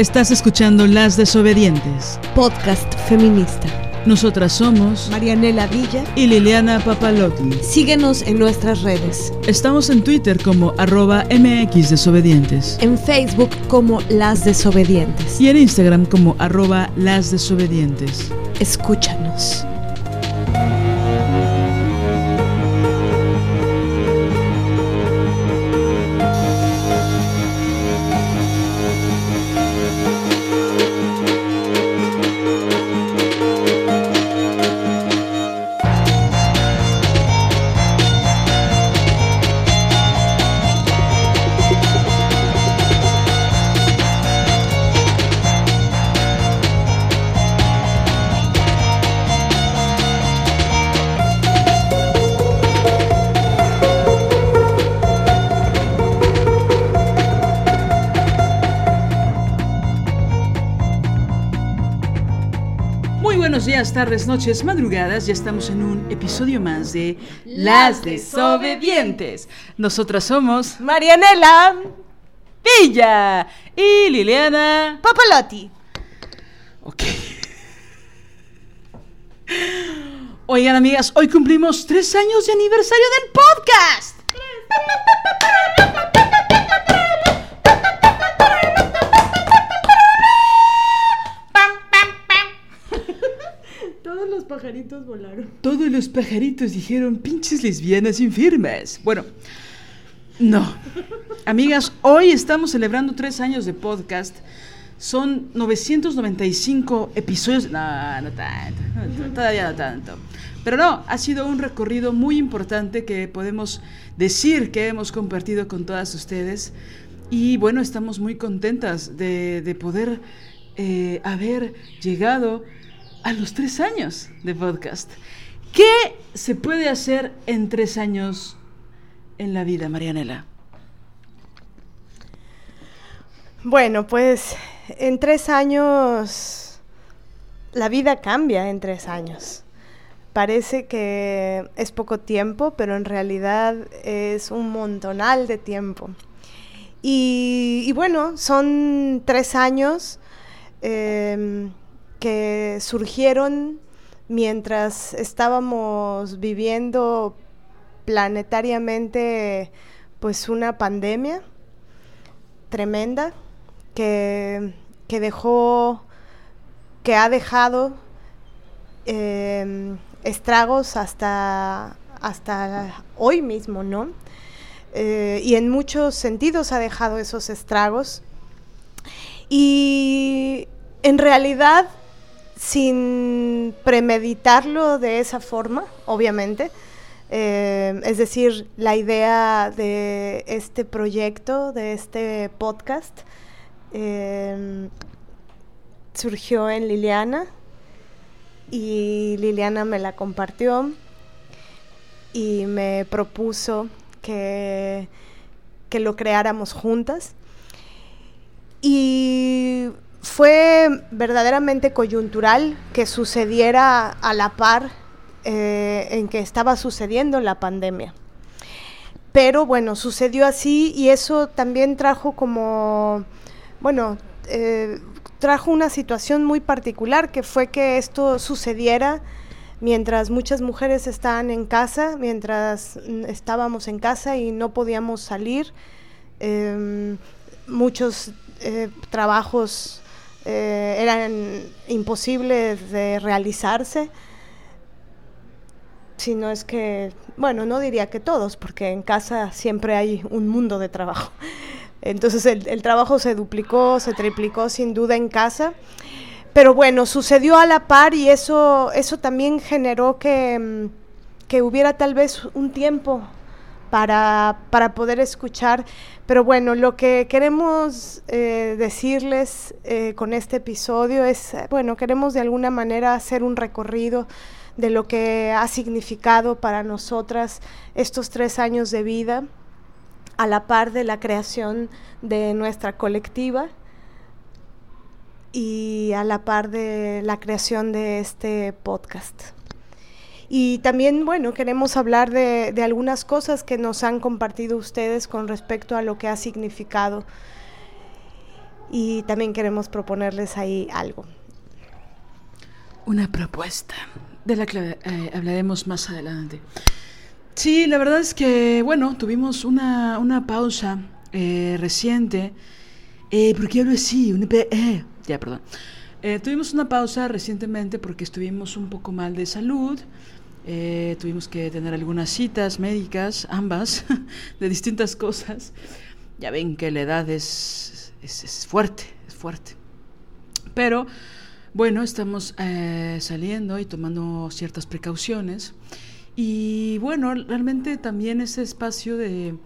Estás escuchando Las Desobedientes, podcast feminista. Nosotras somos Marianela Villa y Liliana Papalotti. Síguenos en nuestras redes. Estamos en Twitter como arroba MX Desobedientes. En Facebook como Las Desobedientes. Y en Instagram como arroba Las Desobedientes. Escúchanos. Tardes, noches, madrugadas. Ya estamos en un episodio más de Las Desobedientes. Nosotras somos Marianela Villa y Liliana Papalotti. Ok. Oigan, amigas, hoy cumplimos tres años de aniversario del podcast. Pajaritos volaron. Todos los pajaritos dijeron pinches lesbianas infirmas. Bueno, no. Amigas, hoy estamos celebrando tres años de podcast. Son 995 episodios. No, no tanto. todavía no tanto. Pero no, ha sido un recorrido muy importante que podemos decir que hemos compartido con todas ustedes. Y bueno, estamos muy contentas de, de poder eh, haber llegado a los tres años de podcast. ¿Qué se puede hacer en tres años en la vida, Marianela? Bueno, pues en tres años la vida cambia en tres años. Parece que es poco tiempo, pero en realidad es un montonal de tiempo. Y, bueno, son tres años eh, que surgieron mientras estábamos viviendo planetariamente pues una pandemia tremenda que, que dejó que ha dejado eh, estragos hasta hasta hoy mismo no eh, y en muchos sentidos ha dejado esos estragos. Y en realidad sin premeditarlo de esa forma, obviamente. Eh, es decir, la idea de este proyecto, de este podcast, eh, surgió en Liliana y Liliana me la compartió y me propuso que, que lo creáramos juntas. Y fue verdaderamente coyuntural que sucediera a la par eh, en que estaba sucediendo la pandemia. Pero bueno, sucedió así y eso también trajo como, bueno, eh, trajo una situación muy particular que fue que esto sucediera mientras muchas mujeres estaban en casa, mientras estábamos en casa y no podíamos salir. Eh, muchos eh, trabajos eh, eran imposibles de realizarse. Si no es que, bueno, no diría que todos, porque en casa siempre hay un mundo de trabajo. Entonces el, el trabajo se duplicó, se triplicó sin duda en casa. Pero bueno, sucedió a la par y eso, eso también generó que, que hubiera tal vez un tiempo para, para, poder escuchar. Pero bueno, lo que queremos eh, decirles eh, con este episodio es, bueno, queremos de alguna manera hacer un recorrido de lo que ha significado para nosotras estos tres años de vida a la par de la creación de nuestra colectiva y a la par de la creación de este podcast. Y también, bueno, queremos hablar de, de, algunas cosas que nos han compartido ustedes con respecto a lo que ha significado. y también queremos proponerles ahí algo. Una propuesta de la que eh, hablaremos más adelante. Sí, la verdad es que, bueno, tuvimos una, una pausa eh, reciente. Eh, ¿Por qué hablo así? eh, ya, perdón. Eh, tuvimos una pausa recientemente porque estuvimos un poco mal de salud. Eh, tuvimos que tener algunas citas médicas, ambas, de distintas cosas. Ya ven que la edad es, es, fuerte, es fuerte. Pero bueno, estamos eh, saliendo y tomando ciertas precauciones. Y bueno, realmente también ese espacio de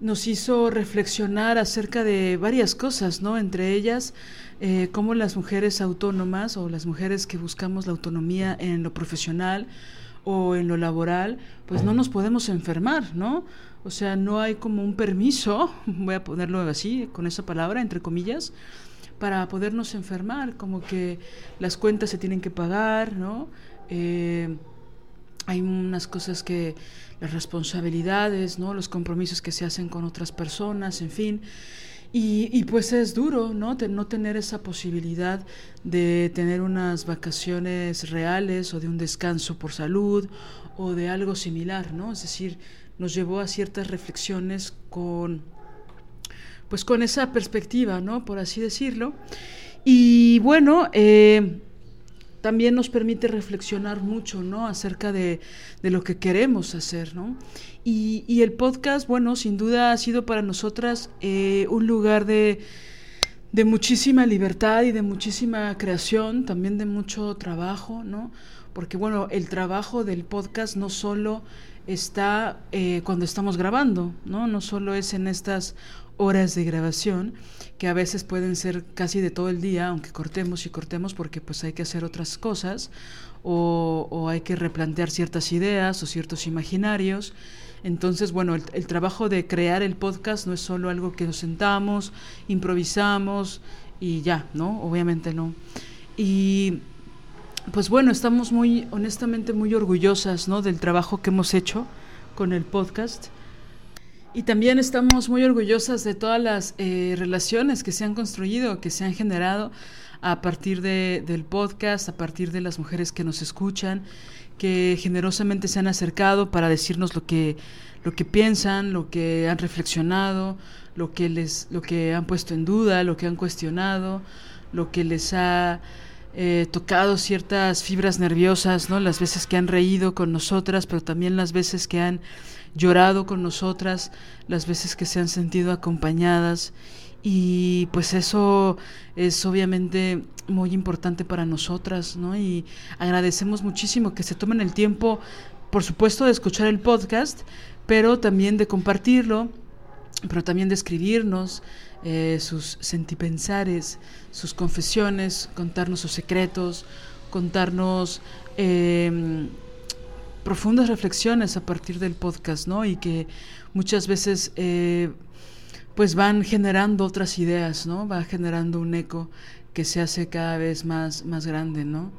nos hizo reflexionar acerca de varias cosas, ¿no? Entre ellas, eh, cómo las mujeres autónomas o las mujeres que buscamos la autonomía en lo profesional o en lo laboral, pues no nos podemos enfermar, ¿no? O sea, no hay como un permiso, voy a ponerlo así, con esa palabra, entre comillas, para podernos enfermar, como que las cuentas se tienen que pagar, ¿no? Eh, hay unas cosas que las responsabilidades, ¿no? Los compromisos que se hacen con otras personas, en fin. Y, pues es duro, ¿no? No tener esa posibilidad de tener unas vacaciones reales o de un descanso por salud o de algo similar, ¿no? Es decir, nos llevó a ciertas reflexiones con, pues con esa perspectiva, ¿no? Por así decirlo. Y bueno, eh, también nos permite reflexionar mucho, ¿no? Acerca de, de lo que queremos hacer, ¿no? Y, y, el podcast, bueno, sin duda ha sido para nosotras eh, un lugar de, de muchísima libertad y de muchísima creación, también de mucho trabajo, ¿no? Porque, bueno, el trabajo del podcast no solo está eh, cuando estamos grabando, ¿no? No solo es en estas horas de grabación, que a veces pueden ser casi de todo el día, aunque cortemos y cortemos porque pues hay que hacer otras cosas o, hay que replantear ciertas ideas o ciertos imaginarios. Entonces, bueno, el, el, trabajo de crear el podcast no es solo algo que nos sentamos, improvisamos y ya, ¿no? Obviamente no. Y pues bueno, estamos muy, honestamente, muy orgullosas, ¿no? Del trabajo que hemos hecho con el podcast. Y también estamos muy orgullosas de todas las eh, relaciones que se han construido, que se han generado a partir de, del podcast, a partir de las mujeres que nos escuchan, que generosamente se han acercado para decirnos lo que, lo que piensan, lo que han reflexionado, lo que, les, lo que han puesto en duda, lo que han cuestionado, lo que les ha eh, tocado ciertas fibras nerviosas, ¿no? Las veces que han reído con nosotras, pero también las veces que han llorado con nosotras, las veces que se han sentido acompañadas y pues eso es obviamente muy importante para nosotras, ¿no? Y agradecemos muchísimo que se tomen el tiempo, por supuesto, de escuchar el podcast, pero también de compartirlo, pero también de escribirnos eh, sus sentipensares, sus confesiones, contarnos sus secretos, contarnos eh, profundas reflexiones a partir del podcast, ¿no? Y que muchas veces eh, pues van generando otras ideas, ¿no? Va generando un eco que se hace cada vez más, más grande, ¿no?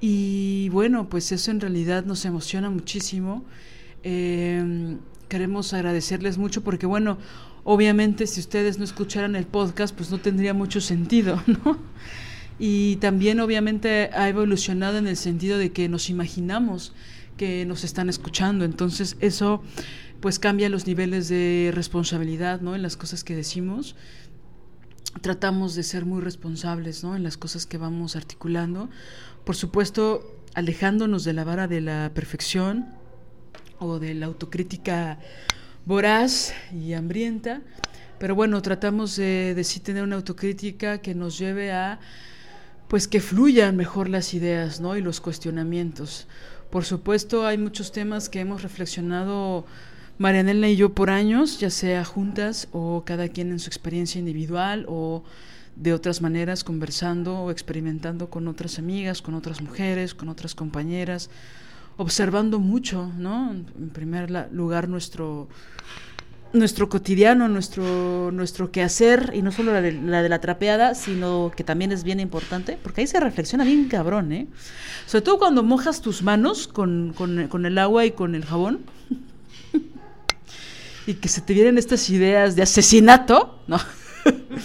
Y bueno, pues eso en realidad nos emociona muchísimo. Eh, queremos agradecerles mucho porque bueno, obviamente si ustedes no escucharan el podcast, pues no tendría mucho sentido, ¿no? Y también obviamente ha evolucionado en el sentido de que nos imaginamos que nos están escuchando. Entonces eso pues cambia los niveles de responsabilidad, ¿no? En las cosas que decimos. Tratamos de ser muy responsables, ¿no? En las cosas que vamos articulando. Por supuesto, alejándonos de la vara de la perfección o de la autocrítica voraz y hambrienta. Pero bueno, tratamos de, de sí tener una autocrítica que nos lleve a pues que fluyan mejor las ideas, ¿no? Y los cuestionamientos. Por supuesto, hay muchos temas que hemos reflexionado Marianela y yo por años, ya sea juntas o cada quien en su experiencia individual o de otras maneras, conversando o experimentando con otras amigas, con otras mujeres, con otras compañeras, observando mucho, ¿no? En primer lugar, nuestro nuestro cotidiano, nuestro, nuestro quehacer, y no solo la de, la de, la trapeada, sino que también es bien importante, porque ahí se reflexiona bien cabrón, ¿eh? Sobre todo cuando mojas tus manos con, con, con el agua y con el jabón, y que se te vienen estas ideas de asesinato, ¿no?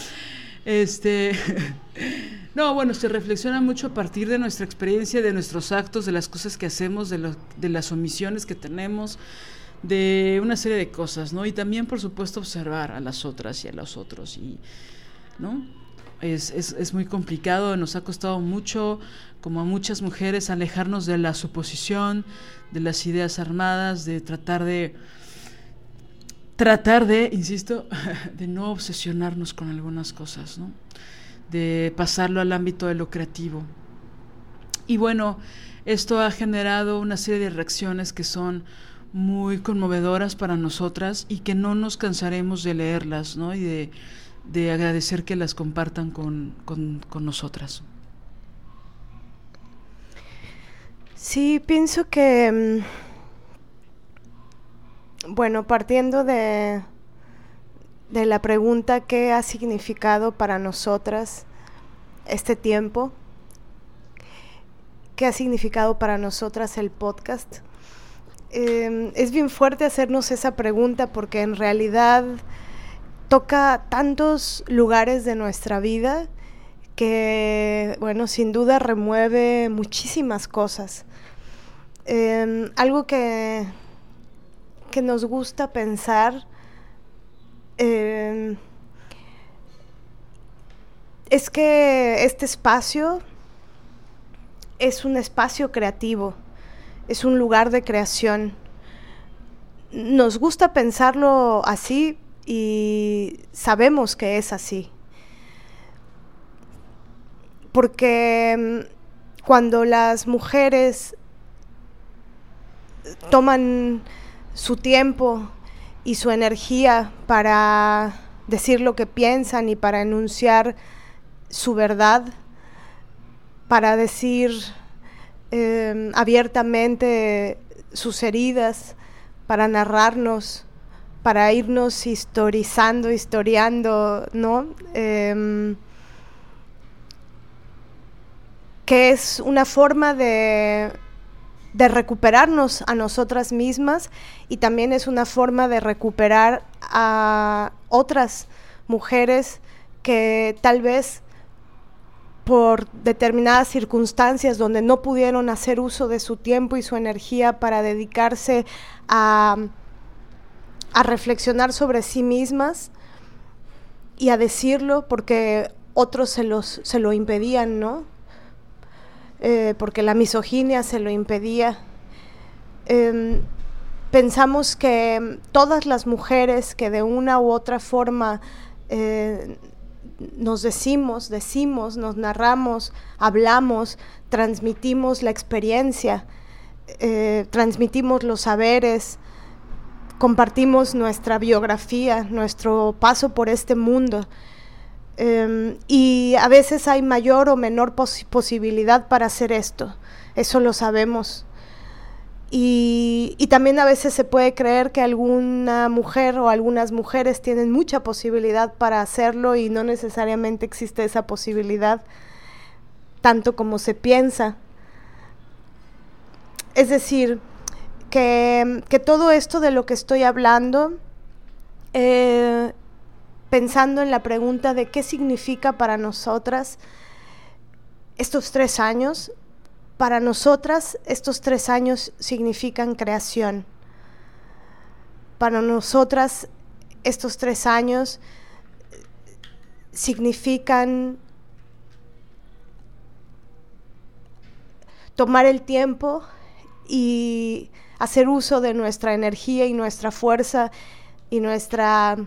Este, no, bueno, se reflexiona mucho a partir de nuestra experiencia, de nuestros actos, de las cosas que hacemos, de, de las omisiones que tenemos, de una serie de cosas, ¿no? Y también, por supuesto, observar a las otras y a los otros, y, ¿no? Es, es, es muy complicado, nos ha costado mucho, como a muchas mujeres, alejarnos de la suposición, de las ideas armadas, de tratar de tratar de, insisto, de no obsesionarnos con algunas cosas, ¿no? de pasarlo al ámbito de lo creativo. Y bueno, esto ha generado una serie de reacciones que son muy conmovedoras para nosotras y que no nos cansaremos de leerlas ¿no? y de, de agradecer que las compartan con, con, con nosotras. Sí, pienso que mm, bueno, partiendo de, de la pregunta qué ha significado para nosotras este tiempo, qué ha significado para nosotras el podcast. Em, es bien fuerte hacernos esa pregunta porque en realidad toca tantos lugares de nuestra vida que, bueno, sin duda remueve muchísimas cosas. Em, algo que que nos gusta pensar eh, es que este espacio es un espacio creativo, es un lugar de creación. Nos gusta pensarlo así y sabemos que es así. Porque mm, cuando las mujeres toman su tiempo y su energía para decir lo que piensan y para enunciar su verdad, para decir em, abiertamente sus heridas, para narrarnos, para irnos historizando, historiando, ¿no? Em, que es una forma de de recuperarnos a nosotras mismas y también es una forma de recuperar a otras mujeres que tal vez por determinadas circunstancias donde no pudieron hacer uso de su tiempo y su energía para dedicarse a, a reflexionar sobre sí mismas y a decirlo porque otros se, los, se lo impedían, ¿no? Eh, porque la misoginia se lo impedía. Em, pensamos que todas las mujeres que de una u otra forma eh, nos decimos, decimos, nos narramos, hablamos, transmitimos la experiencia, eh, transmitimos los saberes, compartimos nuestra biografía, nuestro paso por este mundo. Em, y a veces hay mayor o menor posibilidad para hacer esto, eso lo sabemos. Y, también a veces se puede creer que alguna mujer o algunas mujeres tienen mucha posibilidad para hacerlo y no necesariamente existe esa posibilidad tanto como se piensa. Es decir, que, que todo esto de lo que estoy hablando eh, pensando en la pregunta de qué significa para nosotras estos tres años. Para nosotras estos tres años significan creación. Para nosotras estos tres años significan tomar el tiempo y hacer uso de nuestra energía y nuestra fuerza y nuestra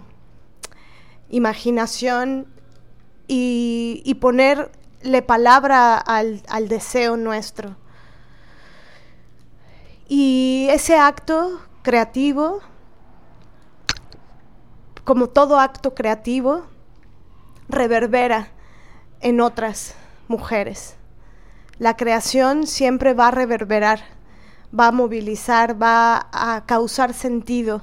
imaginación y, ponerle palabra al, al deseo nuestro. Y ese acto creativo, como todo acto creativo, reverbera en otras mujeres. La creación siempre va a reverberar, va a movilizar, va a causar sentido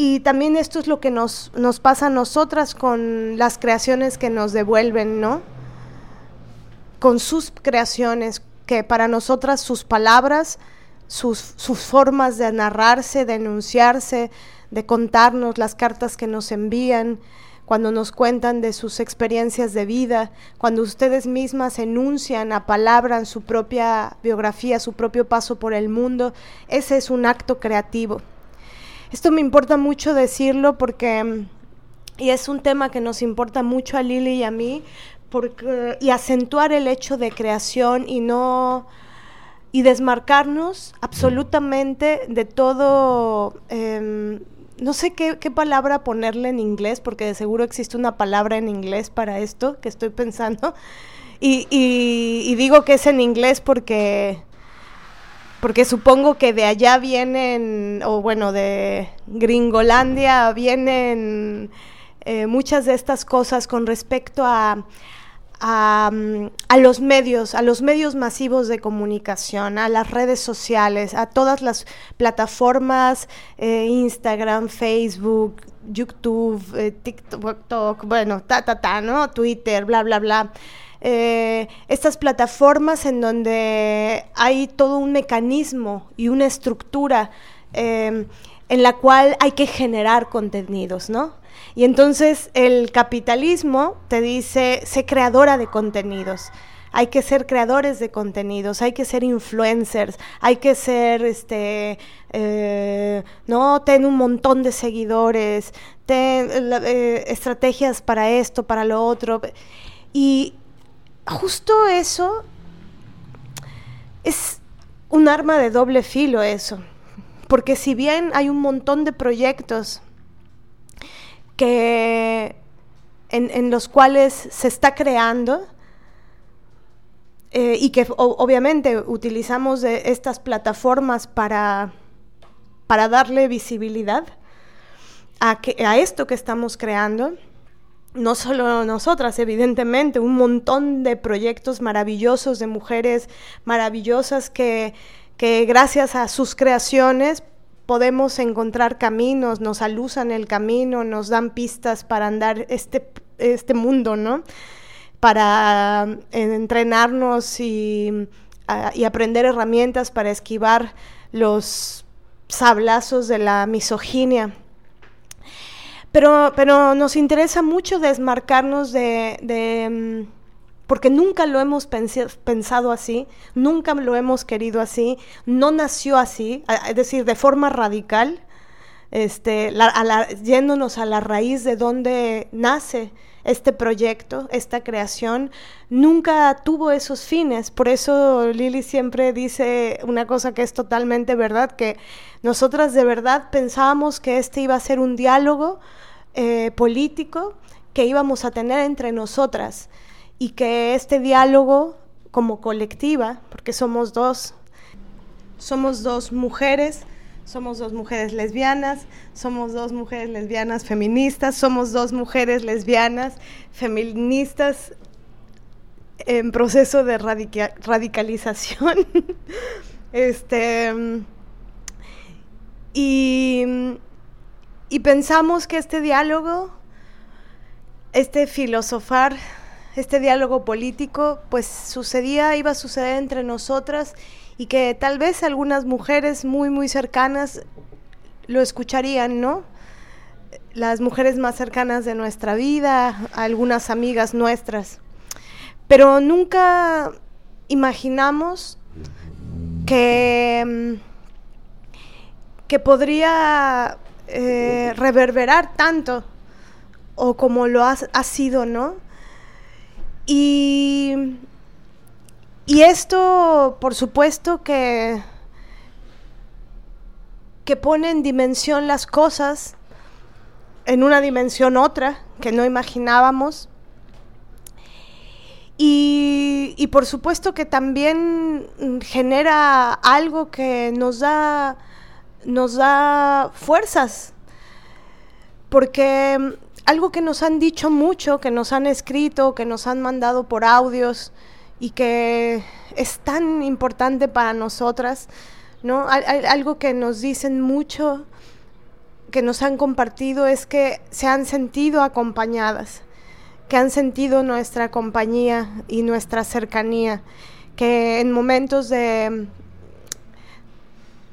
y también esto es lo que nos, nos pasa a nosotras con las creaciones que nos devuelven, ¿no? Con sus creaciones, que para nosotras sus palabras, sus, sus formas de narrarse, de enunciarse, de contarnos las cartas que nos envían, cuando nos cuentan de sus experiencias de vida, cuando ustedes mismas enuncian, apalabran su propia biografía, su propio paso por el mundo, ese es un acto creativo. Esto me importa mucho decirlo porque, y es un tema que nos importa mucho a Lili y a mí, porque, y acentuar el hecho de creación y no y desmarcarnos absolutamente de todo em, no sé qué, palabra ponerle en inglés, porque de seguro existe una palabra en inglés para esto que estoy pensando. Y, digo que es en inglés porque, porque supongo que de allá vienen, o bueno, de Gringolandia vienen eh, muchas de estas cosas con respecto a, a, los medios, a los medios masivos de comunicación, a las redes sociales, a todas las plataformas, eh, Instagram, Facebook, YouTube, eh, TikTok, bueno, ta, ta, ta, ¿no? Twitter, bla, bla, bla. Eh, estas plataformas en donde hay todo un mecanismo y una estructura en la cual hay que generar contenidos, ¿no? Y entonces el capitalismo te dice, sé creadora de contenidos. Hay que ser creadores de contenidos, hay que ser influencers, hay que ser, este, eh, no, ten un montón de seguidores, ten eh, estrategias para esto, para lo otro. Y justo eso es un arma de doble filo eso, porque si bien hay un montón de proyectos que en, los cuales se está creando eh, y que obviamente utilizamos estas plataformas para, para darle visibilidad a, que, a esto que estamos creando. No solo nosotras, evidentemente, un montón de proyectos maravillosos de mujeres maravillosas que, gracias a sus creaciones podemos encontrar caminos, nos alusan el camino, nos dan pistas para andar este, este mundo, ¿no? Para eh, entrenarnos y, y aprender herramientas para esquivar los sablazos de la misoginia. Pero, pero nos interesa mucho desmarcarnos de, mm, porque nunca lo hemos pensado así, nunca lo hemos querido así, no nació así, es decir, de forma radical, este, yéndonos a la raíz de donde nace este proyecto, esta creación, nunca tuvo esos fines. Por eso Lili siempre dice una cosa que es totalmente verdad, que nosotras de verdad pensábamos que este iba a ser un diálogo eh, político que íbamos a tener entre nosotras y que este diálogo como colectiva, porque somos dos, somos dos mujeres, somos dos mujeres lesbianas, somos dos mujeres lesbianas feministas, somos dos mujeres lesbianas feministas en proceso de radicalización. este, y, y pensamos que este diálogo, este filosofar este diálogo político, pues sucedía, iba a suceder entre nosotras y que tal vez algunas mujeres muy, muy cercanas lo escucharían, ¿no? Las mujeres más cercanas de nuestra vida, algunas amigas nuestras. Pero nunca imaginamos que, que podría eh, reverberar tanto o como lo ha, ha sido, ¿no? Y, y esto, por supuesto, que, que pone en dimensión las cosas, en una dimensión otra que no imaginábamos. Y, y, por supuesto que también genera algo que nos da, nos da fuerzas, porque algo que nos han dicho mucho, que nos han escrito, que nos han mandado por audios y que es tan importante para nosotras, ¿no? algo que nos dicen mucho, que nos han compartido es que se han sentido acompañadas, que han sentido nuestra compañía y nuestra cercanía, que en momentos de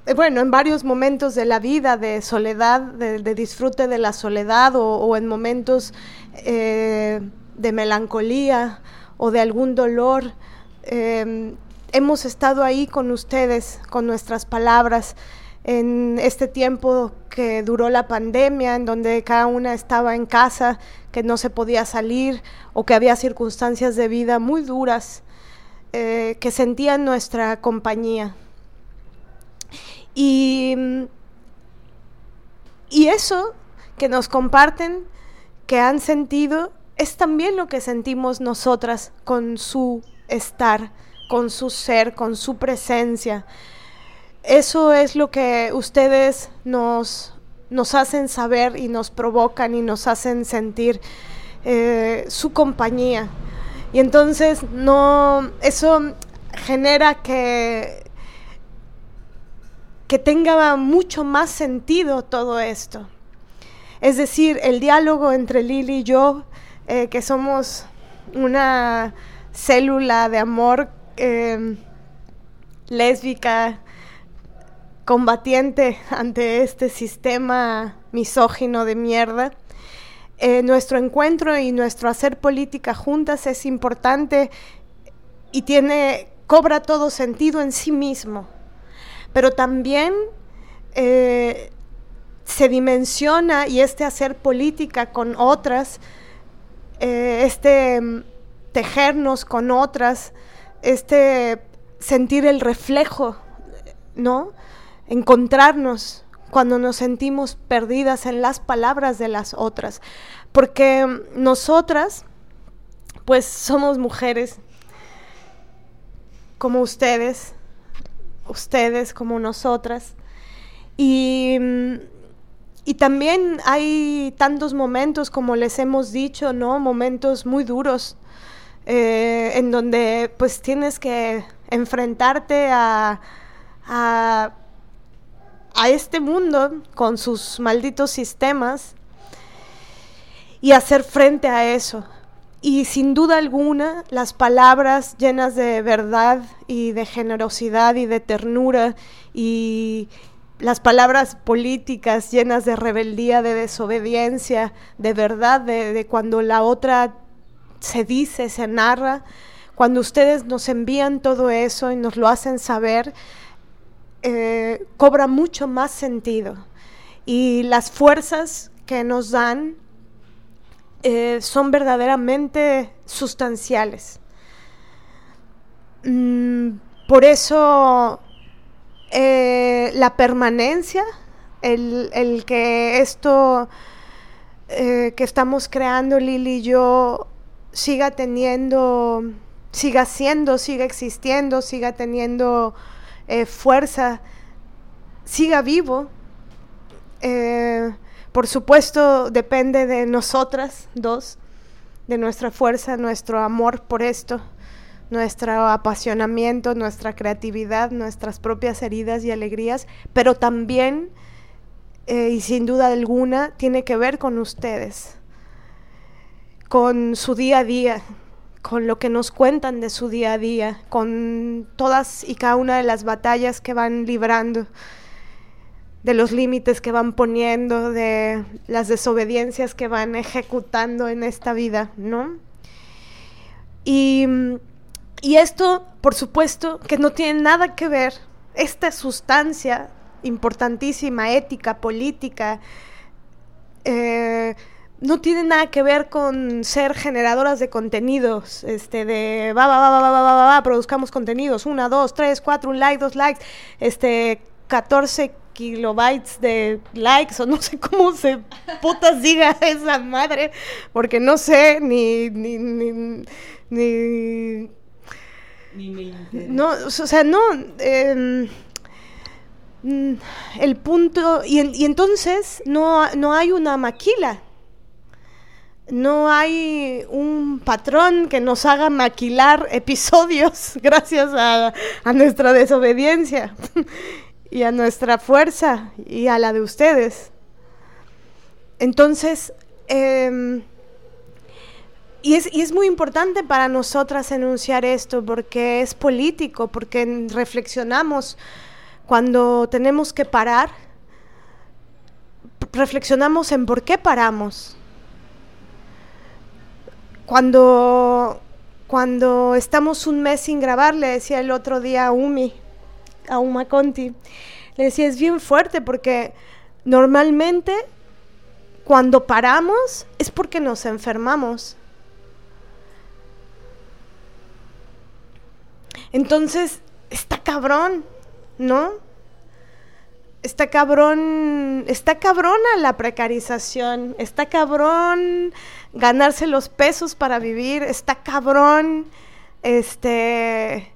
eh, bueno, en varios momentos de la vida de soledad, de, disfrute de la soledad o, en momentos eh, de melancolía o de algún dolor, em, hemos estado ahí con ustedes, con nuestras palabras, en este tiempo que duró la pandemia, en donde cada una estaba en casa, que no se podía salir o que había circunstancias de vida muy duras, eh, que sentían nuestra compañía. Y, y eso que nos comparten, que han sentido, es también lo que sentimos nosotras con su estar, con su ser, con su presencia. Eso es lo que ustedes nos, nos hacen saber y nos provocan y nos hacen sentir eh, su compañía. Y entonces no, eso genera que que tenga mucho más sentido todo esto. Es decir, el diálogo entre Lili y yo, eh, que somos una célula de amor eh, lésbica, combatiente ante este sistema misógino de mierda. Eh, nuestro encuentro y nuestro hacer política juntas es importante y tiene, cobra todo sentido en sí mismo pero también eh, se dimensiona y este hacer política con otras, eh, este mm, tejernos con otras, este sentir el reflejo, ¿no? Encontrarnos cuando nos sentimos perdidas en las palabras de las otras, porque mm, nosotras, pues somos mujeres como ustedes, ustedes como nosotras. Y, y, también hay tantos momentos, como les hemos dicho, ¿no? Momentos muy duros, eh, en donde pues tienes que enfrentarte a, a, a este mundo con sus malditos sistemas y hacer frente a eso. Y sin duda alguna, las palabras llenas de verdad y de generosidad y de ternura y las palabras políticas llenas de rebeldía, de desobediencia, de verdad, de, cuando la otra se dice, se narra, cuando ustedes nos envían todo eso y nos lo hacen saber, eh, cobra mucho más sentido. Y las fuerzas que nos dan eh, son verdaderamente sustanciales. Mm, por eso eh, la permanencia, el, que esto eh, que estamos creando Lili y yo siga teniendo, siga siendo, siga existiendo, siga teniendo fuerza, siga vivo. Por supuesto, depende de nosotras dos, de nuestra fuerza, nuestro amor por esto, nuestro apasionamiento, nuestra creatividad, nuestras propias heridas y alegrías, pero también, eh, y sin duda alguna, tiene que ver con ustedes, con su día a día, con lo que nos cuentan de su día a día, con todas y cada una de las batallas que van librando de los límites que van poniendo, de las desobediencias que van ejecutando en esta vida, ¿no? Y, esto, por supuesto, que no tiene nada que ver, esta sustancia importantísima, ética, política, eh, no tiene nada que ver con ser generadoras de contenidos, este, de va, va, va, va, va, va, va, produzcamos contenidos, una, dos, tres, cuatro, un like, dos likes, este, 14 kilobytes de likes o no sé cómo se putas diga esa madre, porque no sé ni ni, ni, no, o sea, no em, el punto y, entonces no, no hay una maquila no hay un patrón que nos haga maquilar episodios gracias a, a nuestra desobediencia y a nuestra fuerza y a la de ustedes. Entonces, em, y, es, muy importante para nosotras enunciar esto porque es político, porque reflexionamos cuando tenemos que parar, reflexionamos en por qué paramos. Cuando, cuando estamos un mes sin grabar, le decía el otro día a Umi, a Uma Conti, le decía, es bien fuerte porque normalmente cuando paramos es porque nos enfermamos. Entonces, está cabrón, ¿no? Está cabrón, está cabrona la precarización, está cabrón ganarse los pesos para vivir, está cabrón, este,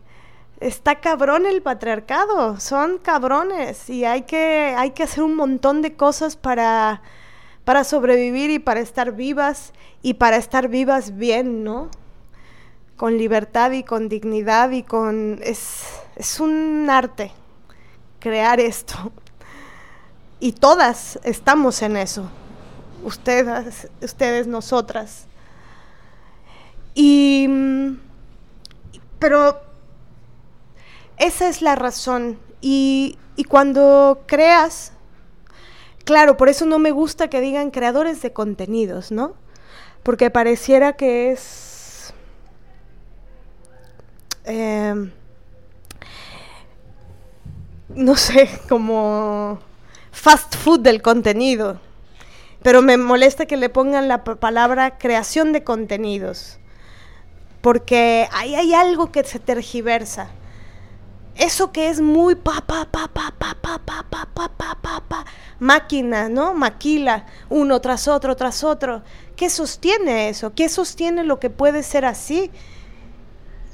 está cabrón el patriarcado, son cabrones y hay que, hay que hacer un montón de cosas para, para sobrevivir y para estar vivas y para estar vivas bien, ¿no? Con libertad y con dignidad y con... Es, es un arte crear esto. Y todas estamos en eso. Ustedes, ustedes, nosotras. Y... Pero esa es la razón. Y, y cuando creas, claro, por eso no me gusta que digan creadores de contenidos, ¿no? Porque pareciera que es Em, no sé, como fast food del contenido. Pero me molesta que le pongan la palabra creación de contenidos. Porque ahí hay algo que se tergiversa. Eso que es muy pa pa pa pa pa pa pa pa pa pa pa pa máquina, ¿no? Maquila uno tras otro tras otro. ¿Qué sostiene eso? ¿Qué sostiene lo que puede ser así?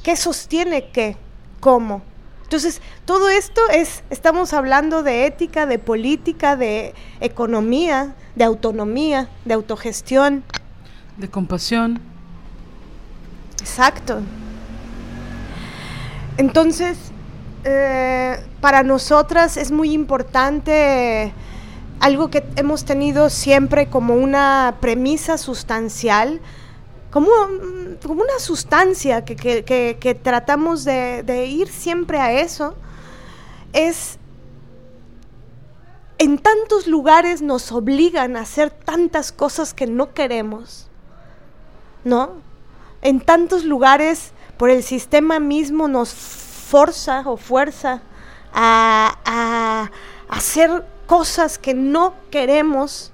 ¿Qué sostiene qué? ¿Cómo? Entonces, todo esto es, estamos hablando de ética, de política, de economía, de autonomía, de autogestión. De compasión. Exacto. Entonces, eh, para nosotras es muy importante algo que hemos tenido siempre como una premisa sustancial, como, como una sustancia que, tratamos de, ir siempre a eso, es en tantos lugares nos obligan a hacer tantas cosas que no queremos, ¿no? En tantos lugares por el sistema mismo nos forza o fuerza a hacer cosas que no queremos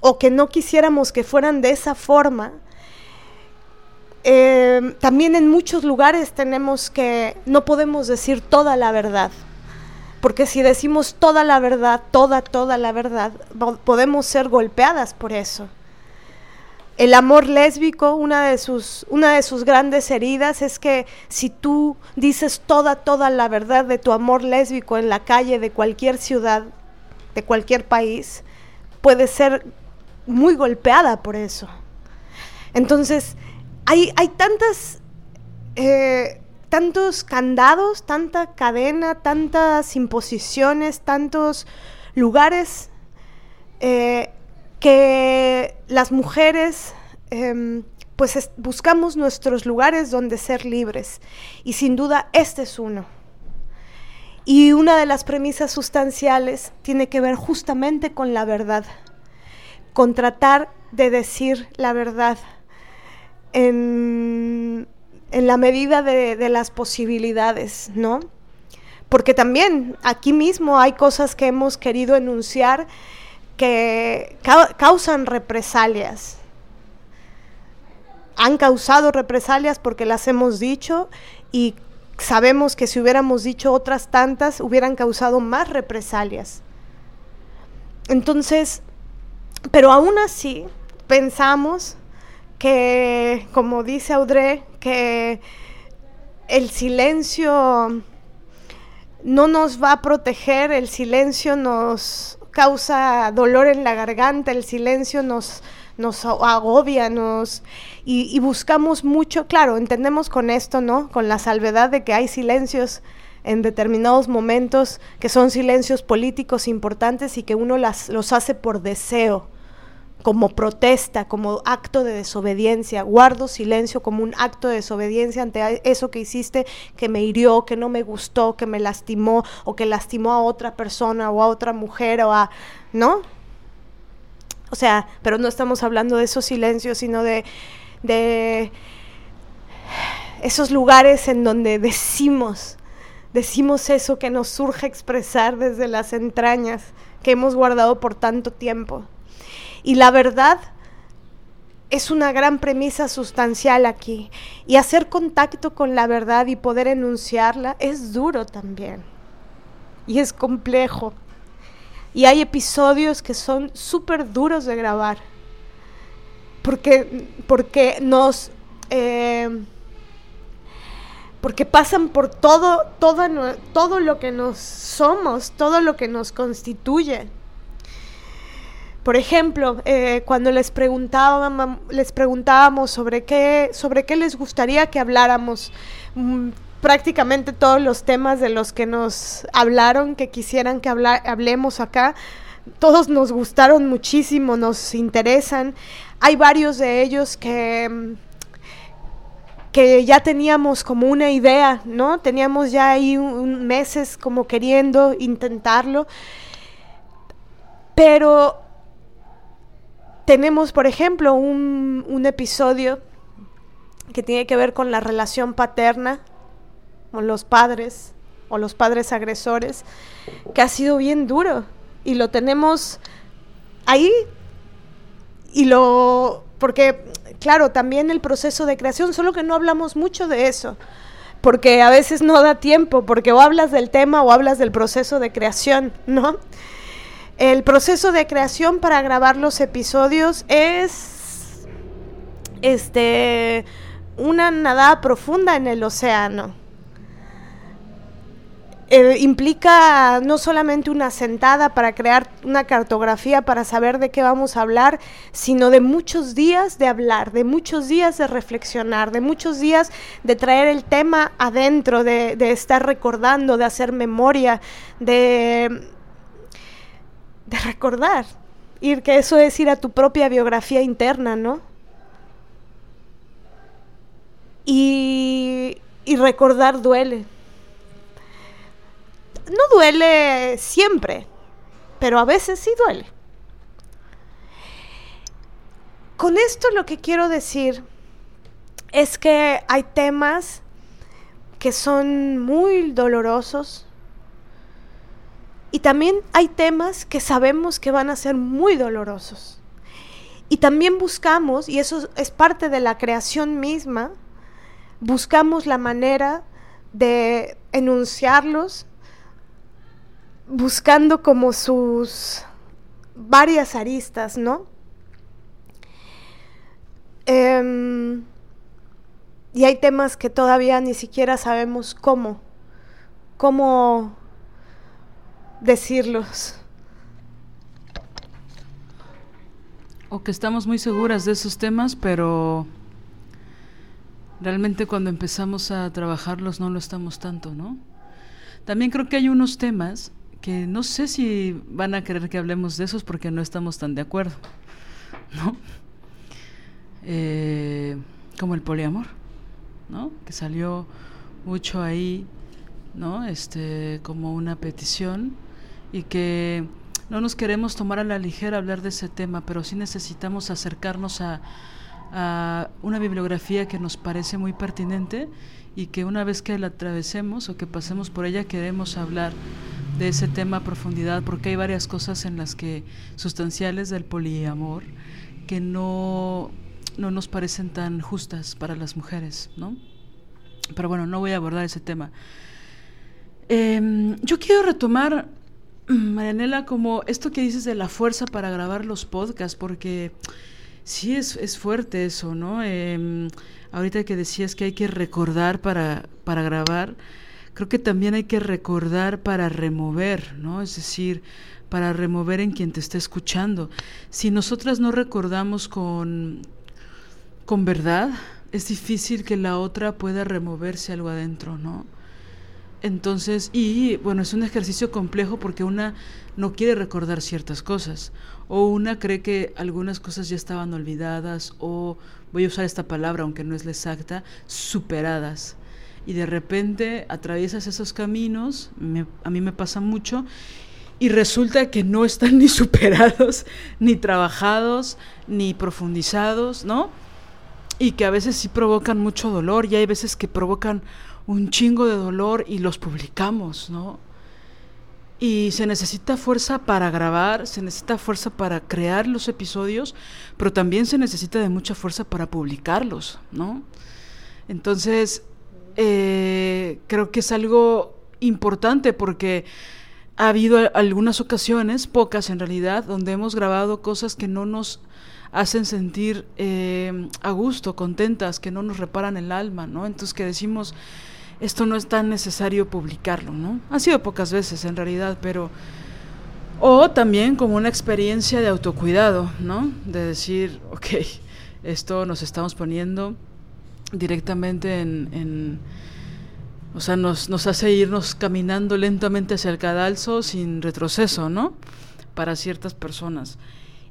o que no quisiéramos que fueran de esa forma, eh, también en muchos lugares tenemos que, no podemos decir toda la verdad, porque si decimos toda la verdad, toda, toda la verdad, podemos ser golpeadas por eso. El amor lésbico, una de, sus, una de sus grandes heridas es que si tú dices toda, toda la verdad de tu amor lésbico en la calle de cualquier ciudad, de cualquier país, puede ser muy golpeada por eso. Entonces, hay, tantas, eh, tantos candados, tanta cadena, tantas imposiciones, tantos lugares eh, que las mujeres em, pues buscamos nuestros lugares donde ser libres. Y sin duda este es uno. Y una de las premisas sustanciales tiene que ver justamente con la verdad con tratar de decir la verdad en, la medida de, las posibilidades, ¿no? Porque también aquí mismo hay cosas que hemos querido enunciar que causan represalias. Han causado represalias porque las hemos dicho y sabemos que si hubiéramos dicho otras tantas hubieran causado más represalias. Entonces, pero aún así, pensamos que, como dice Audrey, que el silencio no nos va a proteger, el silencio nos causa dolor en la garganta, el silencio nos, nos agobia, nos y, y, buscamos mucho, claro, entendemos con esto, ¿no? Con la salvedad de que hay silencios en determinados momentos que son silencios políticos importantes y que uno las, los hace por deseo, como protesta, como acto de desobediencia. Guardo silencio como un acto de desobediencia ante eso que hiciste que me hirió, que no me gustó, que me lastimó o que lastimó a otra persona o a otra mujer o a... ¿No? O sea, pero no estamos hablando de esos silencios, sino de, de esos lugares en donde decimos, decimos eso que nos surge expresar desde las entrañas que hemos guardado por tanto tiempo. Y la verdad es una gran premisa sustancial aquí. Y hacer contacto con la verdad y poder enunciarla es duro también. Y es complejo. Y hay episodios que son súper duros de grabar. Porque, porque nos... Eh, porque pasan por todo, todo, todo lo que nos somos, todo lo que nos constituye. Por ejemplo, eh, cuando les, preguntábamos, sobre qué, sobre qué les gustaría que habláramos, mm, prácticamente todos los temas de los que nos hablaron, que quisieran que hablemos acá, todos nos gustaron muchísimo, nos interesan. Hay varios de ellos que mm, que ya teníamos como una idea, ¿no? Teníamos ya ahí un, meses como queriendo intentarlo, pero tenemos, por ejemplo, un, un episodio que tiene que ver con la relación paterna, con los padres o los padres agresores, que ha sido bien duro y lo tenemos ahí y lo porque claro, también el proceso de creación, solo que no hablamos mucho de eso, porque a veces no da tiempo, porque o hablas del tema o hablas del proceso de creación, ¿no? El proceso de creación para grabar los episodios es este una nadada profunda en el océano. Eh, implica no solamente una sentada para crear una cartografía para saber de qué vamos a hablar, sino de muchos días de hablar, de muchos días de reflexionar, de muchos días de traer el tema adentro, de, de estar recordando, de hacer memoria, de, de recordar. Ir, que eso es ir a tu propia biografía interna, ¿no? Y, y recordar duele no duele siempre, pero a veces sí duele. Con esto lo que quiero decir es que hay temas que son muy dolorosos y también hay temas que sabemos que van a ser muy dolorosos. Y también buscamos, y eso es parte de la creación misma, buscamos la manera de enunciarlos buscando como sus varias aristas, ¿no? Em, y hay temas que todavía ni siquiera sabemos cómo, cómo decirlos. O que estamos muy seguras de esos temas, pero realmente cuando empezamos a trabajarlos no lo estamos tanto, ¿no? También creo que hay unos temas que no sé si van a querer que hablemos de esos porque no estamos tan de acuerdo, ¿no? Eh, como el poliamor, ¿no? Que salió mucho ahí, ¿no? Este, como una petición y que no nos queremos tomar a la ligera hablar de ese tema, pero sí necesitamos acercarnos a, a una bibliografía que nos parece muy pertinente y que una vez que la atravesemos o que pasemos por ella queremos hablar de ese tema a profundidad porque hay varias cosas en las que sustanciales del poliamor que no, no nos parecen tan justas para las mujeres, ¿no? Pero bueno, no voy a abordar ese tema. Em, yo quiero retomar, Marianela, como esto que dices de la fuerza para grabar los podcasts, porque sí es, es fuerte eso, ¿no? Em, ahorita que decías que hay que recordar para, para grabar, creo que también hay que recordar para remover, ¿no? Es decir, para remover en quien te está escuchando. Si nosotras no recordamos con, con verdad, es difícil que la otra pueda removerse algo adentro, ¿no? Entonces, y bueno, es un ejercicio complejo porque una no quiere recordar ciertas cosas o una cree que algunas cosas ya estaban olvidadas o, voy a usar esta palabra aunque no es la exacta, superadas. Y de repente atraviesas esos caminos, a mí me pasa mucho, y resulta que no están ni superados, ni trabajados, ni profundizados, ¿no? Y que a veces sí provocan mucho dolor y hay veces que provocan un chingo de dolor y los publicamos, ¿no? Y se necesita fuerza para grabar, se necesita fuerza para crear los episodios, pero también se necesita de mucha fuerza para publicarlos, ¿no? Entonces, eh, creo que es algo importante porque ha habido algunas ocasiones, pocas en realidad, donde hemos grabado cosas que no nos hacen sentir eh, a gusto, contentas, que no nos reparan el alma, ¿no? Entonces que decimos, esto no es tan necesario publicarlo, ¿no? Ha sido pocas veces en realidad, pero... O también como una experiencia de autocuidado, ¿no? De decir, ok, esto nos estamos poniendo directamente en o sea, nos, hace irnos caminando lentamente hacia el cadalso sin retroceso, ¿no? Para ciertas personas.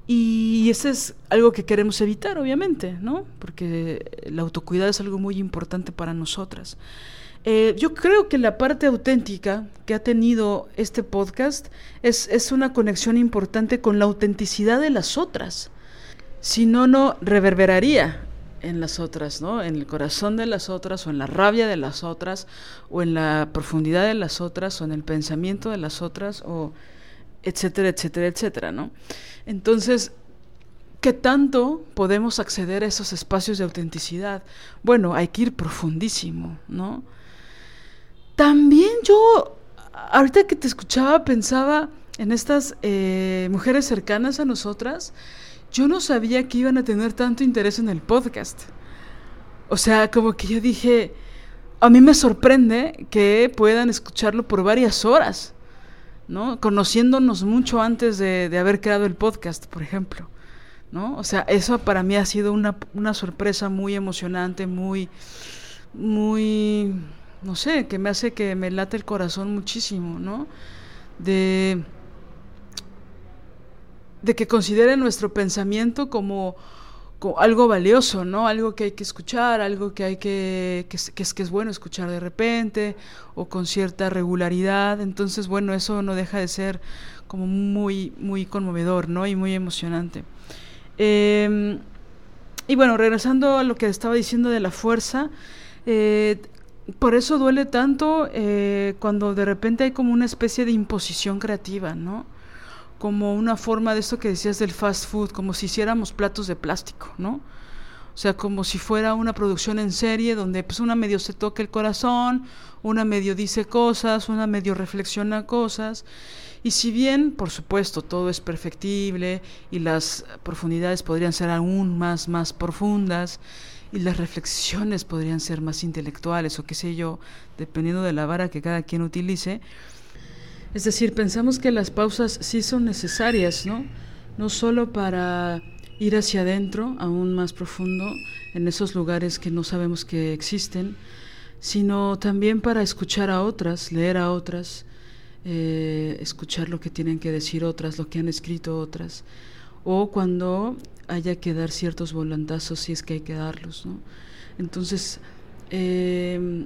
Y ese es algo que queremos evitar, obviamente, ¿no? Porque el autocuidado es algo muy importante para nosotras. Eh, yo creo que la parte auténtica que ha tenido este podcast es, es una conexión importante con la autenticidad de las otras. Si no, no reverberaría en las otras, ¿no? En el corazón de las otras, o en la rabia de las otras, o en la profundidad de las otras, o en el pensamiento de las otras, o etcétera, etcétera, etcétera, ¿no? Entonces, ¿qué tanto podemos acceder a esos espacios de autenticidad? Bueno, hay que ir profundísimo, ¿no? También yo, ahorita que te escuchaba, pensaba en estas eh, mujeres cercanas a nosotras, yo no sabía que iban a tener tanto interés en el podcast. O sea, como que yo dije, a mí me sorprende que puedan escucharlo por varias horas, ¿no? Conociéndonos mucho antes de, haber creado el podcast, por ejemplo, ¿no? O sea, eso para mí ha sido una, una sorpresa muy emocionante, muy, muy, no sé, que me hace que me late el corazón muchísimo, ¿no? De de que consideren nuestro pensamiento como, algo valioso, ¿no? Algo que hay que escuchar, algo que hay que, que, es, que es bueno escuchar de repente o con cierta regularidad. Entonces, bueno, eso no deja de ser como muy, muy conmovedor, ¿no? Y muy emocionante. Em, y bueno, regresando a lo que estaba diciendo de la fuerza, eh, por eso duele tanto eh, cuando de repente hay como una especie de imposición creativa, ¿no? como una forma de esto que decías del fast food, como si hiciéramos platos de plástico, ¿no? O sea, como si fuera una producción en serie donde pues una medio se toca el corazón, una medio dice cosas, una medio reflexiona cosas. Y si bien, por supuesto, todo es perfectible y las profundidades podrían ser aún más, más profundas y las reflexiones podrían ser más intelectuales o qué sé yo, dependiendo de la vara que cada quien utilice, es decir, pensamos que las pausas sí son necesarias, ¿no? No solo para ir hacia adentro, aún más profundo, en esos lugares que no sabemos que existen, sino también para escuchar a otras, leer a otras, eh, escuchar lo que tienen que decir otras, lo que han escrito otras, o cuando haya que dar ciertos volantazos si es que hay que darlos, ¿no? Entonces, eh,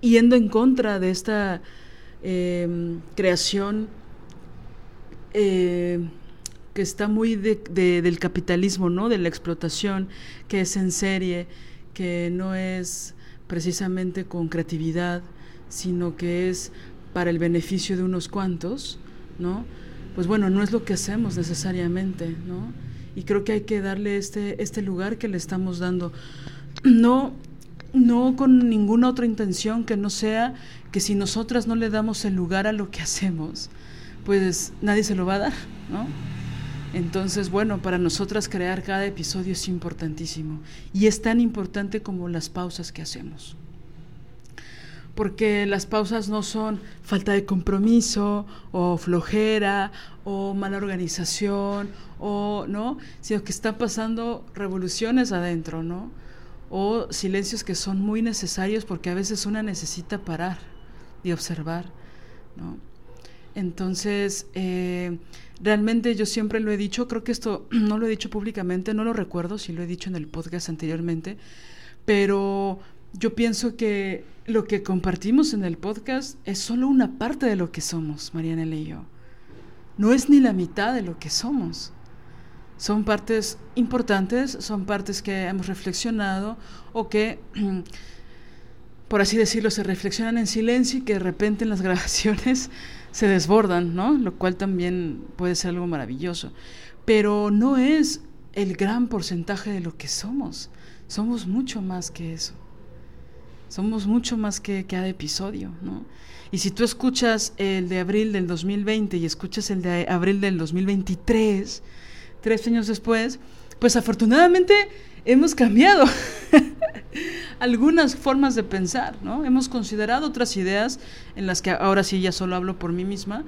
yendo en contra de esta Em, creación eh, que está muy del capitalismo, ¿no? de la explotación, que es en serie, que no es precisamente con creatividad, sino que es para el beneficio de unos cuantos, ¿no? Pues bueno, no es lo que hacemos necesariamente, ¿no? Y creo que hay que darle este, este lugar que le estamos dando. No no con ninguna otra intención que no sea que si nosotras no le damos el lugar a lo que hacemos, pues nadie se lo va a dar, ¿no? Entonces, bueno, para nosotras crear cada episodio es importantísimo y es tan importante como las pausas que hacemos. Porque las pausas no son falta de compromiso o flojera o mala organización o no, sino que están pasando revoluciones adentro, ¿no? o silencios que son muy necesarios porque a veces una necesita parar, de observar, ¿no? Entonces, eh, realmente yo siempre lo he dicho, creo que esto no lo he dicho públicamente, no lo recuerdo si lo he dicho en el podcast anteriormente, pero yo pienso que lo que compartimos en el podcast es solo una parte de lo que somos, Mariana y yo. No es ni la mitad de lo que somos. Son partes importantes, son partes que hemos reflexionado o que, por así decirlo, se reflexionan en silencio y que de repente en las grabaciones se desbordan, ¿no? Lo cual también puede ser algo maravilloso. Pero no es el gran porcentaje de lo que somos. Somos mucho más que eso. Somos mucho más que cada episodio, ¿no? Y si tú escuchas el de abril del 2020 y escuchas el de abril del 2023, tres años después, pues afortunadamente hemos cambiado algunas formas de pensar, ¿no? Hemos considerado otras ideas en las que ahora sí ya solo hablo por mí misma.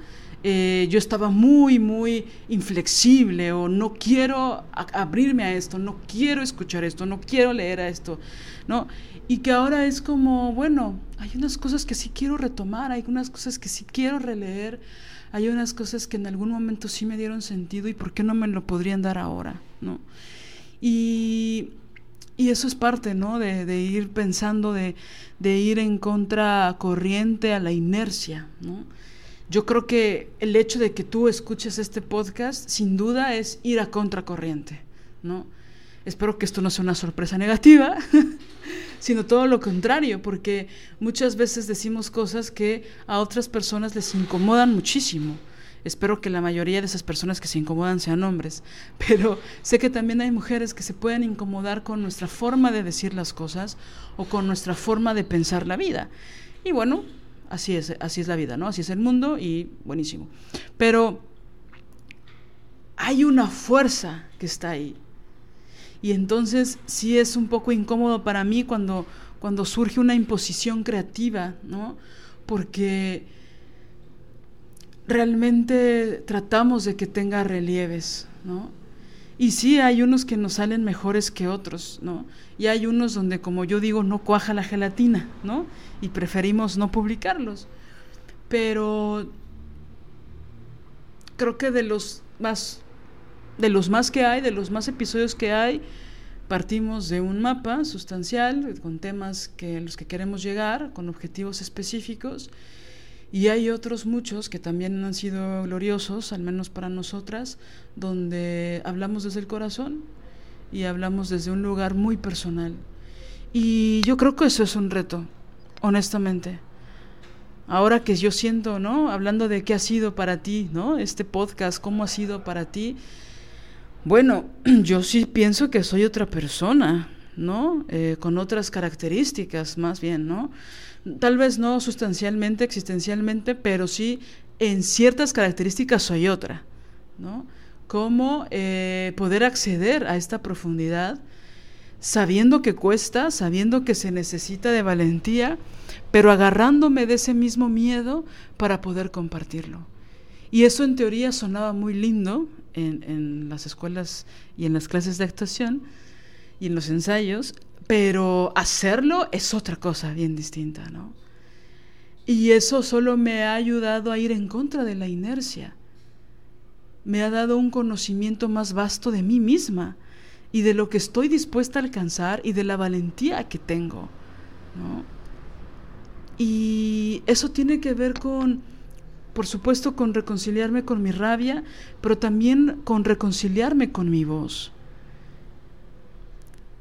Eh, yo estaba muy, muy inflexible o no quiero abrirme a esto, no quiero escuchar esto, no quiero leer a esto, ¿no? Y que ahora es como, bueno, hay unas cosas que sí quiero retomar, hay unas cosas que sí quiero releer, hay unas cosas que en algún momento sí me dieron sentido y por qué no me lo podrían dar ahora, ¿no? Y, eso es parte, ¿no? De, ir pensando, de, de, ir en contracorriente a la inercia, ¿no? Yo creo que el hecho de que tú escuches este podcast, sin duda, es ir a contracorriente, ¿no? Espero que esto no sea una sorpresa negativa, sino todo lo contrario, porque muchas veces decimos cosas que a otras personas les incomodan muchísimo. Espero que la mayoría de esas personas que se incomodan sean hombres, pero sé que también hay mujeres que se pueden incomodar con nuestra forma de decir las cosas o con nuestra forma de pensar la vida. Y bueno, así es, así es la vida, ¿no? Así es el mundo y buenísimo. Pero hay una fuerza que está ahí. Y entonces sí es un poco incómodo para mí cuando, cuando surge una imposición creativa, ¿no? Porque realmente tratamos de que tenga relieves, ¿no? Y sí, hay unos que nos salen mejores que otros, ¿no? Y hay unos donde, como yo digo, no cuaja la gelatina, ¿no? Y preferimos no publicarlos. Pero creo que de los más, de los más que hay, de los más episodios que hay, partimos de un mapa sustancial con temas que los que queremos llegar, con objetivos específicos y hay otros muchos que también han sido gloriosos, al menos para nosotras, donde hablamos desde el corazón y hablamos desde un lugar muy personal. Y yo creo que eso es un reto, honestamente. Ahora que yo siento, ¿no? Hablando de qué ha sido para ti, ¿no? Este podcast, cómo ha sido para ti. Bueno, yo sí pienso que soy otra persona, ¿no? Eh, con otras características, más bien, ¿no? Tal vez no sustancialmente, existencialmente, pero sí en ciertas características soy otra, ¿no? Cómo eh, poder acceder a esta profundidad sabiendo que cuesta, sabiendo que se necesita de valentía, pero agarrándome de ese mismo miedo para poder compartirlo. Y eso en teoría sonaba muy lindo en, en las escuelas y en las clases de actuación y en los ensayos, pero hacerlo es otra cosa bien distinta, ¿no? Y eso solo me ha ayudado a ir en contra de la inercia. Me ha dado un conocimiento más vasto de mí misma y de lo que estoy dispuesta a alcanzar y de la valentía que tengo, ¿no? Y eso tiene que ver con, por supuesto, con reconciliarme con mi rabia, pero también con reconciliarme con mi voz.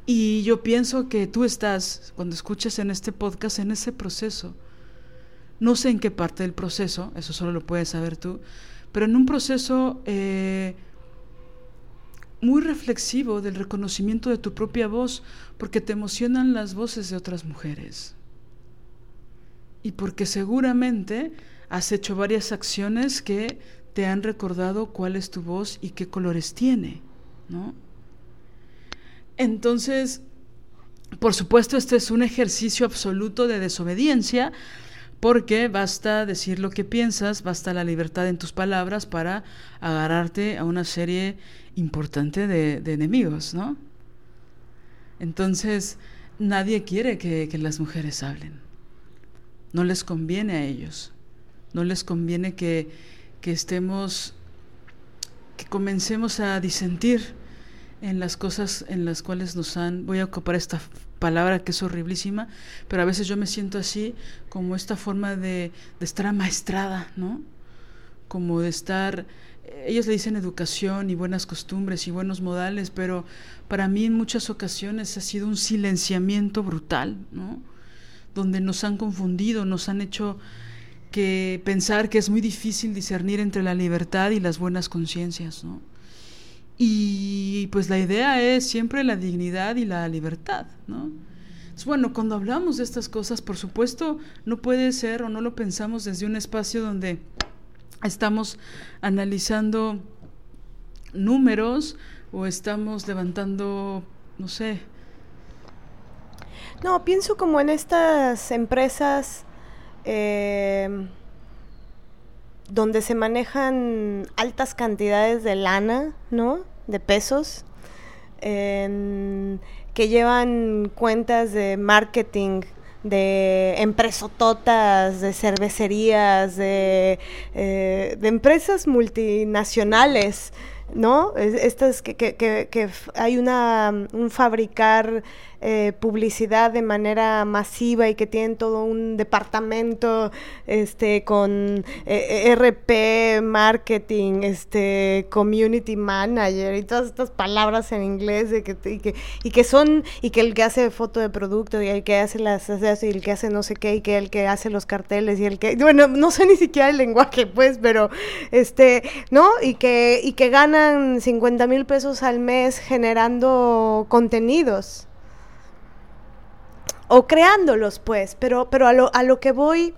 Y yo pienso que tú estás, cuando escuchas en este podcast, en ese proceso. No sé en qué parte del proceso, eso solo lo puedes saber tú, pero en un proceso eh, muy reflexivo del reconocimiento de tu propia voz, porque te emocionan las voces de otras mujeres. Y porque seguramente has hecho varias acciones que te han recordado cuál es tu voz y qué colores tiene, ¿no? Entonces, por supuesto, este es un ejercicio absoluto de desobediencia, porque basta decir lo que piensas, basta la libertad en tus palabras para agarrarte a una serie importante de, enemigos, ¿no? Entonces, nadie quiere que, que las mujeres hablen. no les conviene a ellos, no les conviene que, que estemos, que comencemos a disentir en las cosas en las cuales nos han, voy a ocupar esta palabra que es horriblísima, pero a veces yo me siento así, como esta forma de, de estar amaestrada, ¿no? Como de estar, ellos le dicen educación y buenas costumbres y buenos modales, pero para mí en muchas ocasiones ha sido un silenciamiento brutal, ¿no? Donde nos han confundido, nos han hecho que pensar que es muy difícil discernir entre la libertad y las buenas conciencias, ¿no? Y pues la idea es siempre la dignidad y la libertad, ¿no? bueno, cuando hablamos de estas cosas, por supuesto, no puede ser o no lo pensamos desde un espacio donde estamos analizando números o estamos levantando, no sé. No, pienso como en estas empresas eh, donde se manejan altas cantidades de lana, ¿no? De pesos, que llevan cuentas de marketing de empresototas, de cervecerías, de, eh, empresas multinacionales ¿no? Estas que, que, que, hay una, un fabricar eh, publicidad de manera masiva y que tienen todo un departamento este, con eh, RP, marketing, este, community manager y todas estas palabras en inglés de que, y, que, y que son, y que el que hace foto de producto y el que hace las, y el que hace no sé qué y que el que hace los carteles y el que, bueno, no sé ni siquiera el lenguaje pues, pero este, ¿no? Y que, y que ganan 50 mil pesos al mes generando contenidos o creándolos, pues, pero, pero a, lo, a lo que voy,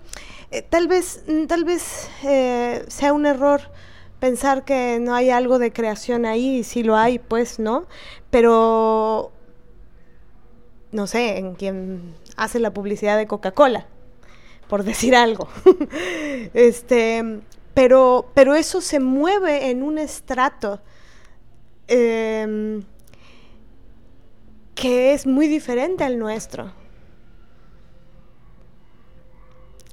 eh, tal vez, mm, tal vez eh, sea un error pensar que no hay algo de creación ahí, si lo hay, pues, ¿no? Pero, no sé, en quien hace la publicidad de Coca-Cola, por decir algo. este, pero, pero eso se mueve en un estrato. Em, que es muy diferente al nuestro.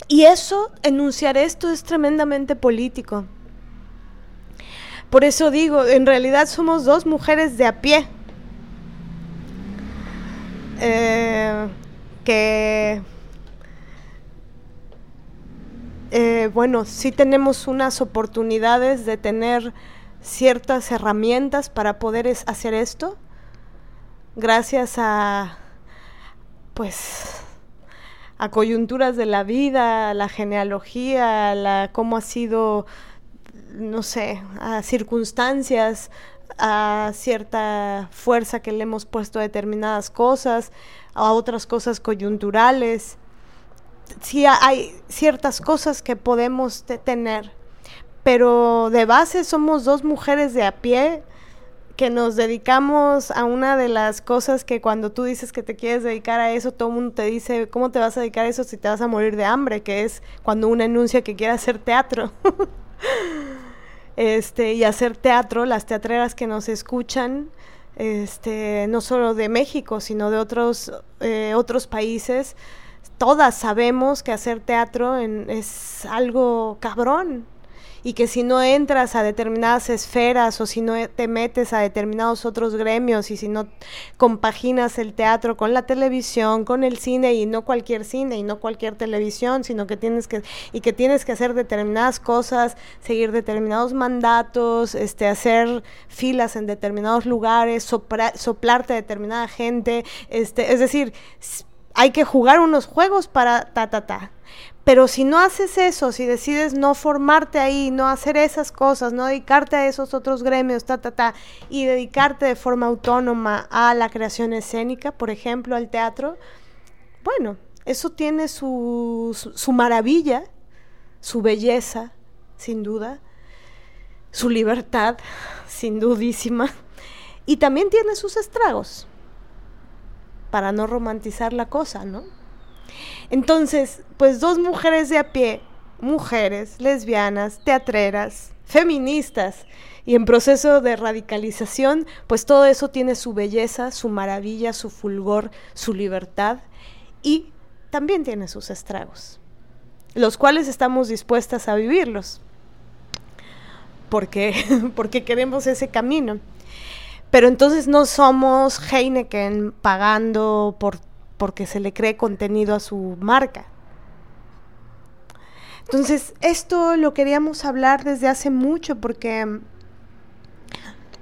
Y eso, enunciar esto es tremendamente político. Por eso digo, en realidad somos dos mujeres de a pie. Eh, que, eh, bueno, sí tenemos unas oportunidades de tener ciertas herramientas para poder hacer esto, gracias a, pues, a coyunturas de la vida, a la genealogía, a la, cómo ha sido, no sé, a circunstancias, a cierta fuerza que le hemos puesto a determinadas cosas, a otras cosas coyunturales. Sí hay ciertas cosas que podemos tener, pero de base somos dos mujeres de a pie que nos dedicamos a una de las cosas que cuando tú dices que te quieres dedicar a eso, todo el mundo te dice, ¿cómo te vas a dedicar a eso si te vas a morir de hambre? Que es cuando uno anuncia que quiere hacer teatro. este, y hacer teatro, las teatreras que nos escuchan, este, no solo de México, sino de otros, eh, otros países, todas sabemos que hacer teatro es algo cabrón, y que si no entras a determinadas esferas o si no te metes a determinados otros gremios y si no compaginas el teatro con la televisión, con el cine y no cualquier cine y no cualquier televisión, sino que tienes que y que tienes que hacer determinadas cosas, seguir determinados mandatos, este hacer filas en determinados lugares, soplarte a determinada gente, este, es decir, hay que jugar unos juegos para ta ta ta. Pero si no haces eso, si decides no formarte ahí, no hacer esas cosas, no dedicarte a esos otros gremios, ta, ta, ta, y dedicarte de forma autónoma a la creación escénica, por ejemplo, al teatro, bueno, eso tiene su, su, maravilla, su belleza, sin duda, su libertad, sin dudísima, y también tiene sus estragos, para no romantizar la cosa, ¿no? Entonces, pues dos mujeres de a pie, mujeres, lesbianas, teatreras, feministas y en proceso de radicalización, pues todo eso tiene su belleza, su maravilla, su fulgor, su libertad y también tiene sus estragos. los cuales estamos dispuestas a vivirlos, porque, porque queremos ese camino. Pero entonces no somos Heineken pagando por, porque se le cree contenido a su marca. Entonces, esto lo queríamos hablar desde hace mucho porque,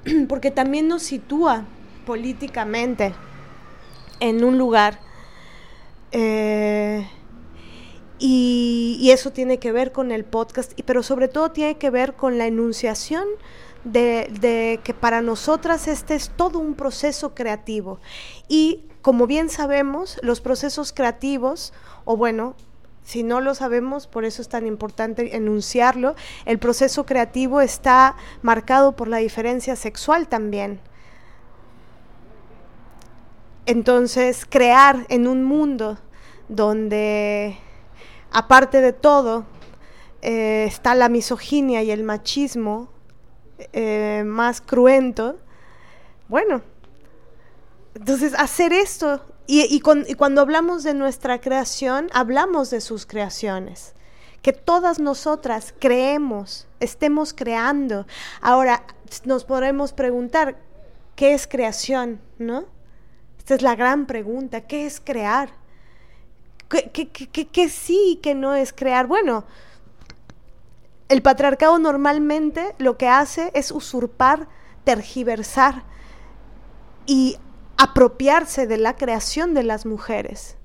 porque también nos sitúa políticamente en un lugar. Eh, y, eso tiene que ver con el podcast, pero sobre todo tiene que ver con la enunciación de, de, que para nosotras este es todo un proceso creativo. Y como bien sabemos, los procesos creativos, o bueno, si no lo sabemos, por eso es tan importante enunciarlo, el proceso creativo está marcado por la diferencia sexual también. Entonces, crear en un mundo donde, aparte de todo, eh, está la misoginia y el machismo eh, más cruento, bueno, entonces hacer esto, y, cuando hablamos de nuestra creación, hablamos de sus creaciones que todas nosotras creemos, estemos creando. Ahora, nos podremos preguntar, ¿qué es creación? ¿No? Esta es la gran pregunta, ¿qué es crear? ¿Qué, sí y qué no es crear? Bueno, el patriarcado normalmente lo que hace es usurpar, tergiversar y apropiarse de la creación de las mujeres.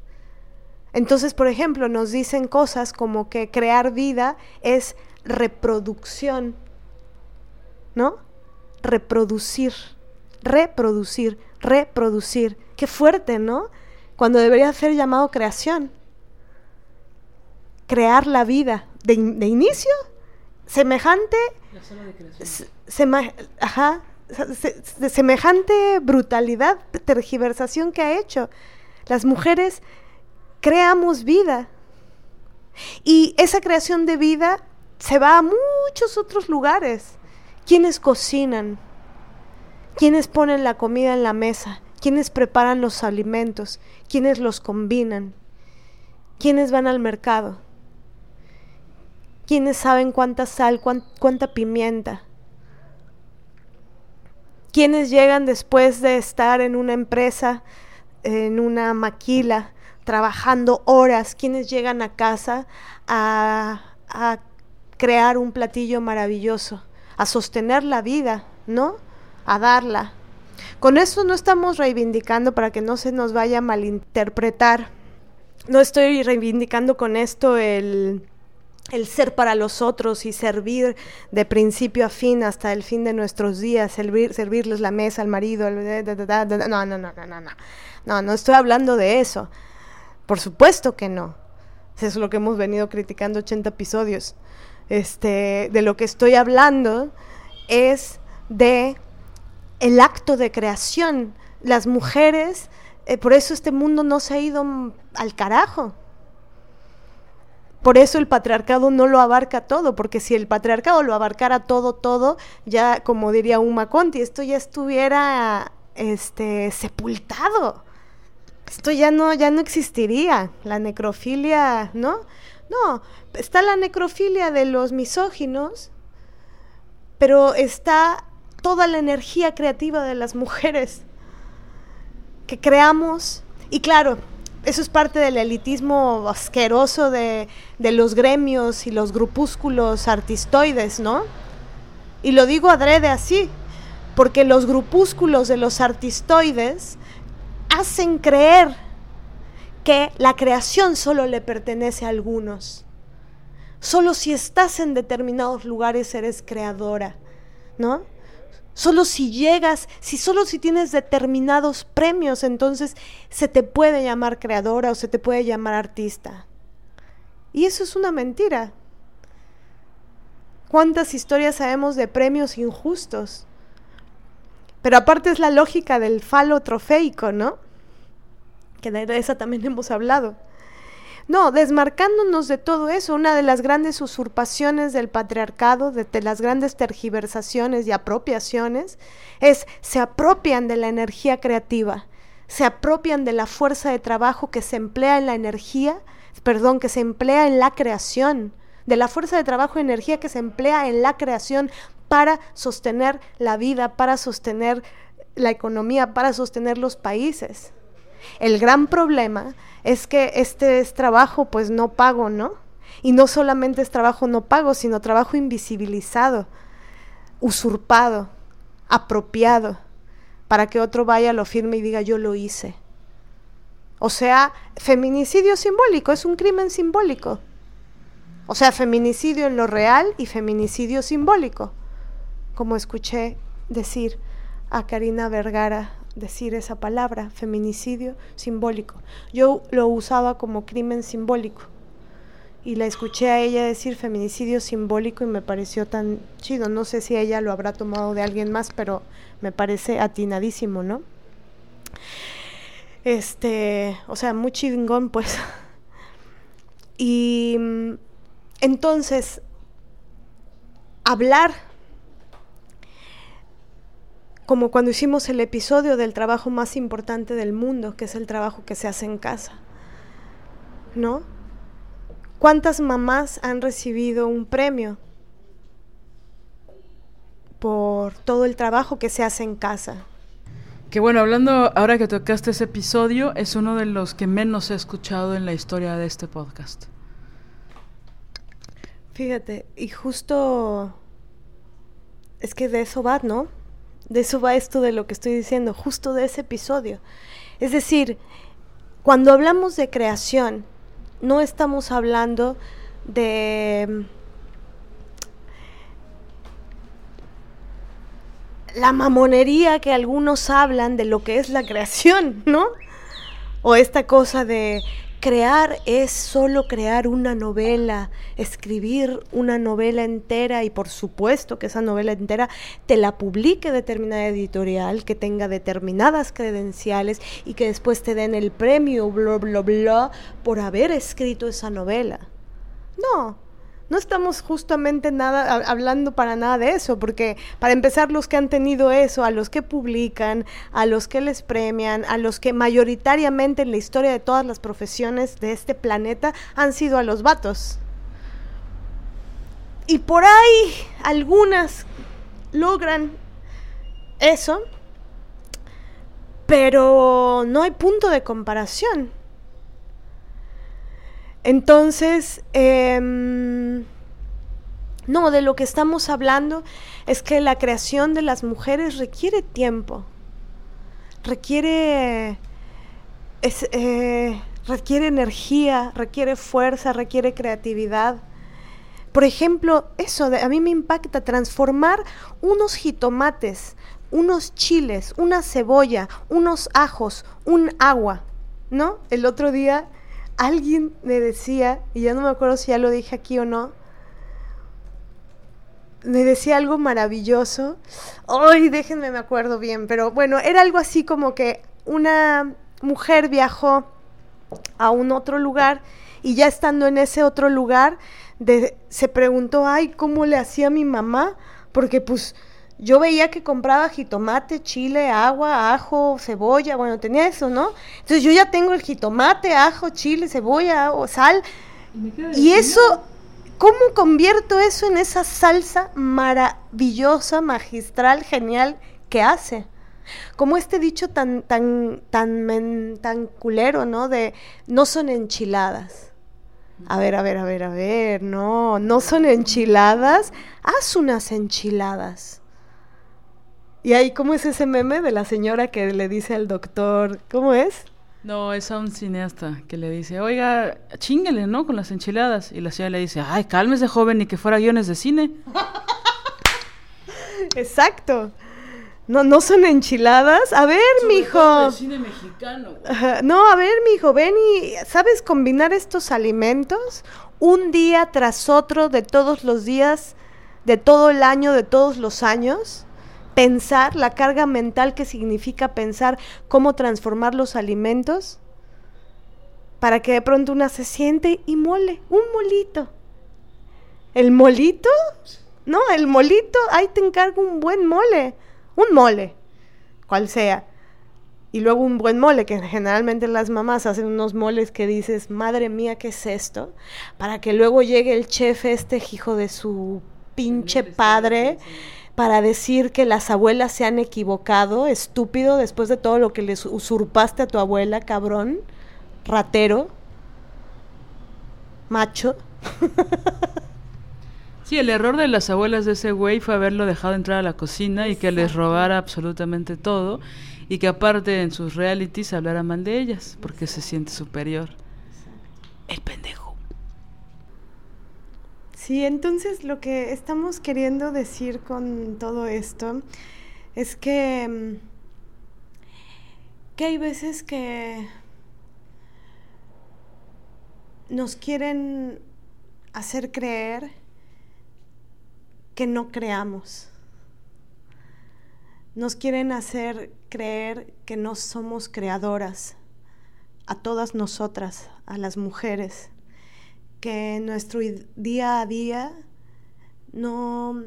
Entonces, por ejemplo, nos dicen cosas como que crear vida es reproducción, ¿no? Reproducir, reproducir, reproducir. Qué fuerte, ¿no? Cuando debería ser llamado creación. Crear la vida de, inicio, semejante. ajá, de semejante brutalidad, tergiversación que ha hecho. Las mujeres creamos vida. Y esa creación de vida se va a muchos otros lugares. Quienes cocinan, quienes ponen la comida en la mesa, quienes preparan los alimentos, quienes los combinan, quienes van al mercado, quienes saben cuánta sal, cuánta pimienta, quienes llegan después de estar en una empresa, en una maquila, trabajando horas, quienes llegan a casa a, crear un platillo maravilloso, a sostener la vida, ¿no? A darla. Con esto no estamos reivindicando para que no se nos vaya a malinterpretar. No estoy reivindicando con esto el, el ser para los otros y servir de principio a fin hasta el fin de nuestros días, servir, servirles la mesa al marido, no, no, no, no, no, no, no, no estoy hablando de eso. Por supuesto que no. Eso es lo que hemos venido criticando 80 episodios. Este, de lo que estoy hablando es de el acto de creación. Las mujeres, eh, por eso este mundo no se ha ido al carajo por eso el patriarcado no lo abarca todo, porque si el patriarcado lo abarcara todo, todo, ya como diría Uma Conti, esto ya estuviera este sepultado. Esto ya no, ya no existiría. La necrofilia, ¿no? No, está la necrofilia de los misóginos, pero está toda la energía creativa de las mujeres que creamos. Y claro, eso es parte del elitismo asqueroso de, los gremios y los grupúsculos artistoides, ¿no? Y lo digo adrede así, porque los grupúsculos de los artistoides hacen creer que la creación solo le pertenece a algunos. Solo si estás en determinados lugares eres creadora, ¿no? Solo si llegas, si solo si tienes determinados premios, entonces se te puede llamar creadora o se te puede llamar artista. Y eso es una mentira. ¿Cuántas historias sabemos de premios injustos? Pero aparte es la lógica del falo trofeico, ¿no? Que de esa también hemos hablado. No, desmarcándonos de todo eso, una de las grandes usurpaciones del patriarcado, de, las grandes tergiversaciones y apropiaciones, es se apropian de la energía creativa, se apropian de la fuerza de trabajo que se emplea en la energía, perdón, que se emplea en la creación, de la fuerza de trabajo y energía que se emplea en la creación para sostener la vida, para sostener la economía, para sostener los países. El gran problema es que este es trabajo pues no pago, ¿no? Y no solamente es trabajo no pago, sino trabajo invisibilizado, usurpado, apropiado, para que otro vaya, lo firme y diga yo lo hice. O sea, feminicidio simbólico, es un crimen simbólico. O sea, feminicidio en lo real y feminicidio simbólico, como escuché decir a Karina Vergara decir esa palabra, feminicidio simbólico. Yo lo usaba como crimen simbólico y la escuché a ella decir feminicidio simbólico y me pareció tan chido. No sé si ella lo habrá tomado de alguien más, pero me parece atinadísimo, ¿no? Este, o sea, muy chingón, pues. Y mm, entonces, hablar como cuando hicimos el episodio del trabajo más importante del mundo, que es el trabajo que se hace en casa. ¿No? ¿Cuántas mamás han recibido un premio por todo el trabajo que se hace en casa? Que bueno, hablando ahora que tocaste ese episodio, es uno de los que menos he escuchado en la historia de este podcast. Fíjate, y justo es que de eso va, ¿no? De eso va esto de lo que estoy diciendo, justo de ese episodio. Es decir, cuando hablamos de creación, no estamos hablando de la mamonería que algunos hablan de lo que es la creación, ¿no? O esta cosa de crear es solo crear una novela, escribir una novela entera y por supuesto que esa novela entera te la publique determinada editorial, que tenga determinadas credenciales y que después te den el premio, bla, bla, bla, por haber escrito esa novela. No, no estamos justamente nada hablando para nada de eso, porque para empezar los que han tenido eso, a los que publican, a los que les premian, a los que mayoritariamente en la historia de todas las profesiones de este planeta han sido a los vatos. Y por ahí algunas logran eso, pero no hay punto de comparación. Entonces, em, no, de lo que estamos hablando es que la creación de las mujeres requiere tiempo, requiere, eh, requiere energía, requiere fuerza, requiere creatividad. Por ejemplo, eso a mí me impacta transformar unos jitomates, unos chiles, una cebolla, unos ajos, un agua, ¿no? El otro día alguien me decía, y ya no me acuerdo si ya lo dije aquí o no, me decía algo maravilloso. Ay, déjenme me acuerdo bien, pero bueno, era algo así como que una mujer viajó a un otro lugar y ya estando en ese otro lugar se preguntó, ay, ¿cómo le hacía mi mamá? Porque pues yo veía que compraba jitomate, chile, agua, ajo, cebolla, bueno, tenía eso, ¿no? Entonces yo ya tengo el jitomate, ajo, chile, cebolla, o sal. Y, eso, ¿cómo convierto eso en esa salsa maravillosa, magistral, genial que hace? Como este dicho tan, tan, tan, tan culero, ¿no? De no son enchiladas. A ver, a ver, a ver, a ver, no, no son enchiladas, haz unas enchiladas. Y ahí, ¿cómo es ese meme de la señora que le dice al doctor, ¿cómo es? No, es a un cineasta que le dice, oiga, chingale, ¿no? Con las enchiladas. Y la señora le dice, ay, cálmese, joven, ni que fuera guiones de cine. Exacto. No, no son enchiladas. A ver, mijo. De cine mexicano. No, a ver, mijo, ven y ¿sabes combinar estos alimentos un día tras otro de todos los días, de todo el año, de todos los años? Pensar, la carga mental que significa pensar cómo transformar los alimentos, para que de pronto una se siente y mole, un molito. ¿El molito? No, el molito, ahí te encargo un buen mole, un mole, cual sea. y luego un buen mole, que generalmente las mamás hacen unos moles que dices, madre mía, ¿qué es esto? Para que luego llegue el chef, este hijo de su pinche padre, para decir que las abuelas se han equivocado, estúpido, después de todo lo que les usurpaste a tu abuela, cabrón, ratero, macho. Sí, el error de las abuelas de ese güey fue haberlo dejado entrar a la cocina y que les robara absolutamente todo y que aparte en sus realities hablara mal de ellas porque se siente superior. El pendejo. Sí, entonces lo que estamos queriendo decir con todo esto es que, mm, que hay veces que nos quieren hacer creer que no creamos. Nos quieren hacer creer que no somos creadoras, a todas nosotras, a las mujeres, que en nuestro día a día no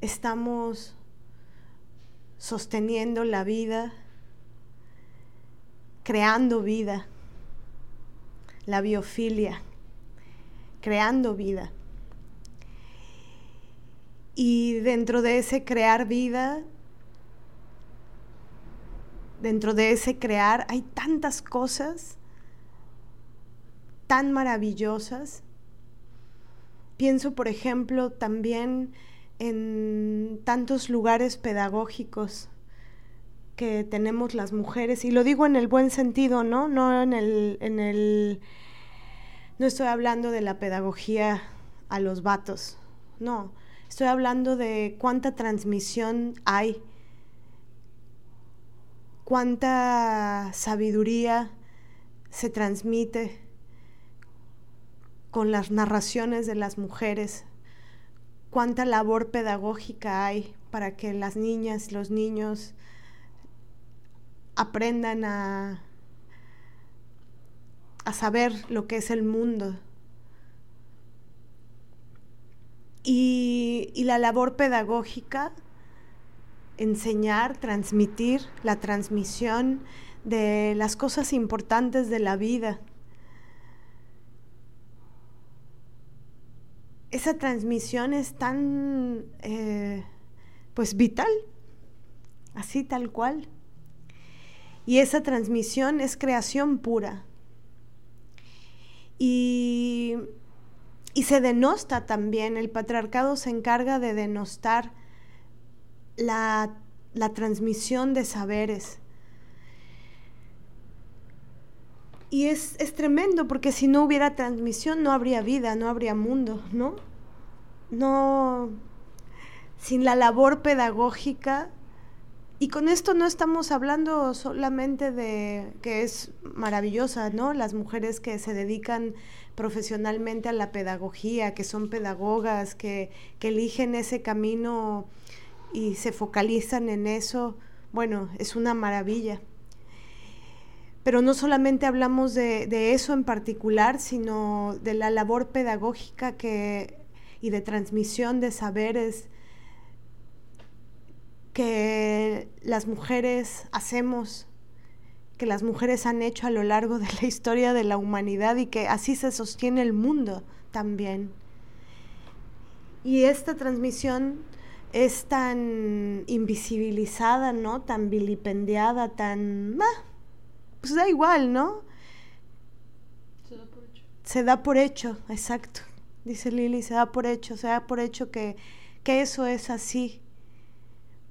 estamos sosteniendo la vida, creando vida, la biofilia, creando vida. Y dentro de ese crear vida, dentro de ese crear hay tantas cosas tan maravillosas. Pienso, por ejemplo, también en tantos lugares pedagógicos que tenemos las mujeres, y lo digo en el buen sentido, ¿no? No en el, en el no estoy hablando de la pedagogía a los vatos, no, Estoy hablando de cuánta transmisión hay, cuánta sabiduría se transmite con las narraciones de las mujeres, cuánta labor pedagógica hay para que las niñas y los niños aprendan a, a saber lo que es el mundo Y, la labor pedagógica, enseñar, transmitir la transmisión de las cosas importantes de la vida. Esa transmisión es tan, eh, pues, vital, así tal cual. Y esa transmisión es creación pura. Y y se denosta también, el patriarcado se encarga de denostar la, transmisión de saberes. Y es, es, tremendo porque si no hubiera transmisión no habría vida, no habría mundo, ¿no? No, sin la labor pedagógica. Y con esto no estamos hablando solamente de que es maravillosa, ¿no? Las mujeres que se dedican profesionalmente a la pedagogía, que son pedagogas, que, eligen ese camino y se focalizan en eso, bueno, es una maravilla. Pero no solamente hablamos de, eso en particular, sino de la labor pedagógica que, y de transmisión de saberes que las mujeres hacemos que las mujeres han hecho a lo largo de la historia de la humanidad y que así se sostiene el mundo también. Y esta transmisión es tan invisibilizada, ¿no? Tan vilipendiada, tan... pues da igual, ¿no? Se da por hecho. Se da por hecho, exacto. Dice Lili, se da por hecho, se da por hecho que, que eso es así.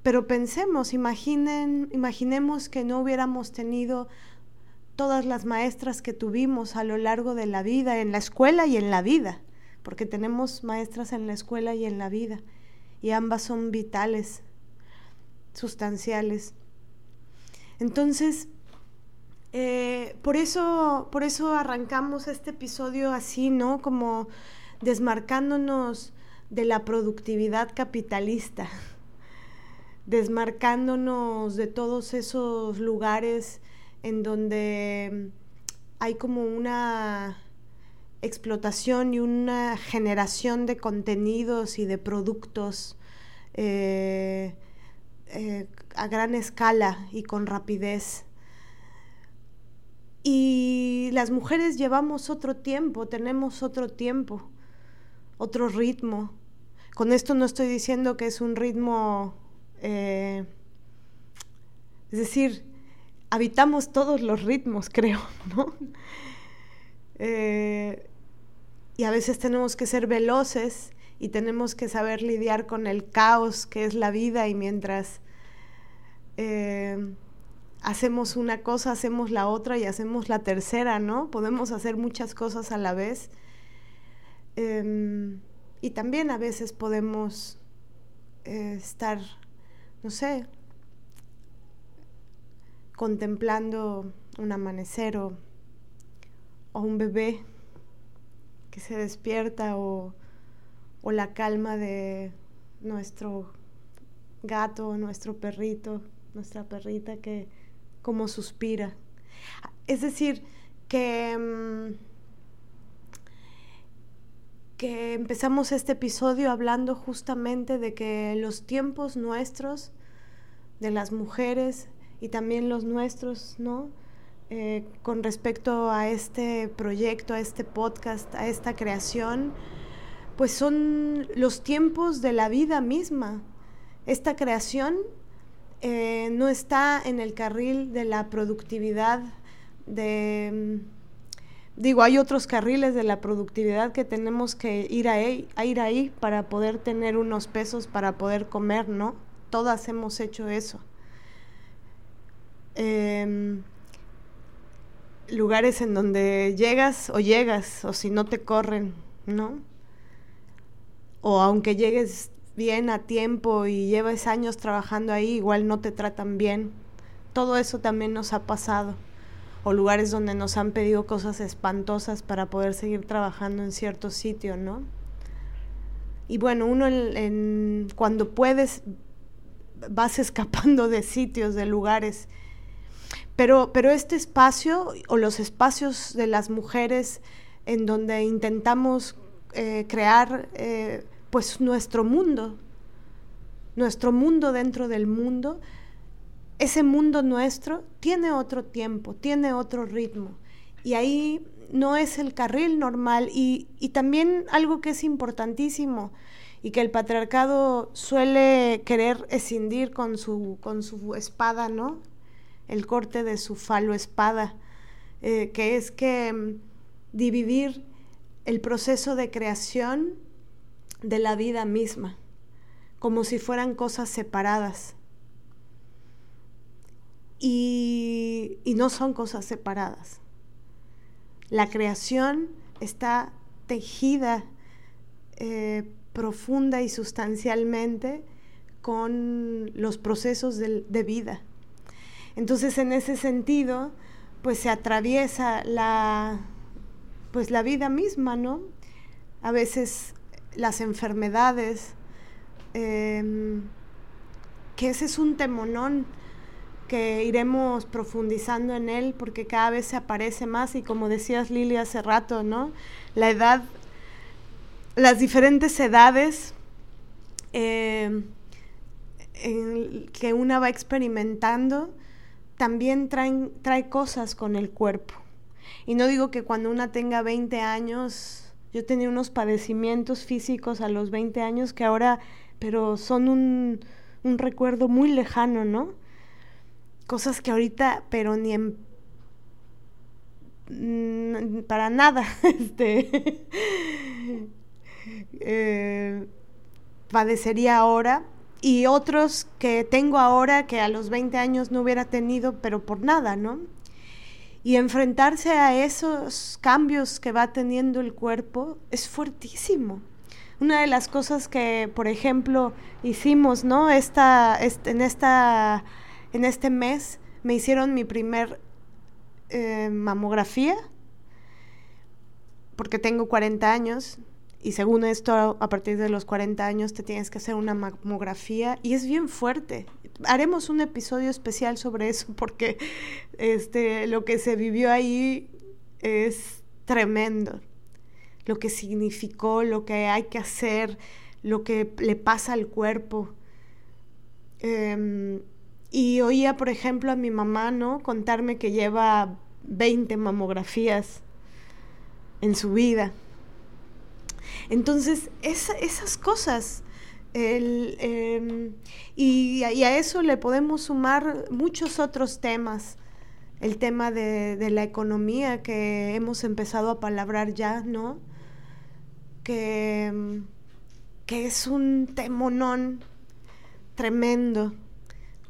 Pero pensemos, imaginen, imaginemos que no hubiéramos tenido todas las maestras que tuvimos a lo largo de la vida, en la escuela y en la vida, porque tenemos maestras en la escuela y en la vida, y ambas son vitales, sustanciales. Entonces, eh, por, eso, por eso arrancamos este episodio así, ¿no? Como desmarcándonos de la productividad capitalista desmarcándonos de todos esos lugares en donde hay como una explotación y una generación de contenidos y de productos eh, eh, a gran escala y con rapidez. Y las mujeres llevamos otro tiempo, tenemos otro tiempo, otro ritmo. Con esto no estoy diciendo que es un ritmo, eh, es decir, habitamos todos los ritmos, creo, ¿no? Eh, y a veces tenemos que ser veloces y tenemos que saber lidiar con el caos que es la vida y mientras eh, hacemos una cosa, hacemos la otra y hacemos la tercera, ¿no? Podemos hacer muchas cosas a la vez. Em, y también a veces podemos eh, estar, no sé, contemplando un amanecer o, un bebé que se despierta o, o la calma de nuestro gato, nuestro perrito, nuestra perrita que como suspira. Es decir, que, mm, que empezamos este episodio hablando justamente de que los tiempos nuestros, de las mujeres y también los nuestros, ¿no? Eh, con respecto a este proyecto, a este podcast, a esta creación, pues son los tiempos de la vida misma. Esta creación eh, no está en el carril de la productividad, de, mm, digo, hay otros carriles de la productividad que tenemos que ir a, ir ahí para poder tener unos pesos para poder comer, ¿no? Todas hemos hecho eso. Em, lugares en donde llegas o llegas, o si no te corren, ¿no? O aunque llegues bien a tiempo y llevas años trabajando ahí, igual no te tratan bien. Todo eso también nos ha pasado. O lugares donde nos han pedido cosas espantosas para poder seguir trabajando en cierto sitio, ¿no? Y bueno, uno cuando puedes vas escapando de sitios, de lugares. Pero, pero este espacio o los espacios de las mujeres en donde intentamos eh, crear eh, pues nuestro mundo, nuestro mundo dentro del mundo, ese mundo nuestro tiene otro tiempo, tiene otro ritmo. Y ahí no es el carril normal. Y, también algo que es importantísimo y que el patriarcado suele querer escindir con su, con su espada, ¿no? El corte de su falo espada, eh, que es que mm, dividir el proceso de creación de la vida misma, como si fueran cosas separadas. Y, no son cosas separadas. La creación está tejida eh, profunda y sustancialmente con los procesos de, de, vida. Entonces, en ese sentido, pues se atraviesa la, pues la vida misma, ¿no? A veces las enfermedades, em, que ese es un temonón que iremos profundizando en él porque cada vez se aparece más y como decías Lili hace rato, ¿no? La edad, las diferentes edades em, que una va experimentando también traen, trae cosas con el cuerpo. Y no digo que cuando una tenga 20 años yo tenía unos padecimientos físicos a los 20 años que ahora, pero son un, recuerdo muy lejano, ¿no? Cosas que ahorita, pero ni en mm, para nada este eh, padecería ahora y otros que tengo ahora que a los 20 años no hubiera tenido pero por nada, ¿no? Y enfrentarse a esos cambios que va teniendo el cuerpo es fuertísimo. Una de las cosas que, por ejemplo, hicimos, ¿no? Esta, en, esta, en este mes me hicieron mi primer eh, mamografía, porque tengo 40 años, y según esto, a partir de los 40 años te tienes que hacer una mamografía, y es bien fuerte, haremos un episodio especial sobre eso porque este, lo que se vivió ahí es tremendo. Lo que significó, lo que hay que hacer, lo que le pasa al cuerpo. Em, y oía, por ejemplo, a mi mamá, ¿no? Contarme que lleva 20 mamografías en su vida. Entonces, esas cosas, em, y, a eso le podemos sumar muchos otros temas. El tema de, la economía que hemos empezado a palabrar ya, ¿no? Que, que es un temonón tremendo.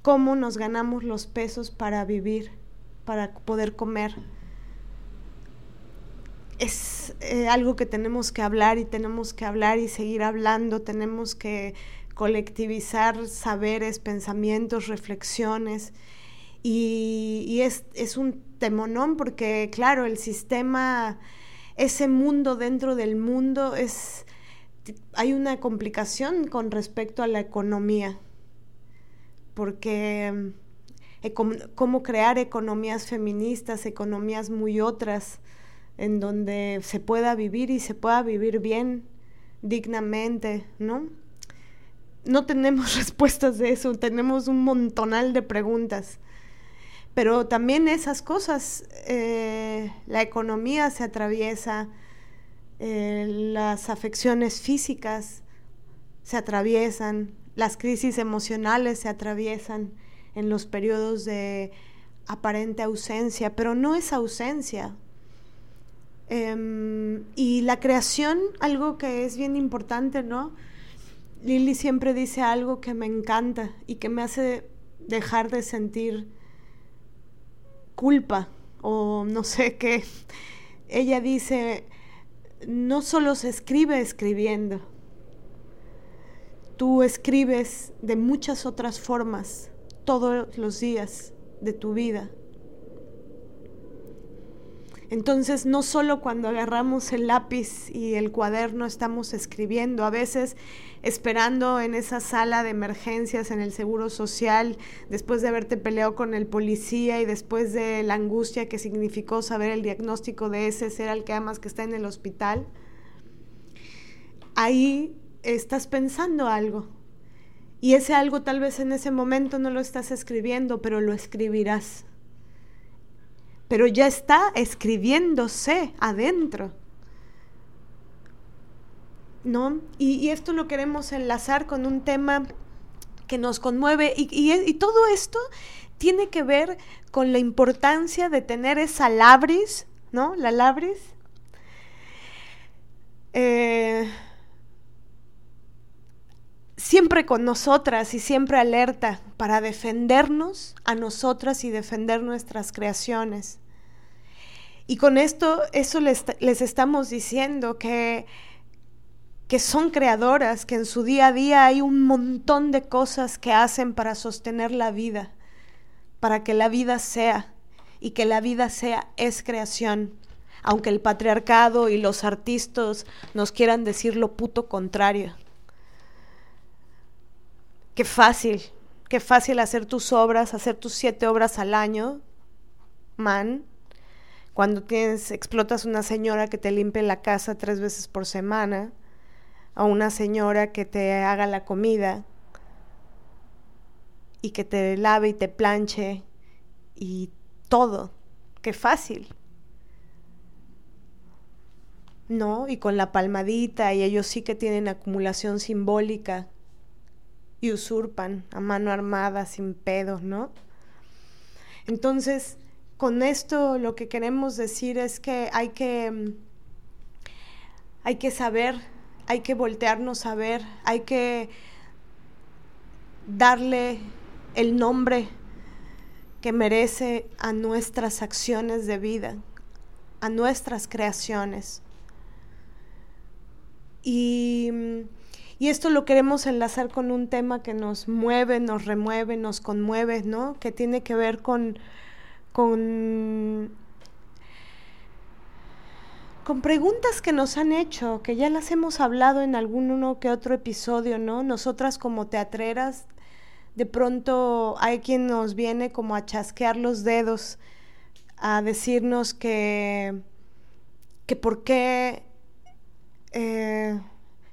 Cómo nos ganamos los pesos para vivir, para poder comer es eh, algo que tenemos que hablar y tenemos que hablar y seguir hablando, tenemos que colectivizar saberes, pensamientos, reflexiones. Y, es, es, un temonón porque, claro, el sistema, ese mundo dentro del mundo, es, hay una complicación con respecto a la economía, porque eh, cómo crear economías feministas, economías muy otras, en donde se pueda vivir y se pueda vivir bien, dignamente, ¿no? No tenemos respuestas de eso, tenemos un montonal de preguntas. Pero también esas cosas, eh, la economía se atraviesa, eh, las afecciones físicas se atraviesan, las crisis emocionales se atraviesan en los periodos de aparente ausencia, pero no es ausencia, Em, y la creación, algo que es bien importante, ¿no? Lili siempre dice algo que me encanta y que me hace dejar de sentir culpa o no sé qué. Ella dice, no solo se escribe escribiendo, tú escribes de muchas otras formas todos los días de tu vida. Entonces, no solo cuando agarramos el lápiz y el cuaderno estamos escribiendo, a veces esperando en esa sala de emergencias en el Seguro Social, después de haberte peleado con el policía y después de la angustia que significó saber el diagnóstico de ese ser al que amas que está en el hospital, ahí estás pensando algo. Y ese algo tal vez en ese momento no lo estás escribiendo, pero lo escribirás pero ya está escribiéndose adentro. ¿No? Y, esto lo queremos enlazar con un tema que nos conmueve y, todo esto tiene que ver con la importancia de tener esa labris, ¿no? La labris. Eh, siempre con nosotras y siempre alerta para defendernos a nosotras y defender nuestras creaciones. Y con esto, eso les, estamos diciendo que, que son creadoras, que en su día a día hay un montón de cosas que hacen para sostener la vida, para que la vida sea, y que la vida sea es creación, aunque el patriarcado y los artistas nos quieran decir lo puto contrario. Qué fácil, qué fácil hacer tus obras, hacer tus siete obras al año, man. Cuando tienes, explotas una señora que te limpie la casa tres veces por semana, o una señora que te haga la comida y que te lave y te planche y todo. Qué fácil. ¿No? Y con la palmadita y ellos sí que tienen acumulación simbólica y usurpan a mano armada, sin pedos, ¿no? Entonces, con esto lo que queremos decir es que hay que, mm, hay que saber, hay que voltearnos a ver, hay que darle el nombre que merece a nuestras acciones de vida, a nuestras creaciones. Y mm, y esto lo queremos enlazar con un tema que nos mueve, nos remueve, nos conmueve, ¿no? Que tiene que ver con, con, con preguntas que nos han hecho, que ya las hemos hablado en algún uno que otro episodio, ¿no? Nosotras como teatreras, de pronto hay quien nos viene como a chasquear los dedos, a decirnos que, que por qué... Eh,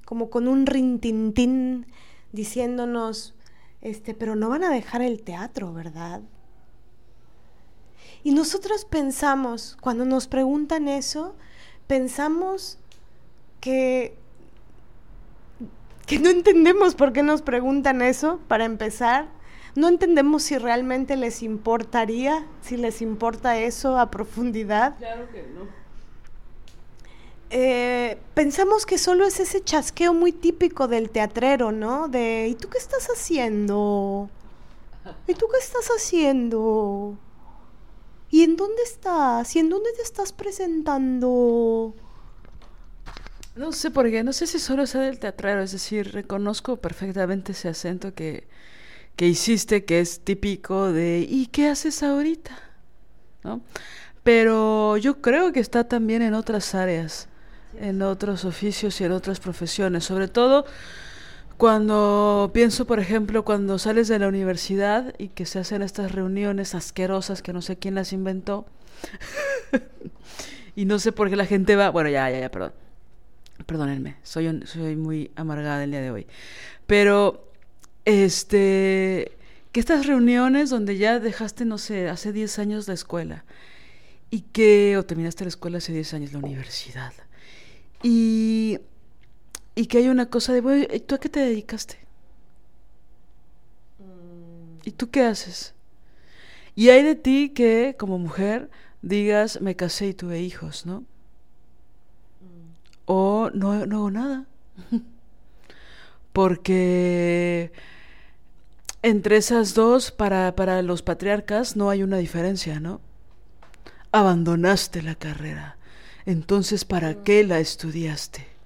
como con un rintintín diciéndonos, este, pero no van a dejar el teatro, ¿verdad? Y nosotros pensamos, cuando nos preguntan eso, pensamos que, que no entendemos por qué nos preguntan eso, para empezar. No entendemos si realmente les importaría, si les importa eso a profundidad. Claro que no. Eh, pensamos que solo es ese chasqueo muy típico del teatrero, ¿no? De, ¿y tú qué estás haciendo? ¿Y tú qué estás haciendo? ¿Y en dónde estás? ¿Y en dónde te estás presentando? No sé por qué, no sé si solo es del teatrero, es decir, reconozco perfectamente ese acento que, que hiciste, que es típico de ¿y qué haces ahorita? ¿No? Pero yo creo que está también en otras áreas en otros oficios y en otras profesiones, sobre todo cuando pienso, por ejemplo, cuando sales de la universidad y que se hacen estas reuniones asquerosas que no sé quién las inventó. y no sé por qué la gente va, bueno, ya, ya, ya, perdón. Perdónenme, soy soy muy amargada el día de hoy. Pero este que estas reuniones donde ya dejaste, no sé, hace 10 años la escuela y que o terminaste la escuela hace 10 años la universidad y, y que hay una cosa de, ¿tú a qué te dedicaste? ¿Y tú qué haces? Y hay de ti que, como mujer, digas, me casé y tuve hijos, ¿no? O no, no hago nada. Porque entre esas dos, para, para los patriarcas, no hay una diferencia, ¿no? Abandonaste la carrera entonces ¿para qué la estudiaste?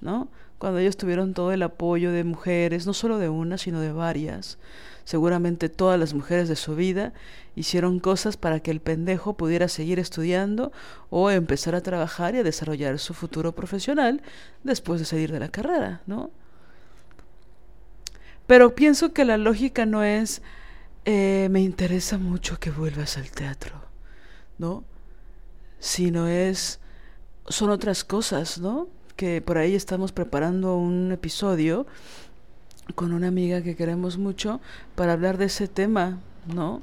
¿No? Cuando ellos tuvieron todo el apoyo de mujeres, no solo de una, sino de varias, seguramente todas las mujeres de su vida hicieron cosas para que el pendejo pudiera seguir estudiando o empezar a trabajar y a desarrollar su futuro profesional después de salir de la carrera, ¿no? Pero pienso que la lógica no es, eh, me interesa mucho que vuelvas al teatro, ¿no? sino es, son otras cosas, ¿no? Que por ahí estamos preparando un episodio con una amiga que queremos mucho para hablar de ese tema, ¿no?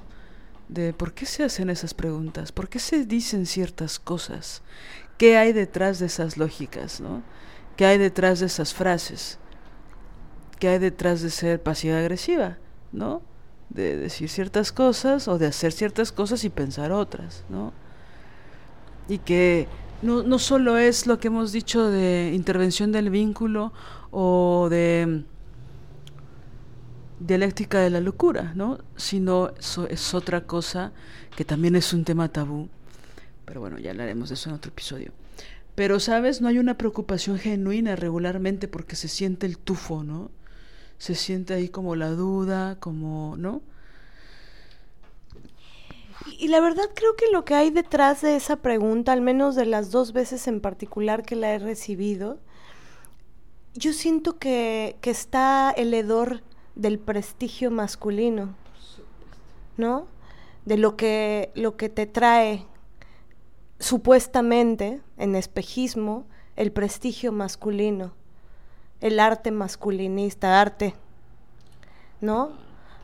De por qué se hacen esas preguntas, por qué se dicen ciertas cosas, qué hay detrás de esas lógicas, ¿no? ¿Qué hay detrás de esas frases? ¿Qué hay detrás de ser pasiva-agresiva, ¿no? De decir ciertas cosas o de hacer ciertas cosas y pensar otras, ¿no? y que no, no solo es lo que hemos dicho de intervención del vínculo o de dialéctica de la locura, ¿no? Sino eso es otra cosa que también es un tema tabú. Pero bueno, ya hablaremos de eso en otro episodio. Pero, ¿sabes? No hay una preocupación genuina regularmente porque se siente el tufo, ¿no? Se siente ahí como la duda, como, ¿no? Y la verdad creo que lo que hay detrás de esa pregunta, al menos de las dos veces en particular que la he recibido, yo siento que, que está el hedor del prestigio masculino, ¿no? De lo que, lo que te trae supuestamente en espejismo el prestigio masculino, el arte masculinista, arte, ¿no?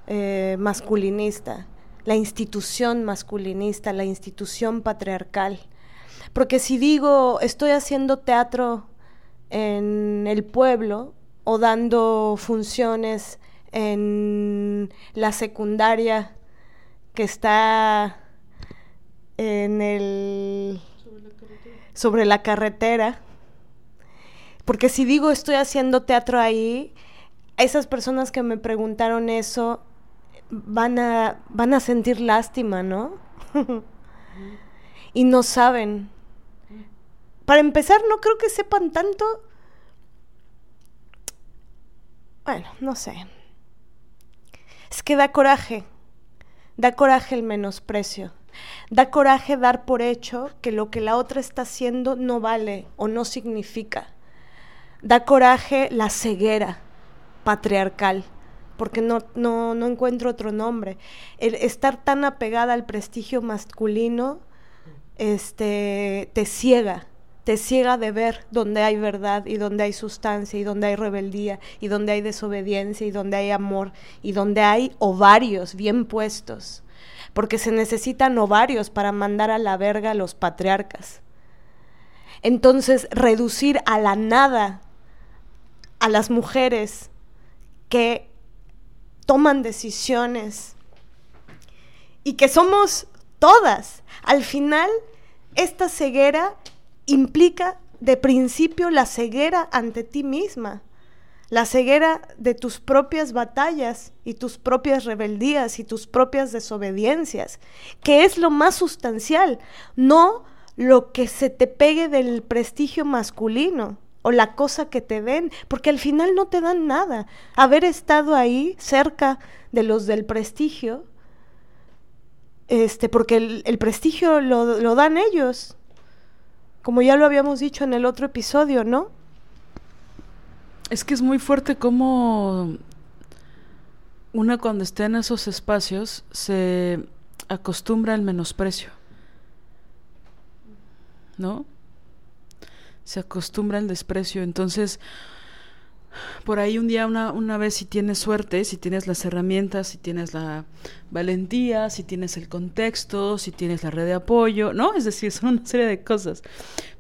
Eh, masculinista la institución masculinista, la institución patriarcal. Porque si digo, estoy haciendo teatro en el pueblo o dando funciones en la secundaria que está en el sobre la carretera porque si digo estoy haciendo teatro ahí esas personas que me preguntaron eso van a, van a sentir lástima, ¿no? y no saben. Para empezar, no creo que sepan tanto. Bueno, no sé. Es que da coraje. Da coraje el menosprecio. Da coraje dar por hecho que lo que la otra está haciendo no vale o no significa. Da coraje la ceguera patriarcal porque no, no, no encuentro otro nombre. El estar tan apegada al prestigio masculino este, te ciega, te ciega de ver donde hay verdad y donde hay sustancia y donde hay rebeldía y donde hay desobediencia y donde hay amor y donde hay ovarios bien puestos. porque se necesitan ovarios para mandar a la verga a los patriarcas. Entonces, reducir a la nada a las mujeres que toman decisiones y que somos todas. Al final, esta ceguera implica de principio la ceguera ante ti misma, la ceguera de tus propias batallas y tus propias rebeldías y tus propias desobediencias, que es lo más sustancial, no lo que se te pegue del prestigio masculino o la cosa que te den, porque al final no te dan nada. Haber estado ahí cerca de los del prestigio, este, porque el, prestigio lo, lo dan ellos, como ya lo habíamos dicho en el otro episodio, ¿no? Es que es muy fuerte como una cuando está en esos espacios se acostumbra al menosprecio. ¿No? Se acostumbra al desprecio. Entonces, por ahí un día, una, una vez, si tienes suerte, si tienes las herramientas, si tienes la valentía, si tienes el contexto, si tienes la red de apoyo, ¿no? Es decir, son una serie de cosas.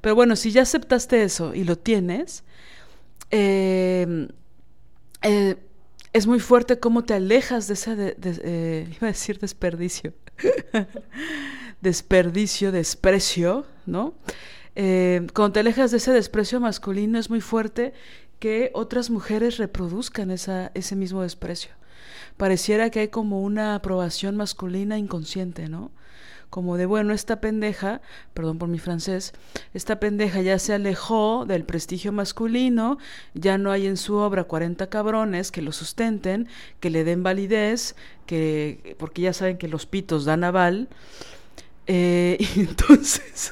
Pero bueno, si ya aceptaste eso y lo tienes, eh, eh, es muy fuerte cómo te alejas de ese, eh, iba a decir desperdicio, desperdicio, desprecio, ¿no? Cuando te alejas de ese desprecio masculino es muy fuerte que otras mujeres reproduzcan esa, ese mismo desprecio. Pareciera que hay como una aprobación masculina inconsciente, ¿no? como de, bueno, esta pendeja, perdón por mi francés, esta pendeja ya se alejó del prestigio masculino, ya no hay en su obra 40 cabrones que lo sustenten, que le den validez, que, porque ya saben que los pitos dan aval. Eh, y entonces,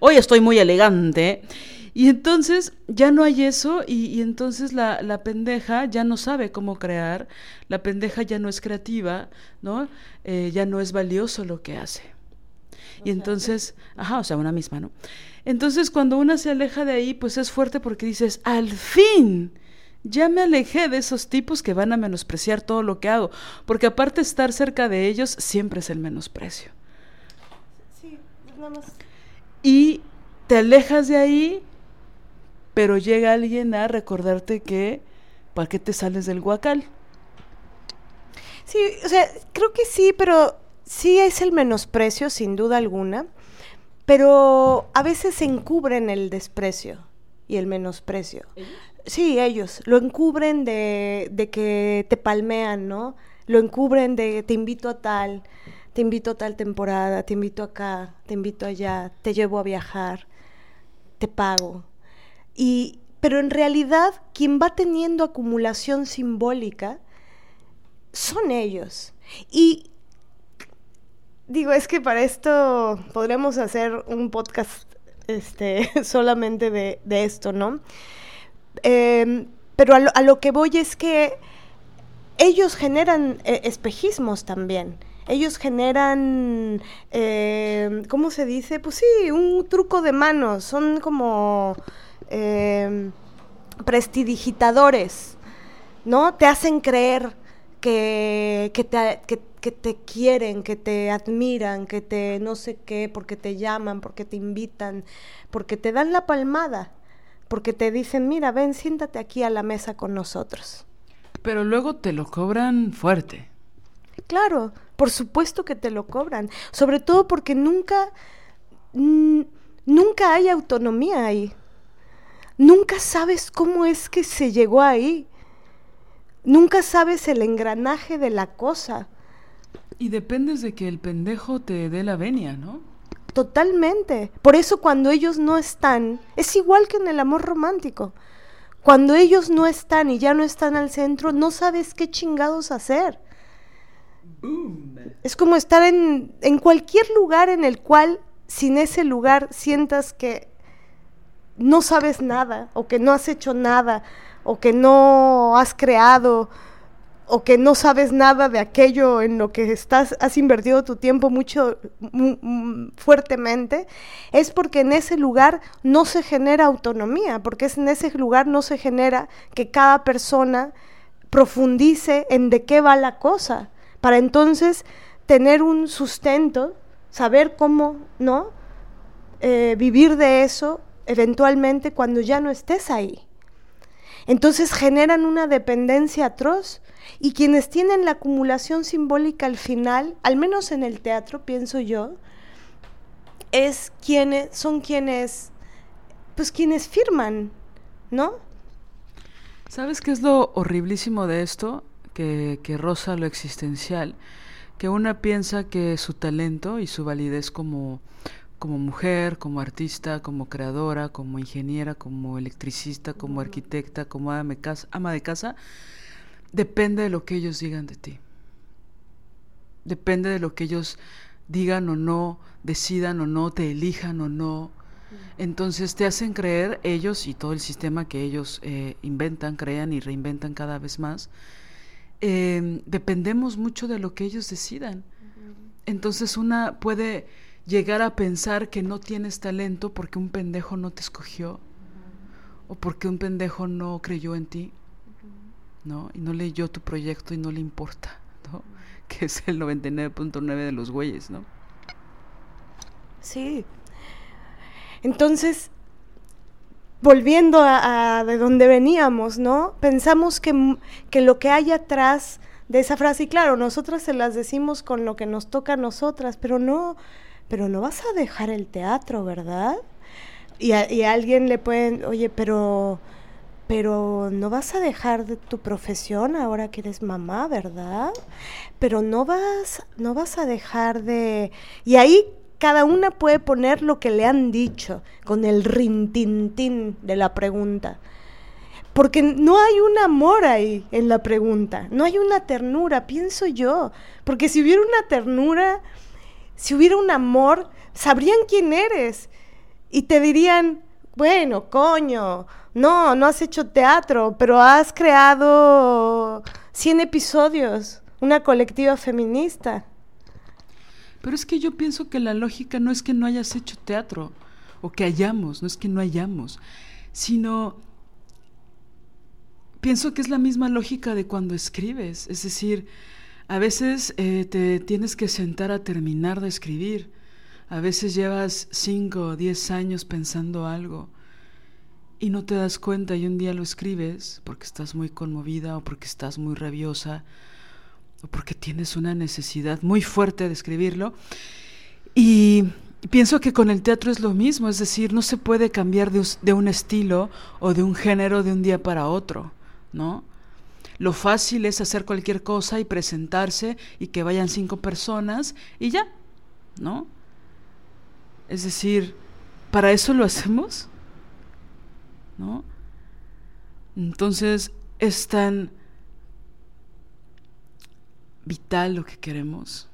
hoy estoy muy elegante. Y entonces ya no hay eso y, entonces la, la, pendeja ya no sabe cómo crear, la pendeja ya no es creativa, ¿no? Eh, ya no es valioso lo que hace. y entonces, ajá, o sea, una misma, ¿no? Entonces cuando una se aleja de ahí, pues es fuerte porque dices, al fin, ya me alejé de esos tipos que van a menospreciar todo lo que hago, porque aparte estar cerca de ellos siempre es el menosprecio. Sí, nada más. Y te alejas de ahí pero llega alguien a recordarte que ¿para qué te sales del guacal? Sí, o sea, creo que sí, pero sí es el menosprecio, sin duda alguna, pero a veces se encubren el desprecio y el menosprecio. Sí, ellos lo encubren de, de que te palmean, ¿no? Lo encubren de te invito a tal, te invito a tal temporada, te invito acá, te invito allá, te llevo a viajar, te pago. Y, pero en realidad quien va teniendo acumulación simbólica son ellos. Y digo, es que para esto podríamos hacer un podcast este, solamente de, esto, ¿no? Em, pero a lo, que voy es que ellos generan eh, espejismos también. Ellos generan, em, ¿cómo se dice? Pues sí, un truco de manos. Son como eh, prestidigitadores, ¿no? Te hacen creer que, que, te, que, te quieren, que te admiran, que te no sé qué, porque te llaman, porque te invitan, porque te dan la palmada, porque te dicen, mira, ven, siéntate aquí a la mesa con nosotros. Pero luego te lo cobran fuerte. Claro, por supuesto que te lo cobran, sobre todo porque nunca, nunca hay autonomía ahí nunca sabes cómo es que se llegó ahí. Nunca sabes el engranaje de la cosa. Y dependes de que el pendejo te dé la venia, ¿no? Totalmente. Por eso cuando ellos no están, es igual que en el amor romántico. Cuando ellos no están y ya no están al centro, no sabes qué chingados hacer. Es como estar en, cualquier lugar en el cual, sin ese lugar, sientas que no sabes nada, o que no has hecho nada, o que no has creado, o que no sabes nada de aquello en lo que estás, has invertido tu tiempo mucho fuertemente, es porque en ese lugar no se genera autonomía, porque en ese lugar no se genera que cada persona profundice en de qué va la cosa, para entonces tener un sustento, saber cómo, ¿no? Eh, vivir de eso eventualmente cuando ya no estés ahí. Entonces generan una dependencia atroz y quienes tienen la acumulación simbólica al final, al menos en el teatro, pienso yo, es quienes son quienes pues quienes firman, ¿no? ¿Sabes qué es lo horriblísimo de esto? Que, que roza lo existencial, que una piensa que su talento y su validez como como mujer, como artista, como creadora, como ingeniera, como electricista, como arquitecta, como ama de casa, depende de lo que ellos digan de ti. Depende de lo que ellos digan o no, decidan o no, te elijan o no. Entonces te hacen creer ellos y todo el sistema que ellos eh, inventan, crean y reinventan cada vez más. Em, dependemos mucho de lo que ellos decidan. Entonces una puede llegar a pensar que no tienes talento porque un pendejo no te escogió o porque un pendejo no creyó en ti, ¿no? Y no leyó tu proyecto y no le importa, ¿no? Que es el 99.9 de los güeyes, ¿no? Sí. Entonces, volviendo a, de donde veníamos, ¿no? Pensamos que, que lo que hay atrás de esa frase, y claro, nosotras se las decimos con lo que nos toca a nosotras, pero no, pero no vas a dejar el teatro, ¿verdad? Y a, alguien le pueden, oye, pero, pero no vas a dejar de tu profesión ahora que eres mamá, ¿verdad? Pero no vas, no vas a dejar de... Y ahí cada una puede poner lo que le han dicho con el rintintín de la pregunta. Porque no hay un amor ahí en la pregunta, no hay una ternura, pienso yo. Porque si hubiera una ternura, si hubiera un amor, sabrían quién eres y te dirían, bueno, coño, no, no has hecho teatro, pero has creado 100 episodios, una colectiva feminista. Pero es que yo pienso que la lógica no es que no hayas hecho teatro o que hayamos, no es que no hayamos, sino pienso que es la misma lógica de cuando escribes, es decir, a veces eh, te tienes que sentar a terminar de escribir. A veces llevas cinco o diez años pensando algo y no te das cuenta y un día lo escribes porque estás muy conmovida o porque estás muy rabiosa o porque tienes una necesidad muy fuerte de escribirlo. Y pienso que con el teatro es lo mismo, es decir, no se puede cambiar de, de un estilo o de un género de un día para otro, ¿no? Lo fácil es hacer cualquier cosa y presentarse y que vayan cinco personas y ya, ¿no? Es decir, ¿para eso lo hacemos? ¿No? Entonces es tan vital lo que queremos.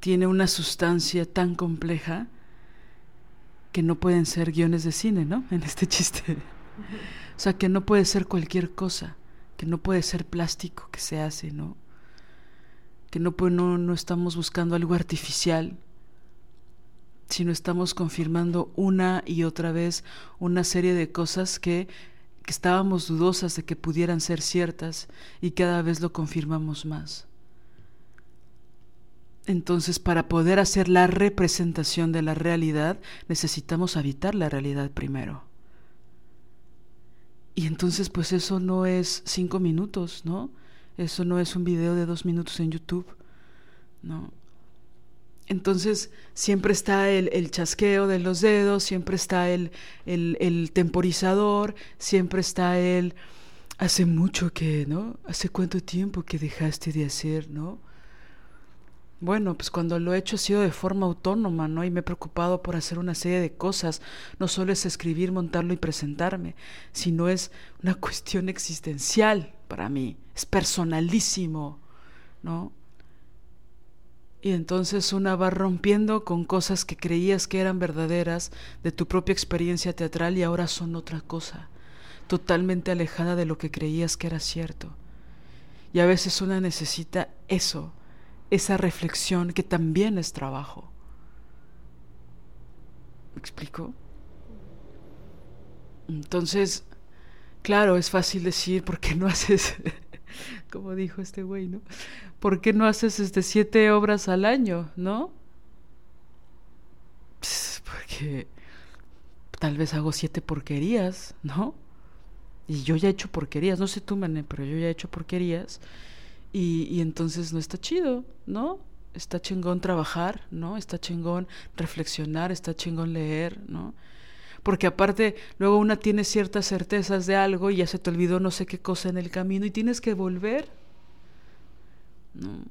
Tiene una sustancia tan compleja que no pueden ser guiones de cine, ¿no? En este chiste. O sea, que no puede ser cualquier cosa, que no puede ser plástico que se hace, ¿no? Que no, no, no estamos buscando algo artificial, sino estamos confirmando una y otra vez una serie de cosas que, que estábamos dudosas de que pudieran ser ciertas y cada vez lo confirmamos más. Entonces, para poder hacer la representación de la realidad, necesitamos habitar la realidad primero. Y entonces pues eso no es cinco minutos, ¿no? Eso no es un video de dos minutos en YouTube, ¿no? Entonces siempre está el, chasqueo de los dedos, siempre está el, el, temporizador, siempre está el hace mucho que, ¿no? ¿Hace cuánto tiempo que dejaste de hacer, ¿no? Bueno, pues cuando lo he hecho ha sido de forma autónoma, ¿no? Y me he preocupado por hacer una serie de cosas. No solo es escribir, montarlo y presentarme, sino es una cuestión existencial para mí. Es personalísimo, ¿no? Y entonces una va rompiendo con cosas que creías que eran verdaderas de tu propia experiencia teatral y ahora son otra cosa, totalmente alejada de lo que creías que era cierto. Y a veces una necesita eso esa reflexión que también es trabajo. ¿Me explico? Entonces, claro, es fácil decir, ¿por qué no haces como dijo este güey, ¿no? ¿Por qué no haces este siete obras al año, no? porque tal vez hago siete porquerías, ¿no? Y yo ya he hecho porquerías, no sé tú, mané, pero yo ya he hecho porquerías. Y, y entonces no está chido, ¿no? Está chingón trabajar, ¿no? Está chingón reflexionar, está chingón leer, ¿no? Porque aparte, luego una tiene ciertas certezas de algo y ya se te olvidó no sé qué cosa en el camino y tienes que volver, ¿no?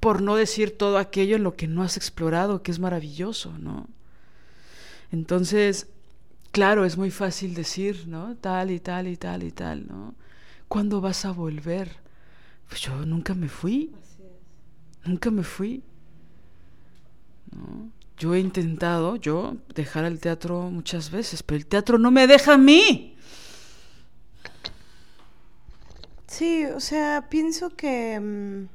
Por no decir todo aquello en lo que no has explorado, que es maravilloso, ¿no? Entonces, claro, es muy fácil decir, ¿no? Tal y tal y tal y tal, ¿no? ¿Cuándo vas a volver? Pues yo nunca me fui. Nunca me fui. ¿No? Yo he intentado, yo, dejar el teatro muchas veces, pero el teatro no me deja a mí. Sí, o sea, pienso que... Mm,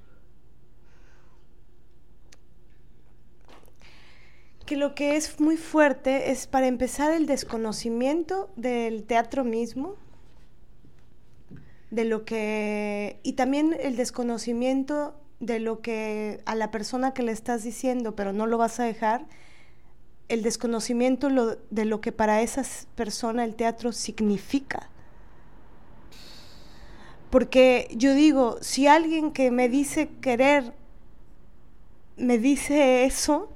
que lo que es muy fuerte es para empezar el desconocimiento del teatro mismo, de lo que... y también el desconocimiento de lo que a la persona que le estás diciendo, pero no lo vas a dejar, el desconocimiento de lo que para esa persona el teatro significa. Porque yo digo, si alguien que me dice querer me dice eso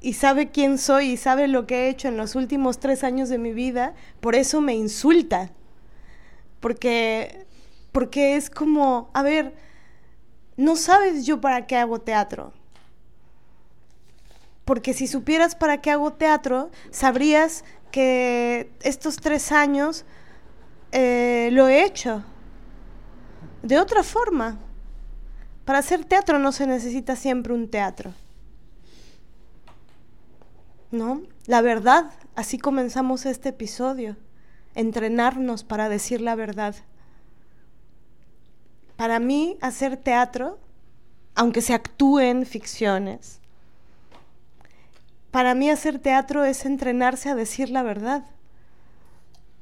y sabe quién soy y sabe lo que he hecho en los últimos tres años de mi vida, por eso me insulta. Porque, porque es como, a ver, no sabes yo para qué hago teatro. Porque si supieras para qué hago teatro, sabrías que estos tres años eh, lo he hecho de otra forma. Para hacer teatro no se necesita siempre un teatro. ¿No? La verdad, así comenzamos este episodio. Entrenarnos para decir la verdad. Para mí, hacer teatro, aunque se actúen ficciones, para mí hacer teatro es entrenarse a decir la verdad.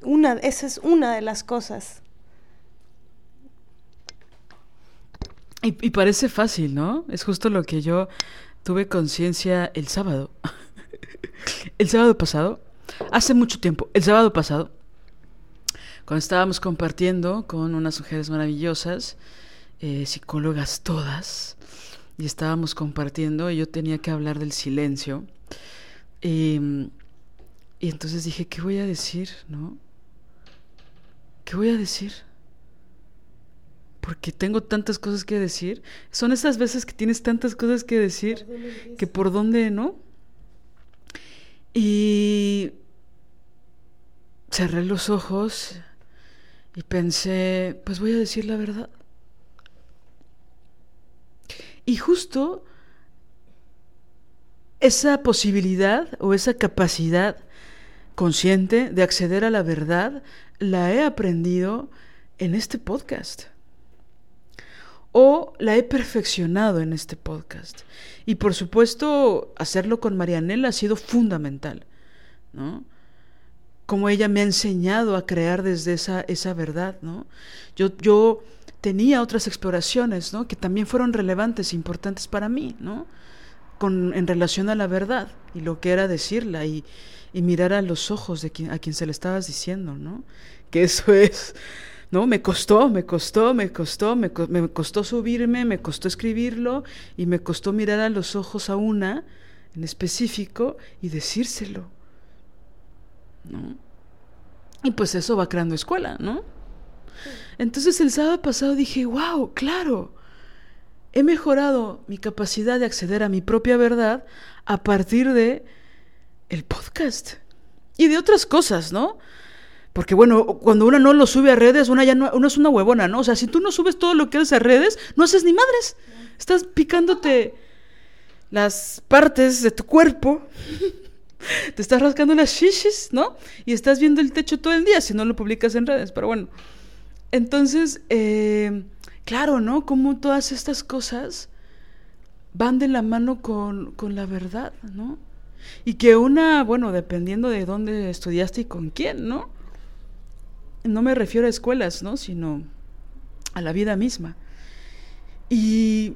Una, esa es una de las cosas. Y, y parece fácil, ¿no? Es justo lo que yo tuve conciencia el sábado. el sábado pasado, hace mucho tiempo, el sábado pasado, cuando estábamos compartiendo con unas mujeres maravillosas, eh, psicólogas todas, y estábamos compartiendo, y yo tenía que hablar del silencio. Em, y entonces dije, ¿qué voy a decir? ¿No? ¿Qué voy a decir? Porque tengo tantas cosas que decir. Son esas veces que tienes tantas cosas que decir que por dónde, ¿no? Y cerré los ojos y pensé, pues voy a decir la verdad. Y justo esa posibilidad o esa capacidad consciente de acceder a la verdad la he aprendido en este podcast. O la he perfeccionado en este podcast. Y por supuesto, hacerlo con Marianela ha sido fundamental. ¿no? Como ella me ha enseñado a crear desde esa, esa verdad, ¿no? Yo, yo tenía otras exploraciones, ¿no? Que también fueron relevantes importantes para mí, ¿no? Con, en relación a la verdad y lo que era decirla y, y mirar a los ojos de quien, a quien se le estabas diciendo, ¿no? Que eso es, ¿no? Me costó, me costó, me costó, me, me costó subirme, me costó escribirlo y me costó mirar a los ojos a una en específico y decírselo, ¿no? Y pues eso va creando escuela, ¿no? Entonces el sábado pasado dije, wow, claro, he mejorado mi capacidad de acceder a mi propia verdad a partir de el podcast y de otras cosas, ¿no? Porque bueno, cuando uno no lo sube a redes, una ya no, uno es una huevona, ¿no? O sea, si tú no subes todo lo que haces a redes, no haces ni madres. Estás picándote las partes de tu cuerpo te estás rascando las shishis, ¿no? Y estás viendo el techo todo el día si no lo publicas en redes, pero bueno. Entonces, eh, claro, ¿no? Como todas estas cosas van de la mano con, con la verdad, ¿no? Y que una, bueno, dependiendo de dónde estudiaste y con quién, ¿no? No me refiero a escuelas, ¿no? Sino a la vida misma. Y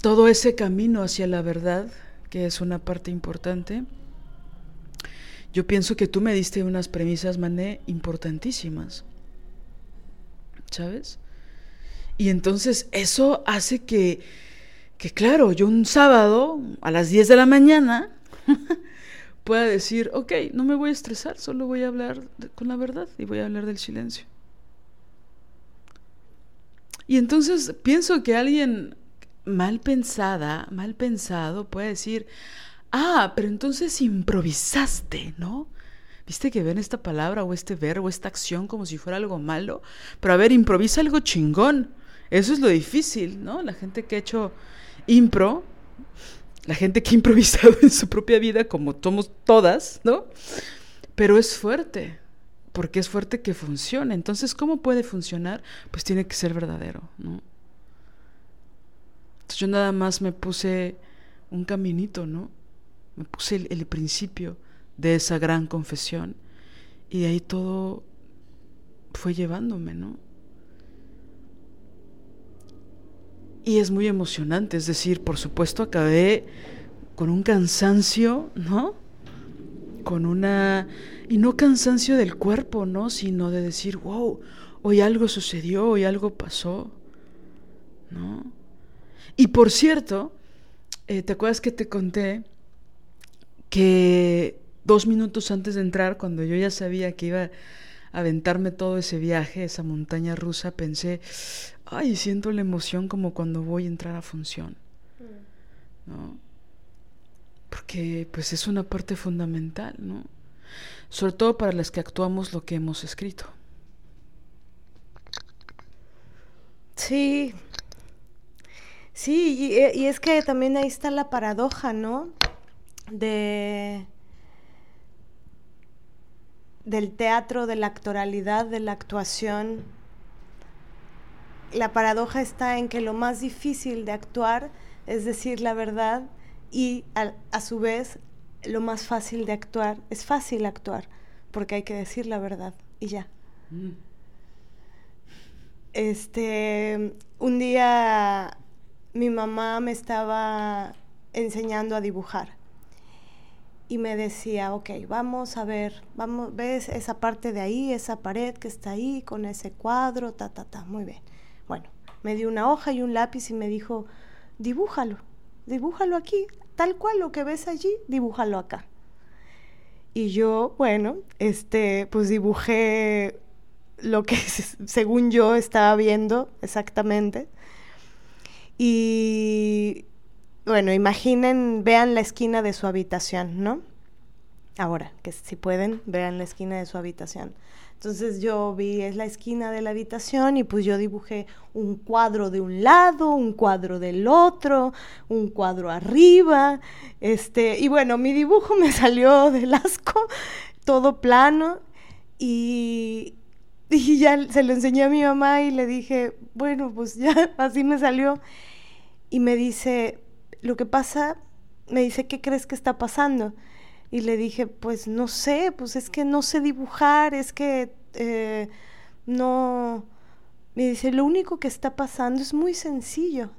todo ese camino hacia la verdad, que es una parte importante, yo pienso que tú me diste unas premisas, Mané, importantísimas. ¿Sabes? Y entonces eso hace que, que, claro, yo un sábado a las 10 de la mañana pueda decir, ok, no me voy a estresar, solo voy a hablar con la verdad y voy a hablar del silencio. Y entonces pienso que alguien mal pensada, mal pensado, puede decir, ah, pero entonces improvisaste, ¿no? ¿Viste que ven esta palabra o este verbo, esta acción como si fuera algo malo? Pero a ver, improvisa algo chingón. Eso es lo difícil, ¿no? La gente que ha hecho impro, la gente que ha improvisado en su propia vida, como somos todas, ¿no? Pero es fuerte, porque es fuerte que funcione. Entonces, ¿cómo puede funcionar? Pues tiene que ser verdadero, ¿no? Yo nada más me puse un caminito, ¿no? Me puse el, el principio de esa gran confesión y de ahí todo fue llevándome, ¿no? Y es muy emocionante, es decir, por supuesto acabé con un cansancio, ¿no? Con una... Y no cansancio del cuerpo, ¿no? Sino de decir, wow, hoy algo sucedió, hoy algo pasó, ¿no? Y por cierto, eh, ¿te acuerdas que te conté que dos minutos antes de entrar, cuando yo ya sabía que iba a aventarme todo ese viaje, esa montaña rusa, pensé, ay, siento la emoción como cuando voy a entrar a función. ¿No? Porque pues es una parte fundamental, ¿no? Sobre todo para las que actuamos lo que hemos escrito. Sí. Sí, y, y es que también ahí está la paradoja, ¿no? De del teatro, de la actoralidad, de la actuación, la paradoja está en que lo más difícil de actuar es decir la verdad y a, su vez lo más fácil de actuar es fácil actuar porque hay que decir la verdad y ya. Mm. Este, un día mi mamá me estaba enseñando a dibujar y me decía, ok, vamos a ver, vamos, ves esa parte de ahí, esa pared que está ahí con ese cuadro, ta, ta, ta, muy bien. Bueno, me dio una hoja y un lápiz y me dijo, dibújalo, dibújalo aquí, tal cual lo que ves allí, dibújalo acá. Y yo, bueno, este, pues dibujé lo que según yo estaba viendo exactamente. Y bueno, imaginen, vean la esquina de su habitación, ¿no? Ahora, que si pueden, vean la esquina de su habitación. Entonces yo vi, es la esquina de la habitación y pues yo dibujé un cuadro de un lado, un cuadro del otro, un cuadro arriba, este, y bueno, mi dibujo me salió del asco, todo plano, y, y ya se lo enseñé a mi mamá y le dije, bueno, pues ya así me salió. Y me dice, lo que pasa, me dice, ¿qué crees que está pasando? Y le dije, pues no sé, pues es que no sé dibujar, es que eh, no... Me dice, lo único que está pasando es muy sencillo.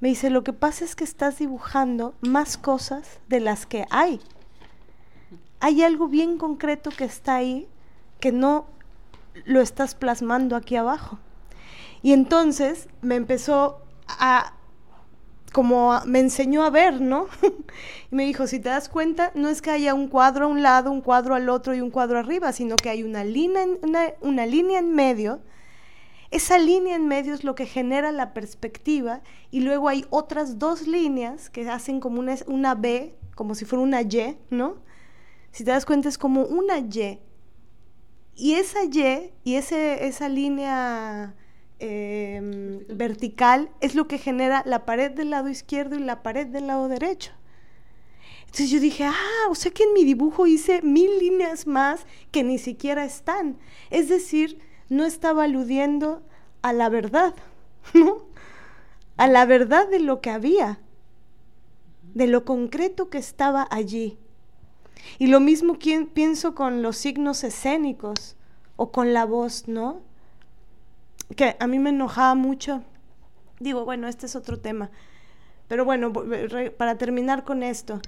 Me dice, lo que pasa es que estás dibujando más cosas de las que hay. Hay algo bien concreto que está ahí que no lo estás plasmando aquí abajo. Y entonces me empezó a como me enseñó a ver, ¿no? y me dijo, si te das cuenta, no es que haya un cuadro a un lado, un cuadro al otro y un cuadro arriba, sino que hay una línea, en, una, línea en medio. Esa línea en medio es lo que genera la perspectiva y luego hay otras dos líneas que hacen como una, una B, como si fuera una Y, ¿no? Si te das cuenta es como una Y. Y esa Y y ese, esa línea Em, vertical es lo que genera la pared del lado izquierdo y la pared del lado derecho. Entonces yo dije, ah, o sea que en mi dibujo hice mil líneas más que ni siquiera están. Es decir, no estaba aludiendo a la verdad, ¿no? A la verdad de lo que había, de lo concreto que estaba allí. Y lo mismo pienso con los signos escénicos o con la voz, ¿no? Que a mí me enojaba mucho. Digo, bueno, este es otro tema. Pero bueno, para terminar con esto,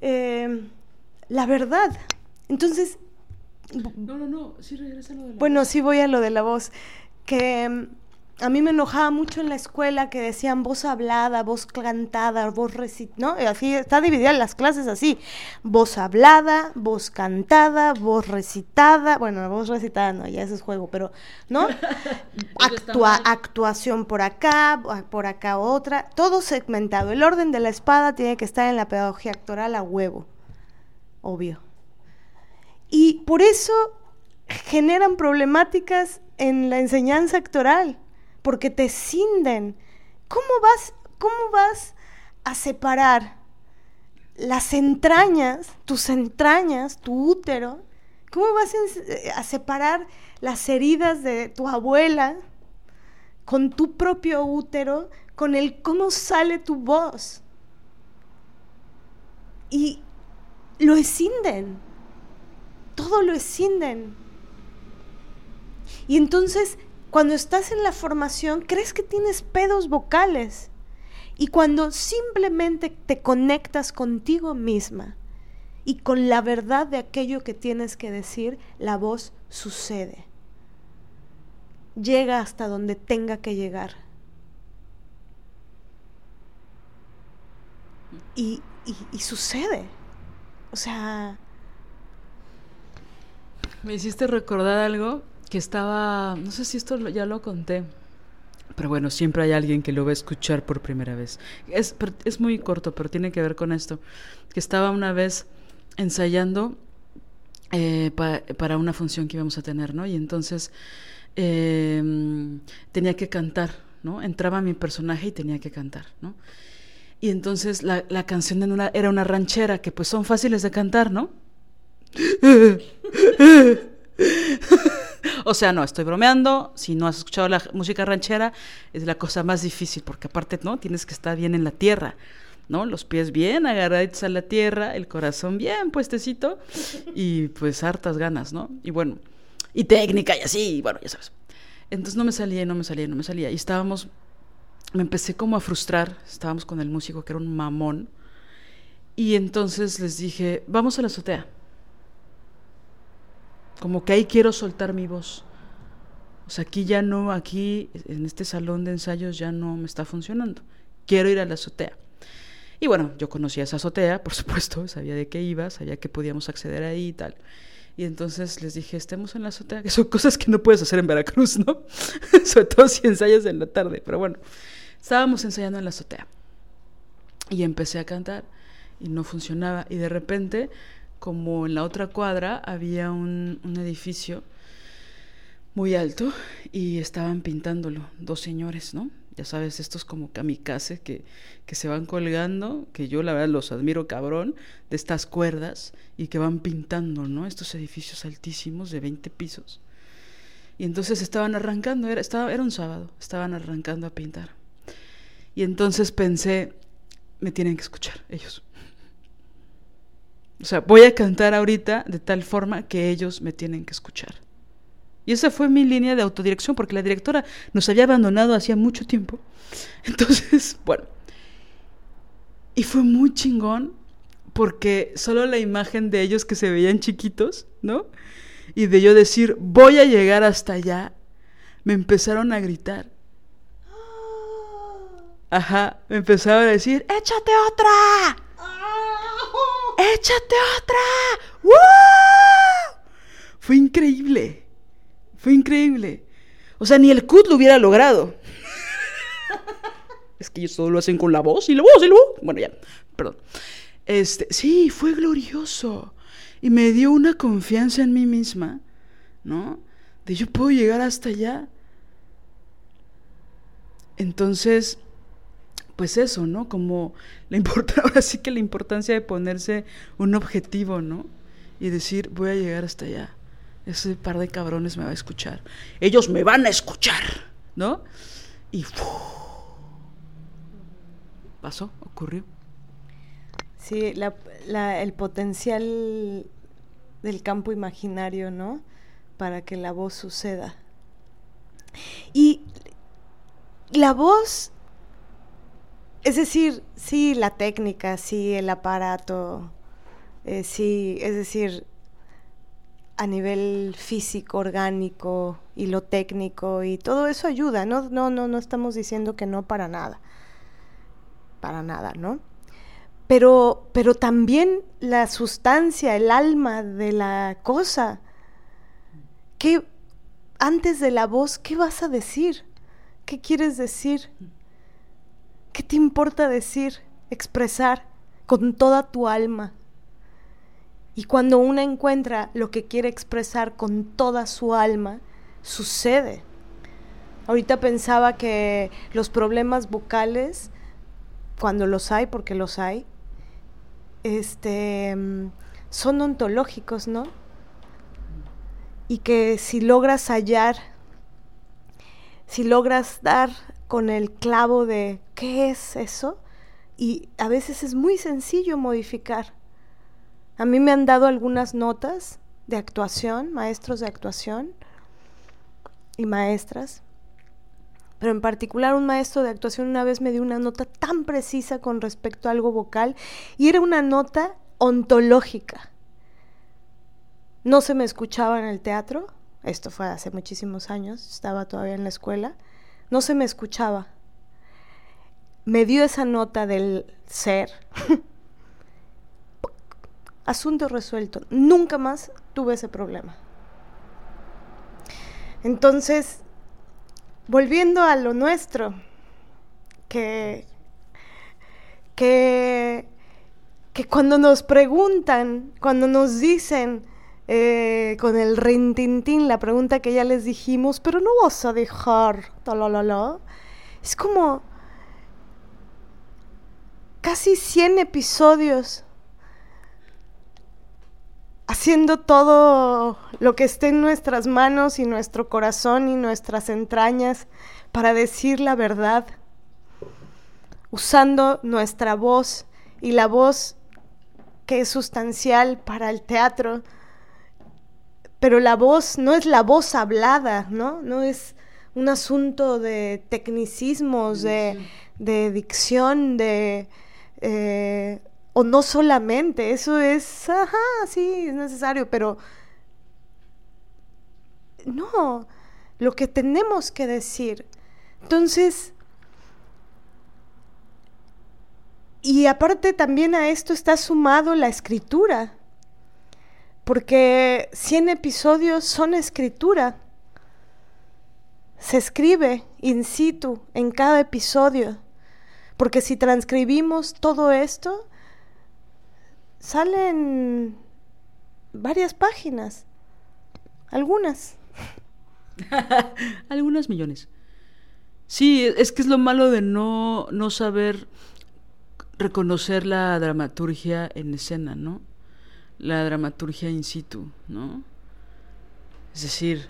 eh, la verdad. Entonces... No, no, no, sí regresa lo de la Bueno, sí voy a lo de la voz. Que a mí me enojaba mucho en la escuela que decían voz hablada, voz cantada, voz recitada, ¿no? Así está dividida las clases así. Voz hablada, voz cantada, voz recitada. Bueno, voz recitada no, ya eso es juego, pero, ¿no? Actua actuación por acá, por acá otra. Todo segmentado. El orden de la espada tiene que estar en la pedagogía actoral a huevo. Obvio. Y por eso generan problemáticas en la enseñanza actoral porque te cinden. ¿Cómo vas, cómo vas a separar las entrañas, tus entrañas, tu útero? ¿Cómo vas a separar las heridas de tu abuela con tu propio útero, con el cómo sale tu voz? Y lo escinden, todo lo escinden. Y entonces cuando estás en la formación, crees que tienes pedos vocales. Y cuando simplemente te conectas contigo misma y con la verdad de aquello que tienes que decir, la voz sucede. Llega hasta donde tenga que llegar. Y, y, sucede. O sea... Me hiciste recordar algo que estaba, no sé si esto ya lo conté, pero bueno, siempre hay alguien que lo va a escuchar por primera vez. Es, es muy corto, pero tiene que ver con esto, que estaba una vez ensayando eh, para una función que íbamos a tener, ¿no? Y entonces em, tenía que cantar, ¿no? Entraba mi personaje y tenía que cantar, ¿no? Y entonces la, la canción era una ranchera, que pues son fáciles de cantar, ¿no? o sea, no, estoy bromeando. Si no has escuchado la música ranchera, es la cosa más difícil, porque aparte, ¿no? Tienes que estar bien en la tierra, ¿no? Los pies bien agarraditos a la tierra, el corazón bien puestecito y pues hartas ganas, ¿no? Y bueno, y técnica y así, bueno, ya sabes. Entonces no me salía, no me salía, no me salía. Y estábamos, me empecé como a frustrar. Estábamos con el músico que era un mamón. Y entonces les dije, vamos a la azotea. Como que ahí quiero soltar mi voz. O sea, aquí ya no, aquí en este salón de ensayos ya no me está funcionando. Quiero ir a la azotea. Y bueno, yo conocía esa azotea, por supuesto, sabía de qué iba, sabía que podíamos acceder ahí y tal. Y entonces les dije, estemos en la azotea, que son cosas que no puedes hacer en Veracruz, ¿no? Sobre todo si ensayas en la tarde. Pero bueno, estábamos ensayando en la azotea. Y empecé a cantar y no funcionaba. Y de repente como en la otra cuadra había un, edificio muy alto y estaban pintándolo dos señores, ¿no? Ya sabes, estos como kamikaze que, que se van colgando, que yo la verdad los admiro cabrón, de estas cuerdas y que van pintando, ¿no? Estos edificios altísimos de 20 pisos. Y entonces estaban arrancando, era, estaba, era un sábado, estaban arrancando a pintar. Y entonces pensé, me tienen que escuchar ellos. O sea, voy a cantar ahorita de tal forma que ellos me tienen que escuchar. Y esa fue mi línea de autodirección, porque la directora nos había abandonado hacía mucho tiempo. Entonces, bueno. Y fue muy chingón, porque solo la imagen de ellos que se veían chiquitos, ¿no? Y de yo decir, voy a llegar hasta allá, me empezaron a gritar. Ajá, me empezaron a decir, échate otra échate otra. ¡Woo! Fue increíble. Fue increíble. O sea, ni el CUT lo hubiera logrado. es que ellos todo lo hacen con la voz y la voz y la voz. Bueno, ya, perdón. Este, sí, fue glorioso. Y me dio una confianza en mí misma, ¿no? De yo puedo llegar hasta allá. Entonces, pues eso, ¿no? Como la ahora sí que la importancia de ponerse un objetivo, ¿no? Y decir, voy a llegar hasta allá. Ese par de cabrones me va a escuchar. Ellos me van a escuchar, ¿no? Y pasó, ocurrió. Sí, el potencial del campo imaginario, ¿no? Para que la voz suceda. Y la voz, es decir, sí, la técnica, sí, el aparato, eh, sí, es decir, a nivel físico, orgánico y lo técnico y todo eso ayuda, no, no, no, no estamos diciendo que no para nada, para nada, ¿no? Pero, pero también la sustancia, el alma de la cosa, que antes de la voz, ¿qué vas a decir? ¿Qué quieres decir? ¿Qué te importa decir, expresar con toda tu alma? Y cuando una encuentra lo que quiere expresar con toda su alma, sucede. Ahorita pensaba que los problemas vocales, cuando los hay, porque los hay, este, son ontológicos, ¿no? Y que si logras hallar, si logras dar con el clavo de qué es eso, y a veces es muy sencillo modificar a mí me han dado algunas notas de actuación, maestros de actuación y maestras, pero en particular un maestro de actuación una vez me dio una nota tan precisa con respecto a algo vocal y era una nota ontológica. No se me escuchaba en el teatro, esto fue hace muchísimos años, estaba todavía en la escuela, no se me escuchaba. Me dio esa nota del ser asunto resuelto. Nunca más tuve ese problema. Entonces, volviendo a lo nuestro, que, que, que cuando nos preguntan, cuando nos dicen eh, con el rintintín la pregunta que ya les dijimos, pero no vas a dejar, es como casi 100 episodios haciendo todo lo que esté en nuestras manos y nuestro corazón y nuestras entrañas para decir la verdad, usando nuestra voz y la voz que es sustancial para el teatro, pero la voz no es la voz hablada, ¿no? No es un asunto de tecnicismos, de, dicción, de... Eh, o no solamente, eso es, ajá, sí, es necesario, pero no, lo que tenemos que decir. Entonces, y aparte también a esto está sumado la escritura, porque 100 episodios son escritura. Se escribe in situ en cada episodio, porque si transcribimos todo esto, salen varias páginas. Algunas. Algunas millones. Sí, es que es lo malo de no, no saber reconocer la dramaturgia en escena, ¿no? La dramaturgia in situ, ¿no? Es decir,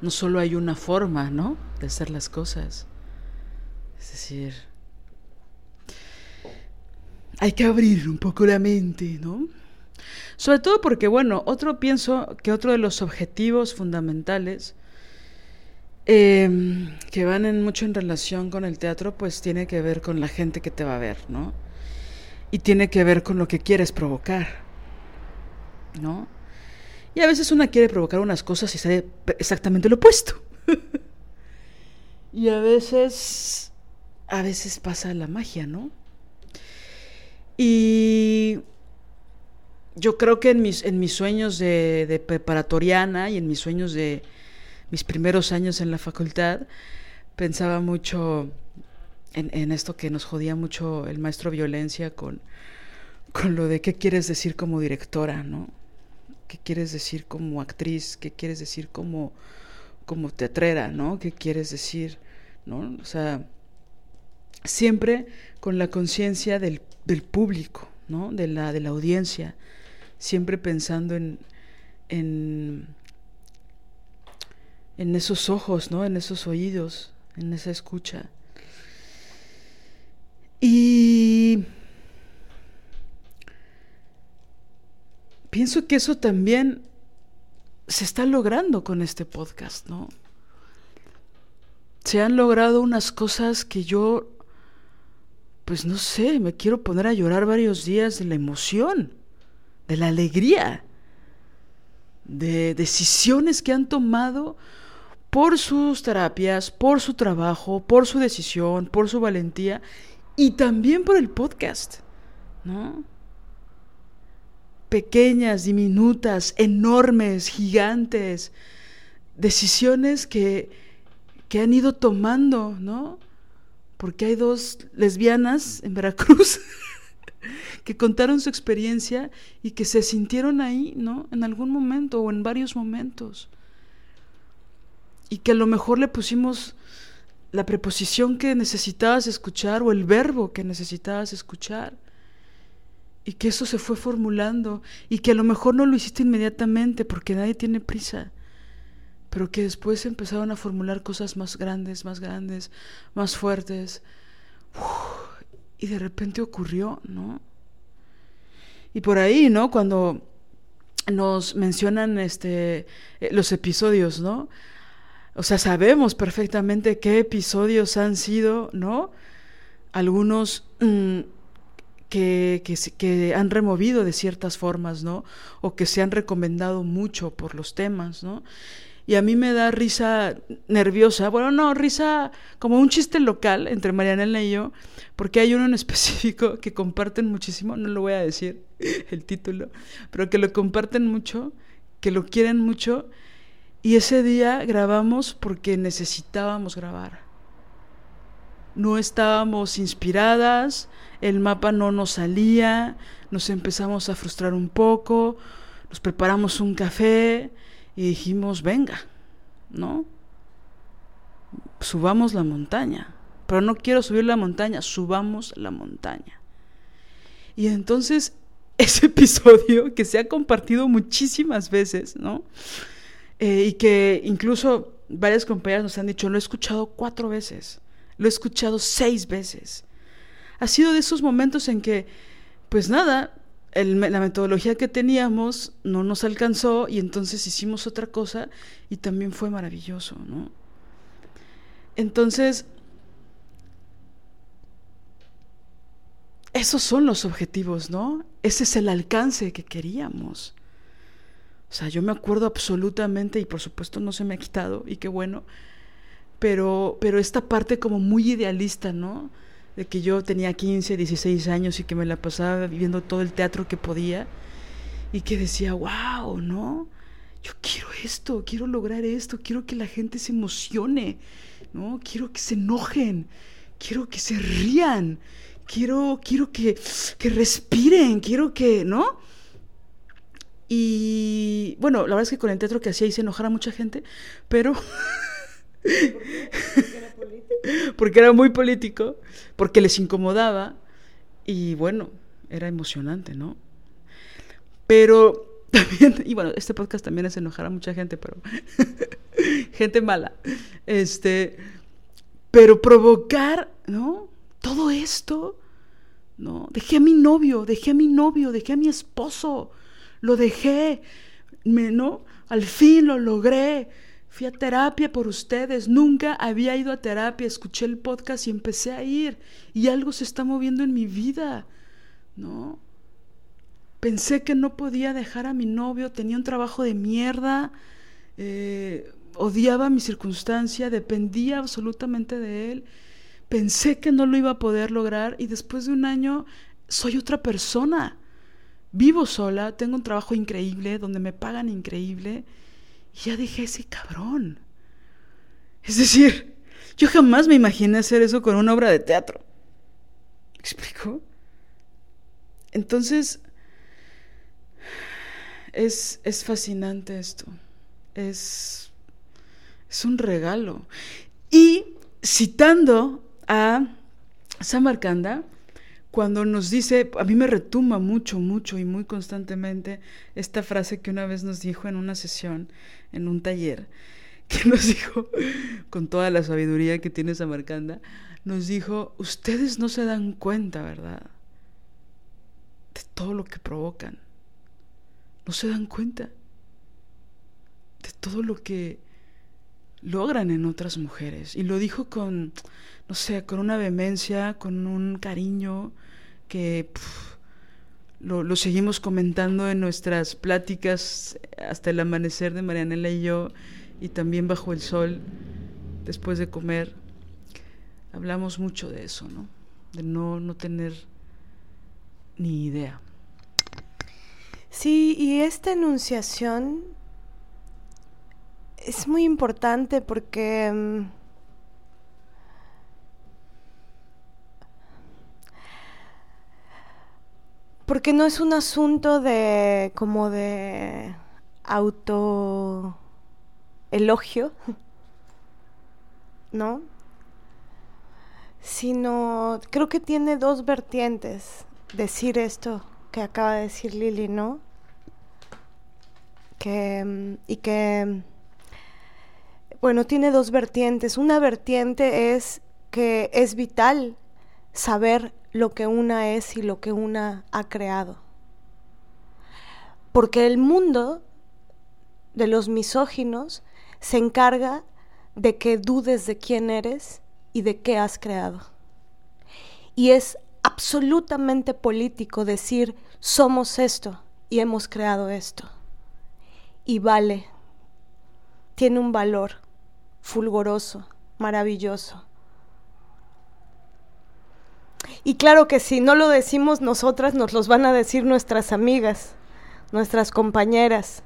no solo hay una forma, ¿no? De hacer las cosas. Es decir, hay que abrir un poco la mente, ¿no? Sobre todo porque, bueno, otro pienso que otro de los objetivos fundamentales em, que van en mucho en relación con el teatro, pues tiene que ver con la gente que te va a ver, ¿no? Y tiene que ver con lo que quieres provocar, ¿no? Y a veces una quiere provocar unas cosas y sale exactamente lo opuesto. y a veces, a veces pasa la magia, ¿no? Y yo creo que en mis, en mis sueños de, preparatoriana y en mis sueños de mis primeros años en la facultad, pensaba mucho en, esto que nos jodía mucho el maestro violencia con, con lo de qué quieres decir como directora, ¿no? ¿Qué quieres decir como actriz? ¿Qué quieres decir como, como teatrera, ¿no? ¿Qué quieres decir? ¿No? O sea, siempre con la conciencia del, del, público, ¿no? de, la, de la audiencia, siempre pensando en, en, esos ojos, ¿no? en esos oídos, en esa escucha. Y pienso que eso también se está logrando con este podcast, ¿no? se han logrado unas cosas que yo, pues no sé, me quiero poner a llorar varios días de la emoción, de la alegría, de decisiones que han tomado por sus terapias, por su trabajo, por su decisión, por su valentía y también por el podcast, ¿no? Pequeñas, diminutas, enormes, gigantes, decisiones que, que han ido tomando, ¿no? Porque hay dos lesbianas en Veracruz que contaron su experiencia y que se sintieron ahí, ¿no? En algún momento o en varios momentos. Y que a lo mejor le pusimos la preposición que necesitabas escuchar o el verbo que necesitabas escuchar. Y que eso se fue formulando y que a lo mejor no lo hiciste inmediatamente porque nadie tiene prisa, pero que después empezaron a formular cosas más grandes, más grandes, más fuertes. y de repente ocurrió, ¿no? Y por ahí, ¿no? Cuando nos mencionan este eh, los episodios, ¿no? O sea, sabemos perfectamente qué episodios han sido, ¿no? Algunos mm, que, que, que, han removido de ciertas formas, ¿no? O que se han recomendado mucho por los temas, ¿no? Y a mí me da risa nerviosa, bueno, no, risa como un chiste local entre Marianela y yo, porque hay uno en específico que comparten muchísimo, no lo voy a decir el título, pero que lo comparten mucho, que lo quieren mucho y ese día grabamos porque necesitábamos grabar. No estábamos inspiradas, el mapa no nos salía, nos empezamos a frustrar un poco, nos preparamos un café y dijimos, venga, ¿no? Subamos la montaña. Pero no quiero subir la montaña, subamos la montaña. Y entonces ese episodio que se ha compartido muchísimas veces, ¿no? Eh, y que incluso varias compañeras nos han dicho, lo he escuchado cuatro veces, lo he escuchado seis veces. Ha sido de esos momentos en que, pues nada, la metodología que teníamos no nos alcanzó y entonces hicimos otra cosa y también fue maravilloso, ¿no? Entonces, esos son los objetivos, ¿no? Ese es el alcance que queríamos. O sea, yo me acuerdo absolutamente y por supuesto no se me ha quitado y qué bueno, pero, pero esta parte como muy idealista, ¿no? De que yo tenía 15, 16 años y que me la pasaba viviendo todo el teatro que podía y que decía, wow, ¿no? Yo quiero esto, quiero lograr esto, quiero que la gente se emocione, ¿no? Quiero que se enojen, quiero que se rían, quiero, quiero que, que respiren, quiero que, ¿no? Y bueno, la verdad es que con el teatro que hacía hice enojar a mucha gente, pero... porque era muy político, porque les incomodaba y bueno, era emocionante, ¿no? Pero también, y bueno, este podcast también es enojar a mucha gente, pero gente mala. Este, pero provocar, ¿no? Todo esto, ¿no? Dejé a mi novio, dejé a mi novio, dejé a mi esposo, lo dejé, me, ¿no? Al fin lo logré. Fui a terapia por ustedes, nunca había ido a terapia, escuché el podcast y empecé a ir y algo se está moviendo en mi vida, ¿no? Pensé que no podía dejar a mi novio, tenía un trabajo de mierda, eh, odiaba mi circunstancia, dependía absolutamente de él, pensé que no lo iba a poder lograr y después de un año soy otra persona vivo sola, tengo un trabajo increíble, donde me pagan increíble, y ya dejé ese cabrón. Es decir, yo jamás me imaginé hacer eso con una obra de teatro. ¿Me explico? Entonces, es, es fascinante esto. Es, es un regalo. Y citando a Samarcanda, cuando nos dice, a mí me retumba mucho, mucho y muy constantemente esta frase que una vez nos dijo en una sesión, en un taller, que nos dijo, con toda la sabiduría que tiene Samarcanda, nos dijo, ustedes no se dan cuenta, ¿verdad? De todo lo que provocan. No se dan cuenta de todo lo que logran en otras mujeres. Y lo dijo con, no sé, con una vehemencia, con un cariño que lo, seguimos comentando en nuestras pláticas hasta el amanecer de Marianela y yo, y también bajo el sol, después de comer. Hablamos mucho de eso, ¿no? De no, no tener ni idea. Sí, y esta enunciación es muy importante porque mm, porque no es un asunto de como de auto elogio, ¿no? Sino creo que tiene dos vertientes decir esto que acaba de decir Lili, ¿no? Que, mm, y que, bueno, tiene dos vertientes. Una vertiente es que es vital saber lo que una es y lo que una ha creado. Porque el mundo de los misóginos se encarga de que dudes de quién eres y de qué has creado. Y es absolutamente político decir somos esto y hemos creado esto. Y vale, tiene un valor fulgoroso, maravilloso. Y claro que si no lo decimos nosotras, nos los van a decir nuestras amigas, nuestras compañeras.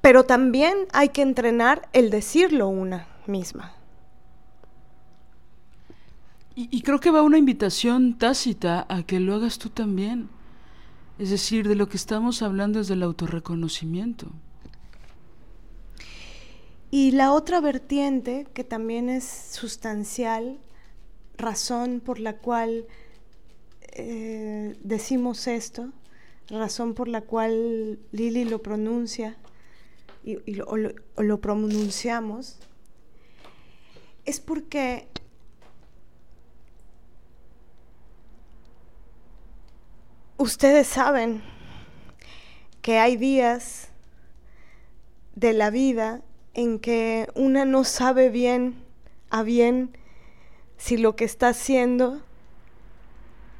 Pero también hay que entrenar el decirlo una misma. Y, creo que va una invitación tácita a que lo hagas tú también. Es decir, de lo que estamos hablando es del autorreconocimiento. Y la otra vertiente, que también es sustancial, razón por la cual eh, decimos esto, razón por la cual Lili lo pronuncia y, o lo pronunciamos, es porque Ustedes saben que hay días de la vida en que una no sabe bien a bien si lo que está haciendo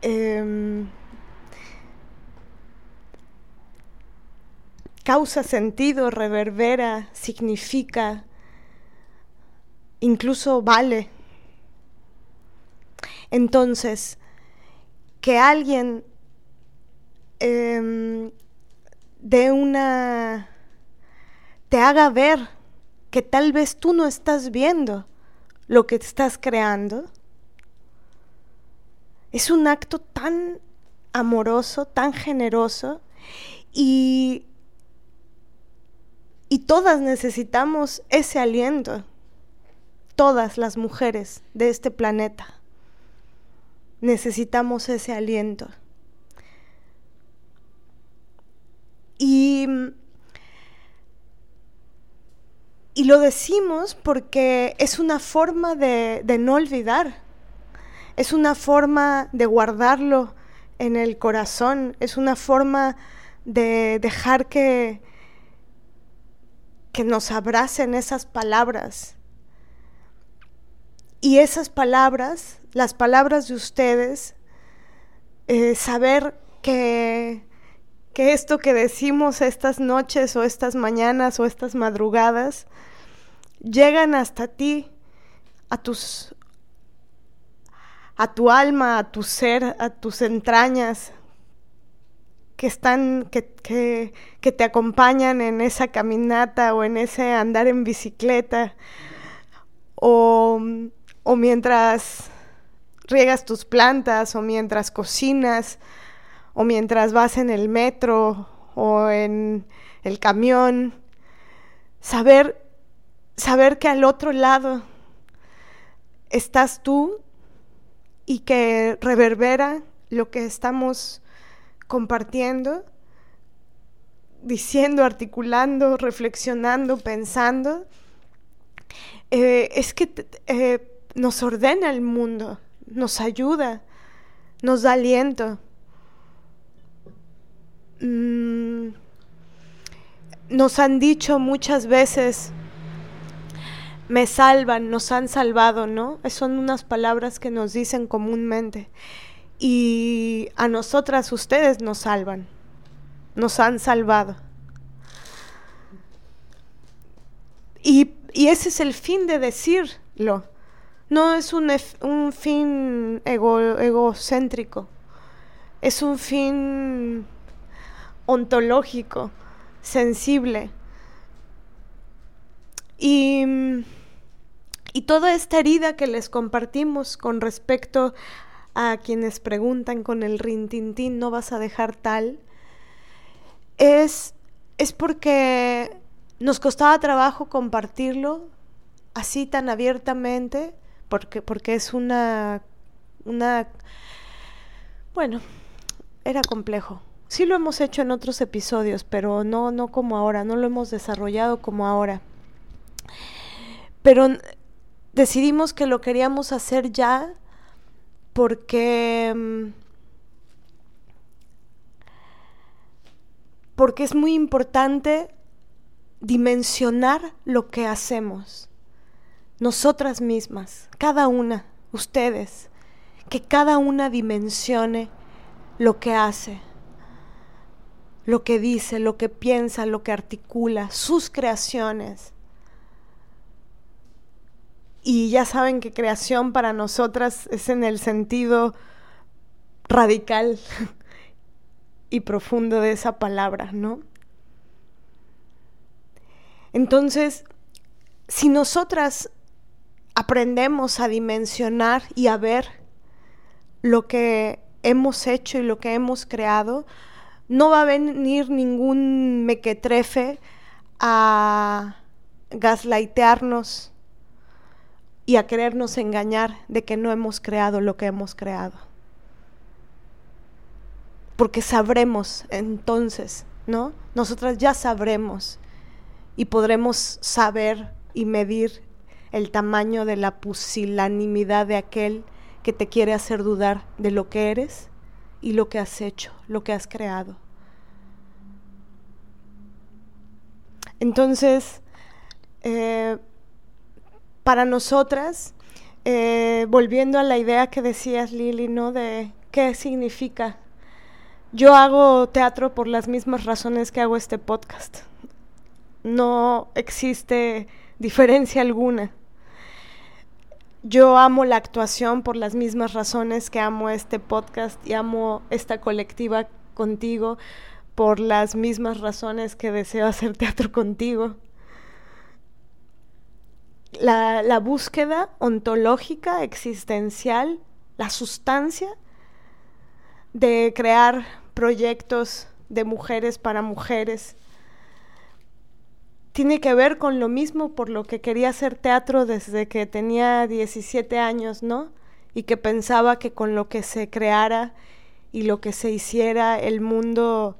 em, causa sentido, reverbera, significa, incluso vale. Entonces, que alguien eh, de una... te haga ver que tal vez tú no estás viendo lo que estás creando, es un acto tan amoroso, tan generoso y, y todas necesitamos ese aliento, todas las mujeres de este planeta necesitamos ese aliento. Y, y lo decimos porque es una forma de, no olvidar, es una forma de guardarlo en el corazón, es una forma de dejar que, que nos abracen esas palabras. Y esas palabras, las palabras de ustedes, eh, saber que que esto que decimos estas noches o estas mañanas o estas madrugadas llegan hasta ti, a tus a tu alma, a tu ser, a tus entrañas, que están, que, que, te acompañan en esa caminata o en ese andar en bicicleta, o, o mientras riegas tus plantas, o mientras cocinas, o mientras vas en el metro o en el camión, saber, saber que al otro lado estás tú y que reverbera lo que estamos compartiendo, diciendo, articulando, reflexionando, pensando, eh, es que eh, nos ordena el mundo, nos ayuda, nos da aliento. Mm, nos han dicho muchas veces, me salvan, nos han salvado, ¿no? Son unas palabras que nos dicen comúnmente. Y a nosotras ustedes nos salvan, nos han salvado. Y, ese es el fin de decirlo. No es un, un fin egocéntrico, es un fin ontológico, sensible. Y, y toda esta herida que les compartimos con respecto a quienes preguntan con el rintintín, ¿no vas a dejar tal? Es, es porque nos costaba trabajo compartirlo así tan abiertamente, porque, porque es una, una, bueno, era complejo. Sí lo hemos hecho en otros episodios, pero no, no como ahora, no lo hemos desarrollado como ahora. Pero decidimos que lo queríamos hacer ya porque mm, porque es muy importante dimensionar lo que hacemos. Nosotras mismas, cada una, ustedes, que cada una dimensione lo que hace lo que dice, lo que piensa, lo que articula, sus creaciones. Y ya saben que creación para nosotras es en el sentido radical y profundo de esa palabra, ¿no? Entonces, si nosotras aprendemos a dimensionar y a ver lo que hemos hecho y lo que hemos creado, no va a venir ningún mequetrefe a gaslightearnos y a querernos engañar de que no hemos creado lo que hemos creado. Porque sabremos entonces, ¿no? Nosotras ya sabremos y podremos saber y medir el tamaño de la pusilanimidad de aquel que te quiere hacer dudar de lo que eres y lo que has hecho, lo que has creado. Entonces, eh, para nosotras, eh, volviendo a la idea que decías, Lili, ¿no? De qué significa. Yo hago teatro por las mismas razones que hago este podcast. No existe diferencia alguna. Yo amo la actuación por las mismas razones que amo este podcast y amo esta colectiva contigo por las mismas razones que deseo hacer teatro contigo. La, búsqueda ontológica, existencial, la sustancia de crear proyectos de mujeres para mujeres, tiene que ver con lo mismo por lo que quería hacer teatro desde que tenía 17 años, ¿no? Y que pensaba que con lo que se creara y lo que se hiciera el mundo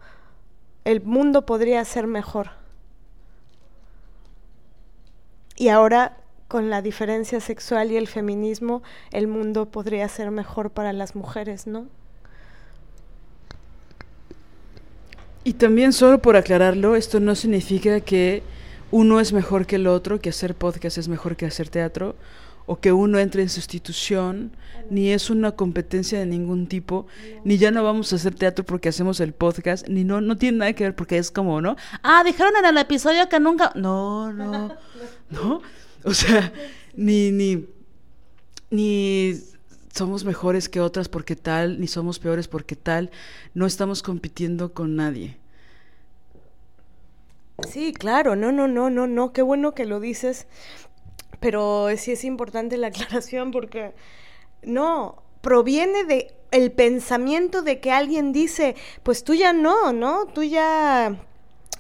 el mundo podría ser mejor. Y ahora con la diferencia sexual y el feminismo, el mundo podría ser mejor para las mujeres, ¿no? Y también solo por aclararlo, esto no significa que uno es mejor que el otro, que hacer podcast es mejor que hacer teatro, o que uno entre en sustitución, ni es una competencia de ningún tipo, ni ya no vamos a hacer teatro porque hacemos el podcast, ni no, no tiene nada que ver porque es como, ¿no? Ah, dijeron en el episodio que nunca. No, no, no. O sea, ni, ni, ni somos mejores que otras porque tal, ni somos peores porque tal, no estamos compitiendo con nadie. Sí, claro, no, no, no, no, no, qué bueno que lo dices, pero sí es importante la aclaración porque no, proviene de el pensamiento de que alguien dice, pues tú ya no, ¿no? Tú ya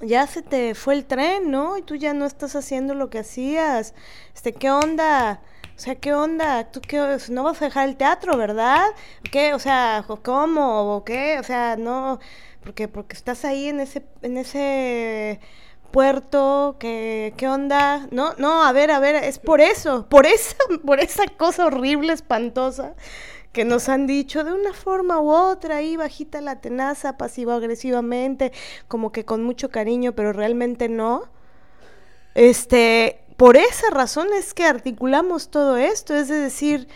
ya se te fue el tren, ¿no? Y tú ya no estás haciendo lo que hacías. Este, ¿qué onda? O sea, ¿qué onda? ¿Tú qué? No vas a dejar el teatro, ¿verdad? ¿Qué? O sea, ¿cómo? ¿O qué? O sea, no, porque porque estás ahí en ese en ese puerto, ¿qué, qué onda? No, no, a ver, a ver, es por eso, por esa, por esa cosa horrible, espantosa, que nos han dicho de una forma u otra, ahí bajita la tenaza, pasivo-agresivamente, como que con mucho cariño, pero realmente no. Este, por esa razón es que articulamos todo esto, es decir,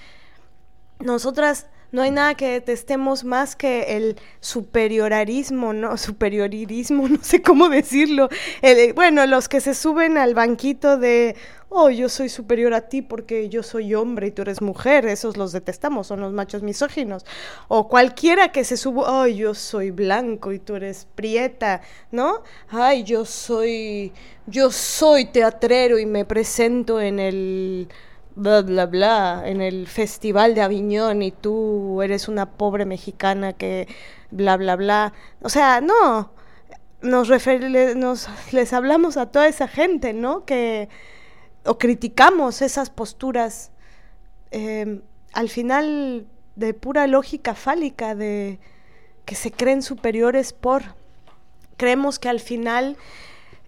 nosotras no hay nada que detestemos más que el superiorarismo, ¿no? Superiorirismo, no sé cómo decirlo. bueno, los que se suben al banquito de, oh, yo soy superior a ti porque yo soy hombre y tú eres mujer, esos los detestamos, son los machos misóginos. O cualquiera que se suba, oh, yo soy blanco y tú eres prieta, ¿no? Ay, yo soy, yo soy teatrero y me presento en el bla, bla, bla, en el Festival de Aviñón y tú eres una pobre mexicana que bla, bla, bla. O sea, no, nos, les hablamos a toda esa gente, ¿no? Que, o criticamos esas posturas, em, al final de pura lógica fálica, de que se creen superiores por. Creemos que al final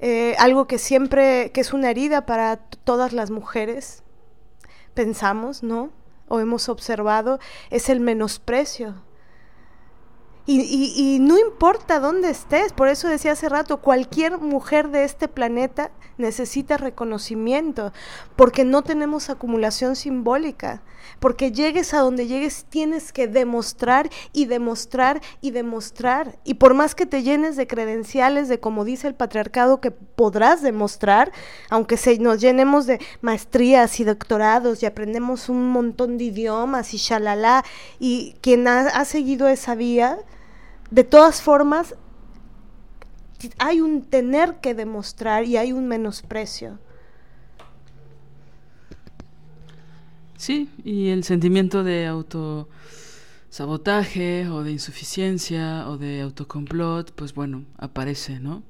eh, algo que siempre, que es una herida para todas las mujeres, pensamos, ¿no? O hemos observado, es el menosprecio. Y, y, no importa dónde estés, por eso decía hace rato, cualquier mujer de este planeta necesita reconocimiento, porque no tenemos acumulación simbólica porque llegues a donde llegues tienes que demostrar y demostrar y demostrar. Y por más que te llenes de credenciales, de como dice el patriarcado, que podrás demostrar, aunque se, nos llenemos de maestrías y doctorados y aprendemos un montón de idiomas y shalala, y quien ha, ha seguido esa vía, de todas formas, hay un tener que demostrar y hay un menosprecio. Sí, y el sentimiento de autosabotaje o de insuficiencia o de autocomplot, pues bueno, aparece, ¿no?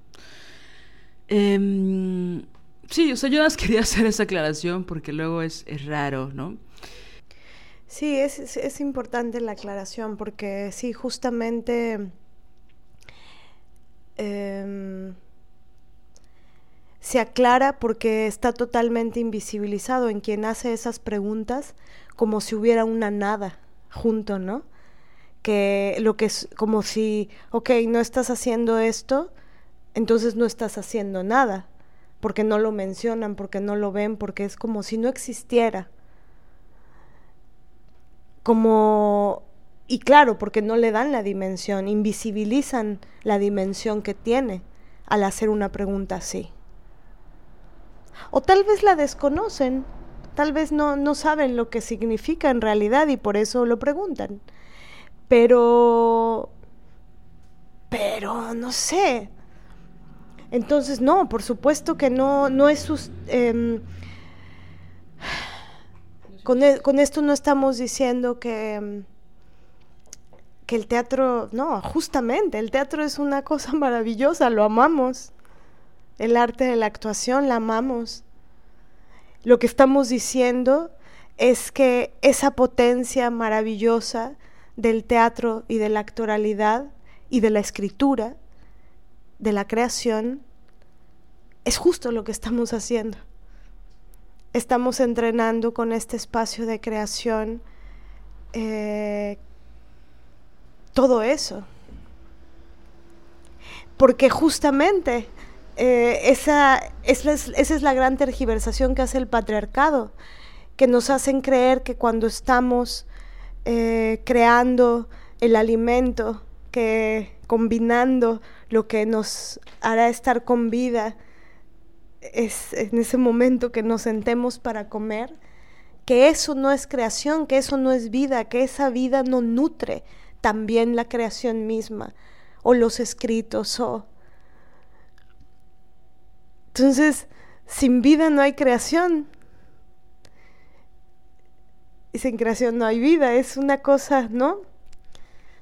Em, sí, o sea, yo nada quería hacer esa aclaración porque luego es, raro, ¿no? Sí, es, es, importante la aclaración porque sí, justamente... Em, se aclara porque está totalmente invisibilizado en quien hace esas preguntas como si hubiera una nada junto, ¿no? Que lo que es como si, ok, no estás haciendo esto, entonces no estás haciendo nada, porque no lo mencionan, porque no lo ven, porque es como si no existiera. Como, y claro, porque no le dan la dimensión, invisibilizan la dimensión que tiene al hacer una pregunta así. O tal vez la desconocen, tal vez no, no saben lo que significa en realidad y por eso lo preguntan. Pero... Pero no sé. Entonces, no, por supuesto que no, no es... Eh, con, con, esto no estamos diciendo que, em, que el teatro, no, justamente, el teatro es una cosa maravillosa, lo amamos. El arte de la actuación la amamos. Lo que estamos diciendo es que esa potencia maravillosa del teatro y de la actoralidad y de la escritura, de la creación, es justo lo que estamos haciendo. Estamos entrenando con este espacio de creación eh, todo eso. Porque justamente eh, esa, esa, es, la gran tergiversación que hace el patriarcado, que nos hacen creer que cuando estamos eh, creando el alimento, que combinando lo que nos hará estar con vida, es en ese momento que nos sentemos para comer, que eso no es creación, que eso no es vida, que esa vida no nutre también la creación misma, o los escritos, o entonces, sin vida no hay creación. Y sin creación no hay vida. Es una cosa, ¿no?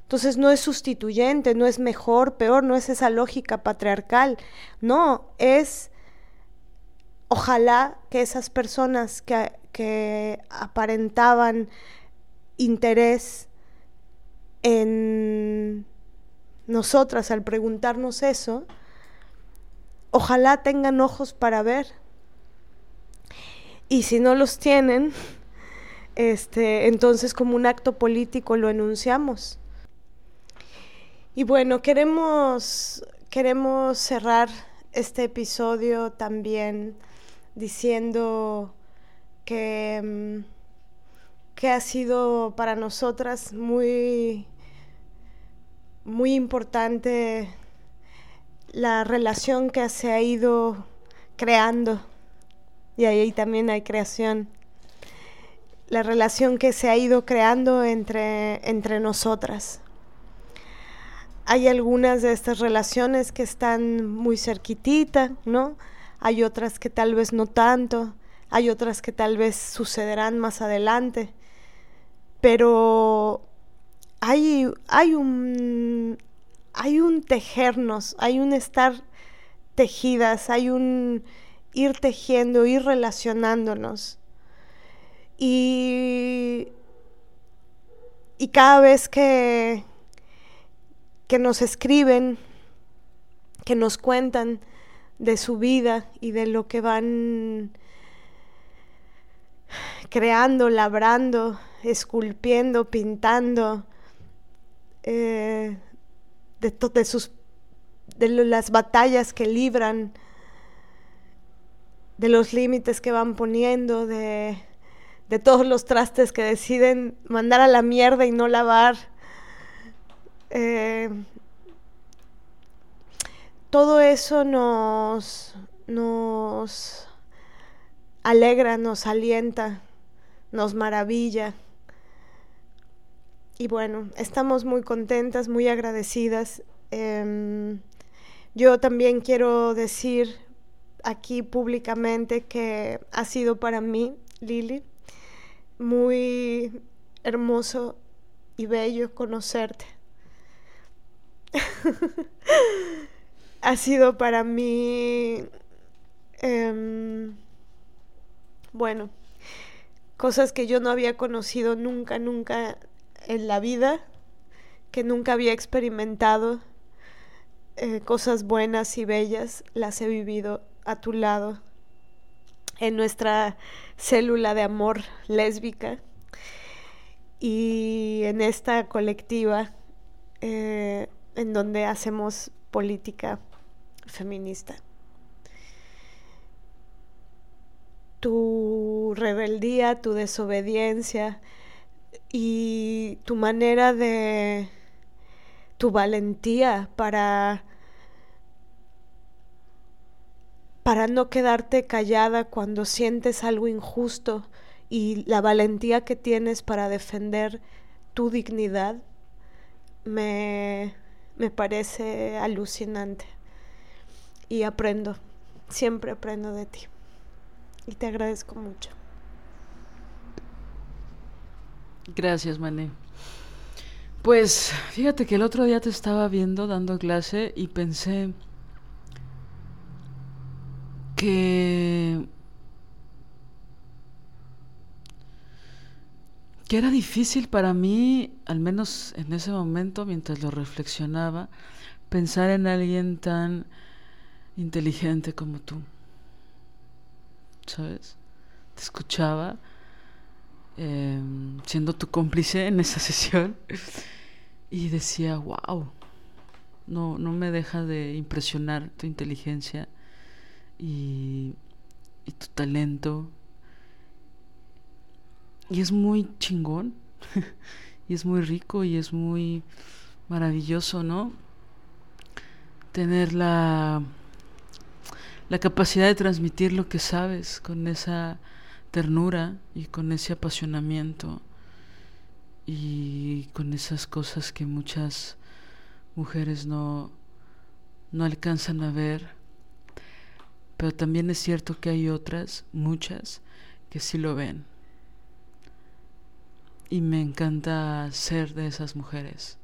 Entonces no es sustituyente, no es mejor, peor, no es esa lógica patriarcal. No, es ojalá que esas personas que, aparentaban interés en nosotras al preguntarnos eso, ojalá tengan ojos para ver. Y si no los tienen, Este, entonces, como un acto político lo enunciamos. Y bueno, queremos, queremos cerrar este episodio también diciendo que, mm, que ha sido para nosotras muy, muy importante la relación que se ha ido creando, y ahí también hay creación, la relación que se ha ido creando entre, entre nosotras. Hay algunas de estas relaciones que están muy cerquitita, ¿no? Hay otras que tal vez no tanto, hay otras que tal vez sucederán más adelante, pero hay, hay un hay un tejernos, hay un estar tejidas, hay un ir tejiendo, ir relacionándonos. Y, y cada vez que, que nos escriben, que nos cuentan de su vida y de lo que van creando, labrando, esculpiendo, pintando, eh, de, sus, de las batallas que libran, de los límites que van poniendo, de, de todos los trastes que deciden mandar a la mierda y no lavar eh, todo eso nos, nos alegra, nos alienta, nos maravilla. Y bueno, estamos muy contentas, muy agradecidas. Em, yo también quiero decir aquí públicamente que ha sido para mí, Lili, muy hermoso y bello conocerte. ha sido para mí, em, bueno, cosas que yo no había conocido nunca, nunca en la vida, que nunca había experimentado, eh, cosas buenas y bellas, las he vivido a tu lado, en nuestra célula de amor lésbica y en esta colectiva. Eh, en donde hacemos política feminista. Tu rebeldía, tu desobediencia y tu manera de tu valentía para para no quedarte callada cuando sientes algo injusto y la valentía que tienes para defender tu dignidad me me parece alucinante y aprendo, siempre aprendo de ti y te agradezco mucho. Gracias, Mané. Pues fíjate que el otro día te estaba viendo dando clase y pensé que que era difícil para mí, al menos en ese momento, mientras lo reflexionaba, pensar en alguien tan inteligente como tú. ¿Sabes? Te escuchaba em, siendo tu cómplice en esa sesión y decía, wow, no, no me deja de impresionar tu inteligencia y, y tu talento y es muy chingón. y es muy rico y es muy maravilloso, ¿no? Tener la, la capacidad de transmitir lo que sabes con esa ternura y con ese apasionamiento y con esas cosas que muchas mujeres no, no alcanzan a ver. Pero también es cierto que hay otras, muchas, que sí lo ven y me encanta ser de esas mujeres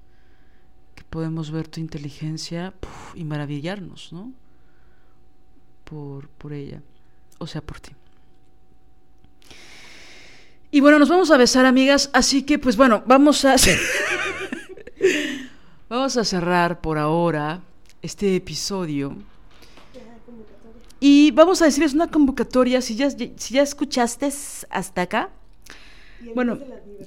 que podemos ver tu inteligencia y maravillarnos, ¿no? Por, por ella, o sea, por ti. Y bueno, nos vamos a besar, amigas, así que pues bueno, vamos a vamos a cerrar por ahora este episodio. Y vamos a decirles una convocatoria, si ya, si ya escuchaste hasta acá, Bueno,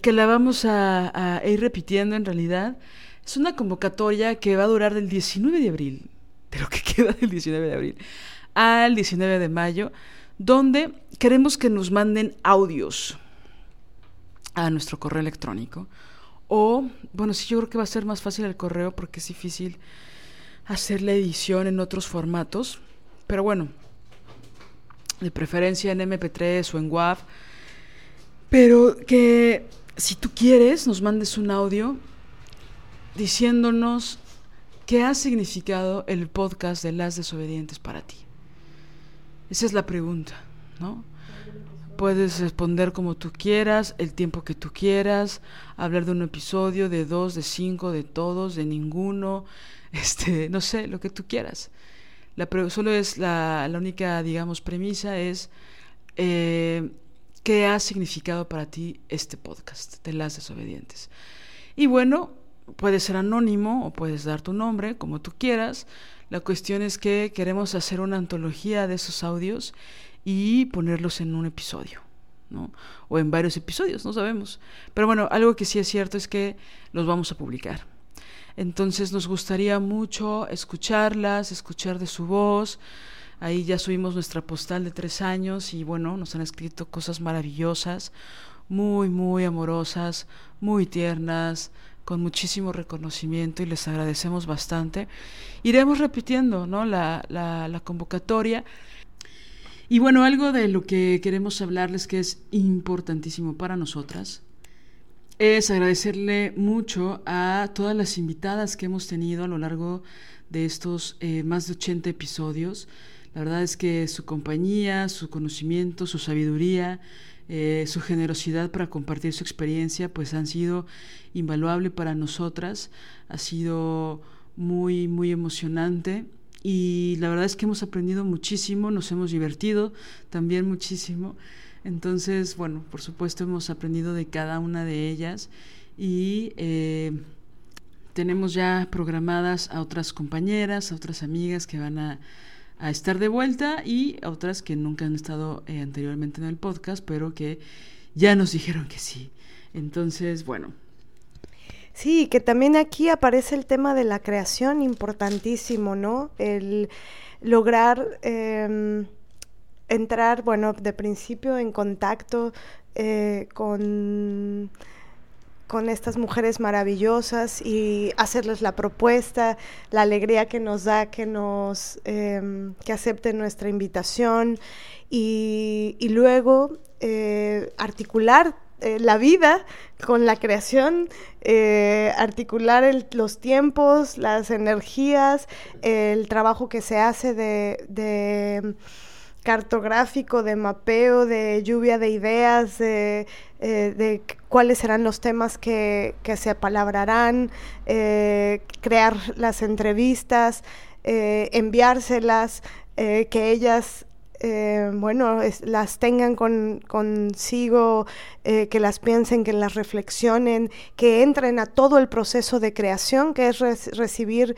que la vamos a, a, ir repitiendo en realidad. Es una convocatoria que va a durar del 19 de abril, pero que queda del 19 de abril, al 19 de mayo, donde queremos que nos manden audios a nuestro correo electrónico. O, bueno, sí, yo creo que va a ser más fácil el correo porque es difícil hacer la edición en otros formatos. Pero bueno, de preferencia en MP3 o en WAV. Pero que si tú quieres, nos mandes un audio diciéndonos qué ha significado el podcast de las desobedientes para ti. Esa es la pregunta, ¿no? Puedes responder como tú quieras, el tiempo que tú quieras, hablar de un episodio, de dos, de cinco, de todos, de ninguno, este, no sé, lo que tú quieras. La solo es la, la, única, digamos, premisa es eh, qué ha significado para ti este podcast de las desobedientes. Y bueno, puede ser anónimo o puedes dar tu nombre, como tú quieras. La cuestión es que queremos hacer una antología de esos audios y ponerlos en un episodio, ¿no? O en varios episodios, no sabemos. Pero bueno, algo que sí es cierto es que los vamos a publicar. Entonces nos gustaría mucho escucharlas, escuchar de su voz. Ahí ya subimos nuestra postal de tres años y bueno, nos han escrito cosas maravillosas, muy, muy amorosas, muy tiernas, con muchísimo reconocimiento y les agradecemos bastante. Iremos repitiendo ¿no? la, la, convocatoria. Y bueno, algo de lo que queremos hablarles que es importantísimo para nosotras es agradecerle mucho a todas las invitadas que hemos tenido a lo largo de estos eh, más de 80 episodios. La verdad es que su compañía, su conocimiento, su sabiduría, eh, su generosidad para compartir su experiencia, pues han sido invaluable para nosotras. Ha sido muy, muy emocionante y la verdad es que hemos aprendido muchísimo, nos hemos divertido también muchísimo. Entonces, bueno, por supuesto hemos aprendido de cada una de ellas y eh, tenemos ya programadas a otras compañeras, a otras amigas que van a, estar de vuelta y a otras que nunca han estado eh, anteriormente en el podcast, pero que ya nos dijeron que sí. Entonces, bueno. Sí, que también aquí aparece el tema de la creación importantísimo, ¿no? El lograr... Em, entrar, bueno, de principio en contacto eh, con, con estas mujeres maravillosas y hacerles la propuesta, la alegría que nos da que nos em, que acepten nuestra invitación y, luego eh, articular eh, la vida con la creación, articular los tiempos, las energías, el trabajo que se hace de cartográfico, de mapeo, de lluvia de ideas, de, eh, cuáles serán los temas que, se apalabrarán, eh, crear las entrevistas, eh, enviárselas, que ellas bueno, las tengan consigo, que las piensen, que las reflexionen, que entren a todo el proceso de creación, que es recibir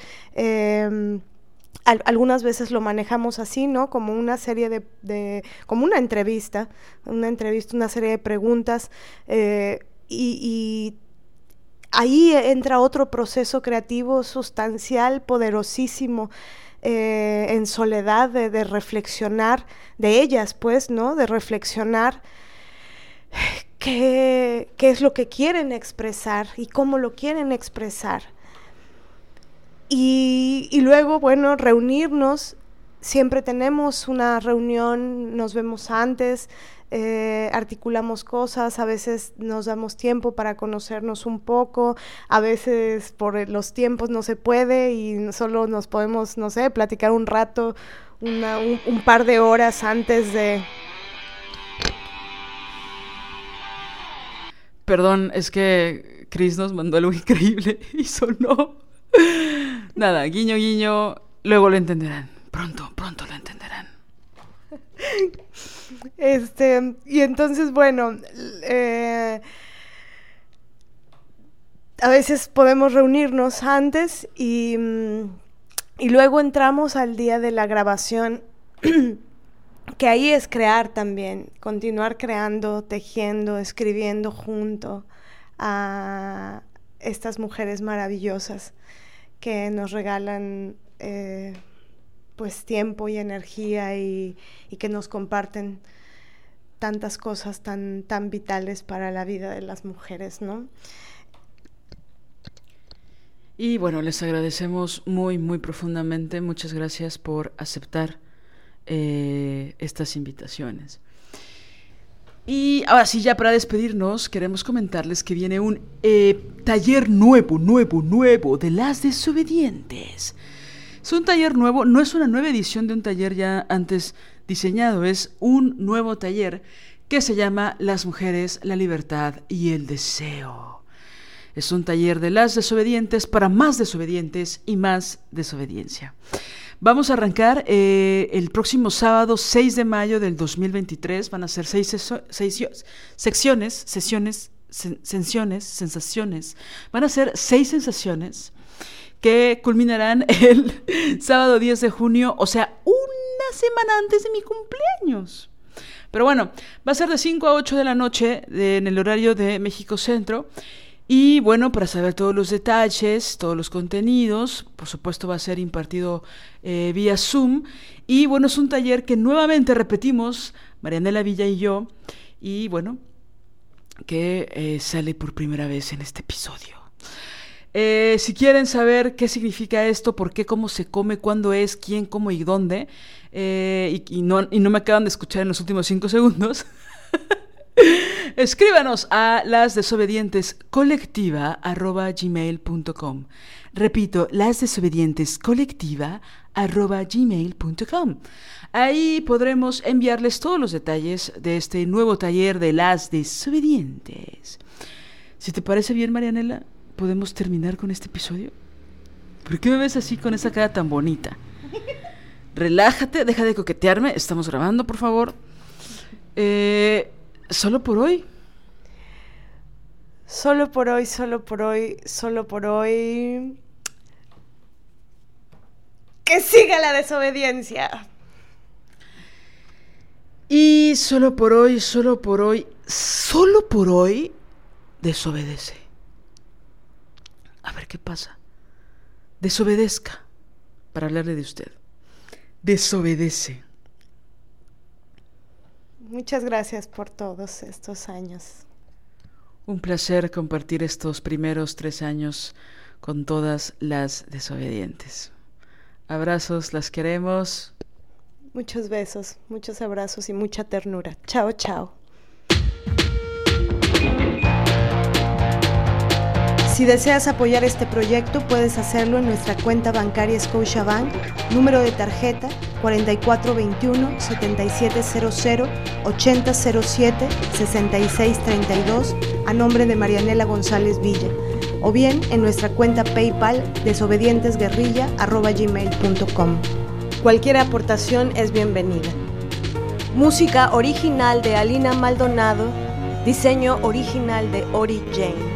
algunas veces lo manejamos así, ¿no? Como una serie de, como una entrevista, una entrevista, una serie de preguntas, eh, y, ahí entra otro proceso creativo sustancial, poderosísimo, eh, en soledad, de, reflexionar, de ellas, pues, ¿no? De reflexionar qué, qué es lo que quieren expresar y cómo lo quieren expresar. Y, luego, bueno, reunirnos. Siempre tenemos una reunión, nos vemos antes, eh, articulamos cosas, a veces nos damos tiempo para conocernos un poco, a veces por los tiempos no se puede y solo nos podemos, no sé, platicar un rato, un, par de horas antes de... Perdón, es que Chris nos mandó algo increíble y sonó Nada, guiño, guiño, luego lo entenderán. Pronto, pronto lo entenderán. Este, y entonces, bueno, eh, a veces podemos reunirnos antes y, y luego entramos al día de la grabación que ahí es crear también, continuar creando, tejiendo, escribiendo junto a estas mujeres maravillosas que nos regalan eh, pues tiempo y energía y, que nos comparten tantas cosas tan, tan vitales para la vida de las mujeres, ¿no? Y bueno, les agradecemos muy, muy profundamente. Muchas gracias por aceptar eh, estas invitaciones. Y ahora sí, ya para despedirnos, queremos comentarles que viene un eh, taller nuevo, nuevo, nuevo de las desobedientes. Es un taller nuevo, no es una nueva edición de un taller ya antes diseñado, es un nuevo taller que se llama Las mujeres, la libertad y el deseo. Es un taller de las desobedientes para más desobedientes y más desobediencia. Vamos a arrancar eh, el próximo sábado 6 de mayo del 2023. Van a ser seis, secciones, sesiones, sensaciones, sensaciones. Van a ser seis sensaciones que culminarán el sábado 10 de junio, o sea, una semana antes de mi cumpleaños. Pero bueno, va a ser de 5 a 8 de la noche en el horario de México Centro. Y bueno, para saber todos los detalles, todos los contenidos, por supuesto va a ser impartido eh, vía Zoom. Y bueno, es un taller que nuevamente repetimos, Marianela Villa y yo. Y bueno, que eh, sale por primera vez en este episodio. Eh, si quieren saber qué significa esto, por qué, cómo se come, cuándo es, quién, cómo y dónde, y, no, y no me acaban de escuchar en los últimos cinco segundos. Escríbanos a las. Repito, las. Ahí podremos enviarles todos los detalles de este nuevo taller de las desobedientes. Si te parece bien, Marianela, ¿podemos terminar con este episodio? ¿Por qué me ves así con esa cara tan bonita? Relájate, deja de coquetearme. Estamos grabando, por favor. Eh, ¿Solo por hoy? Solo por hoy, solo por hoy, solo por hoy. Que siga la desobediencia. Y solo por hoy, solo por hoy, solo por hoy, desobedece. A ver qué pasa. Desobedezca, para hablarle de usted. Desobedece. Muchas gracias por todos estos años. Un placer compartir estos primeros tres años con todas las desobedientes. Abrazos, las queremos. Muchos besos, muchos abrazos y mucha ternura. Chao, chao. Si deseas apoyar este proyecto, puedes hacerlo en nuestra cuenta bancaria Scotiabank, número de tarjeta 4421-7700-8007-6632, a nombre de Marianela González Villa, o bien en nuestra cuenta PayPal desobedientesguerrilla.gmail.com. Cualquier aportación es bienvenida. Música original de Alina Maldonado, diseño original de Ori Jane.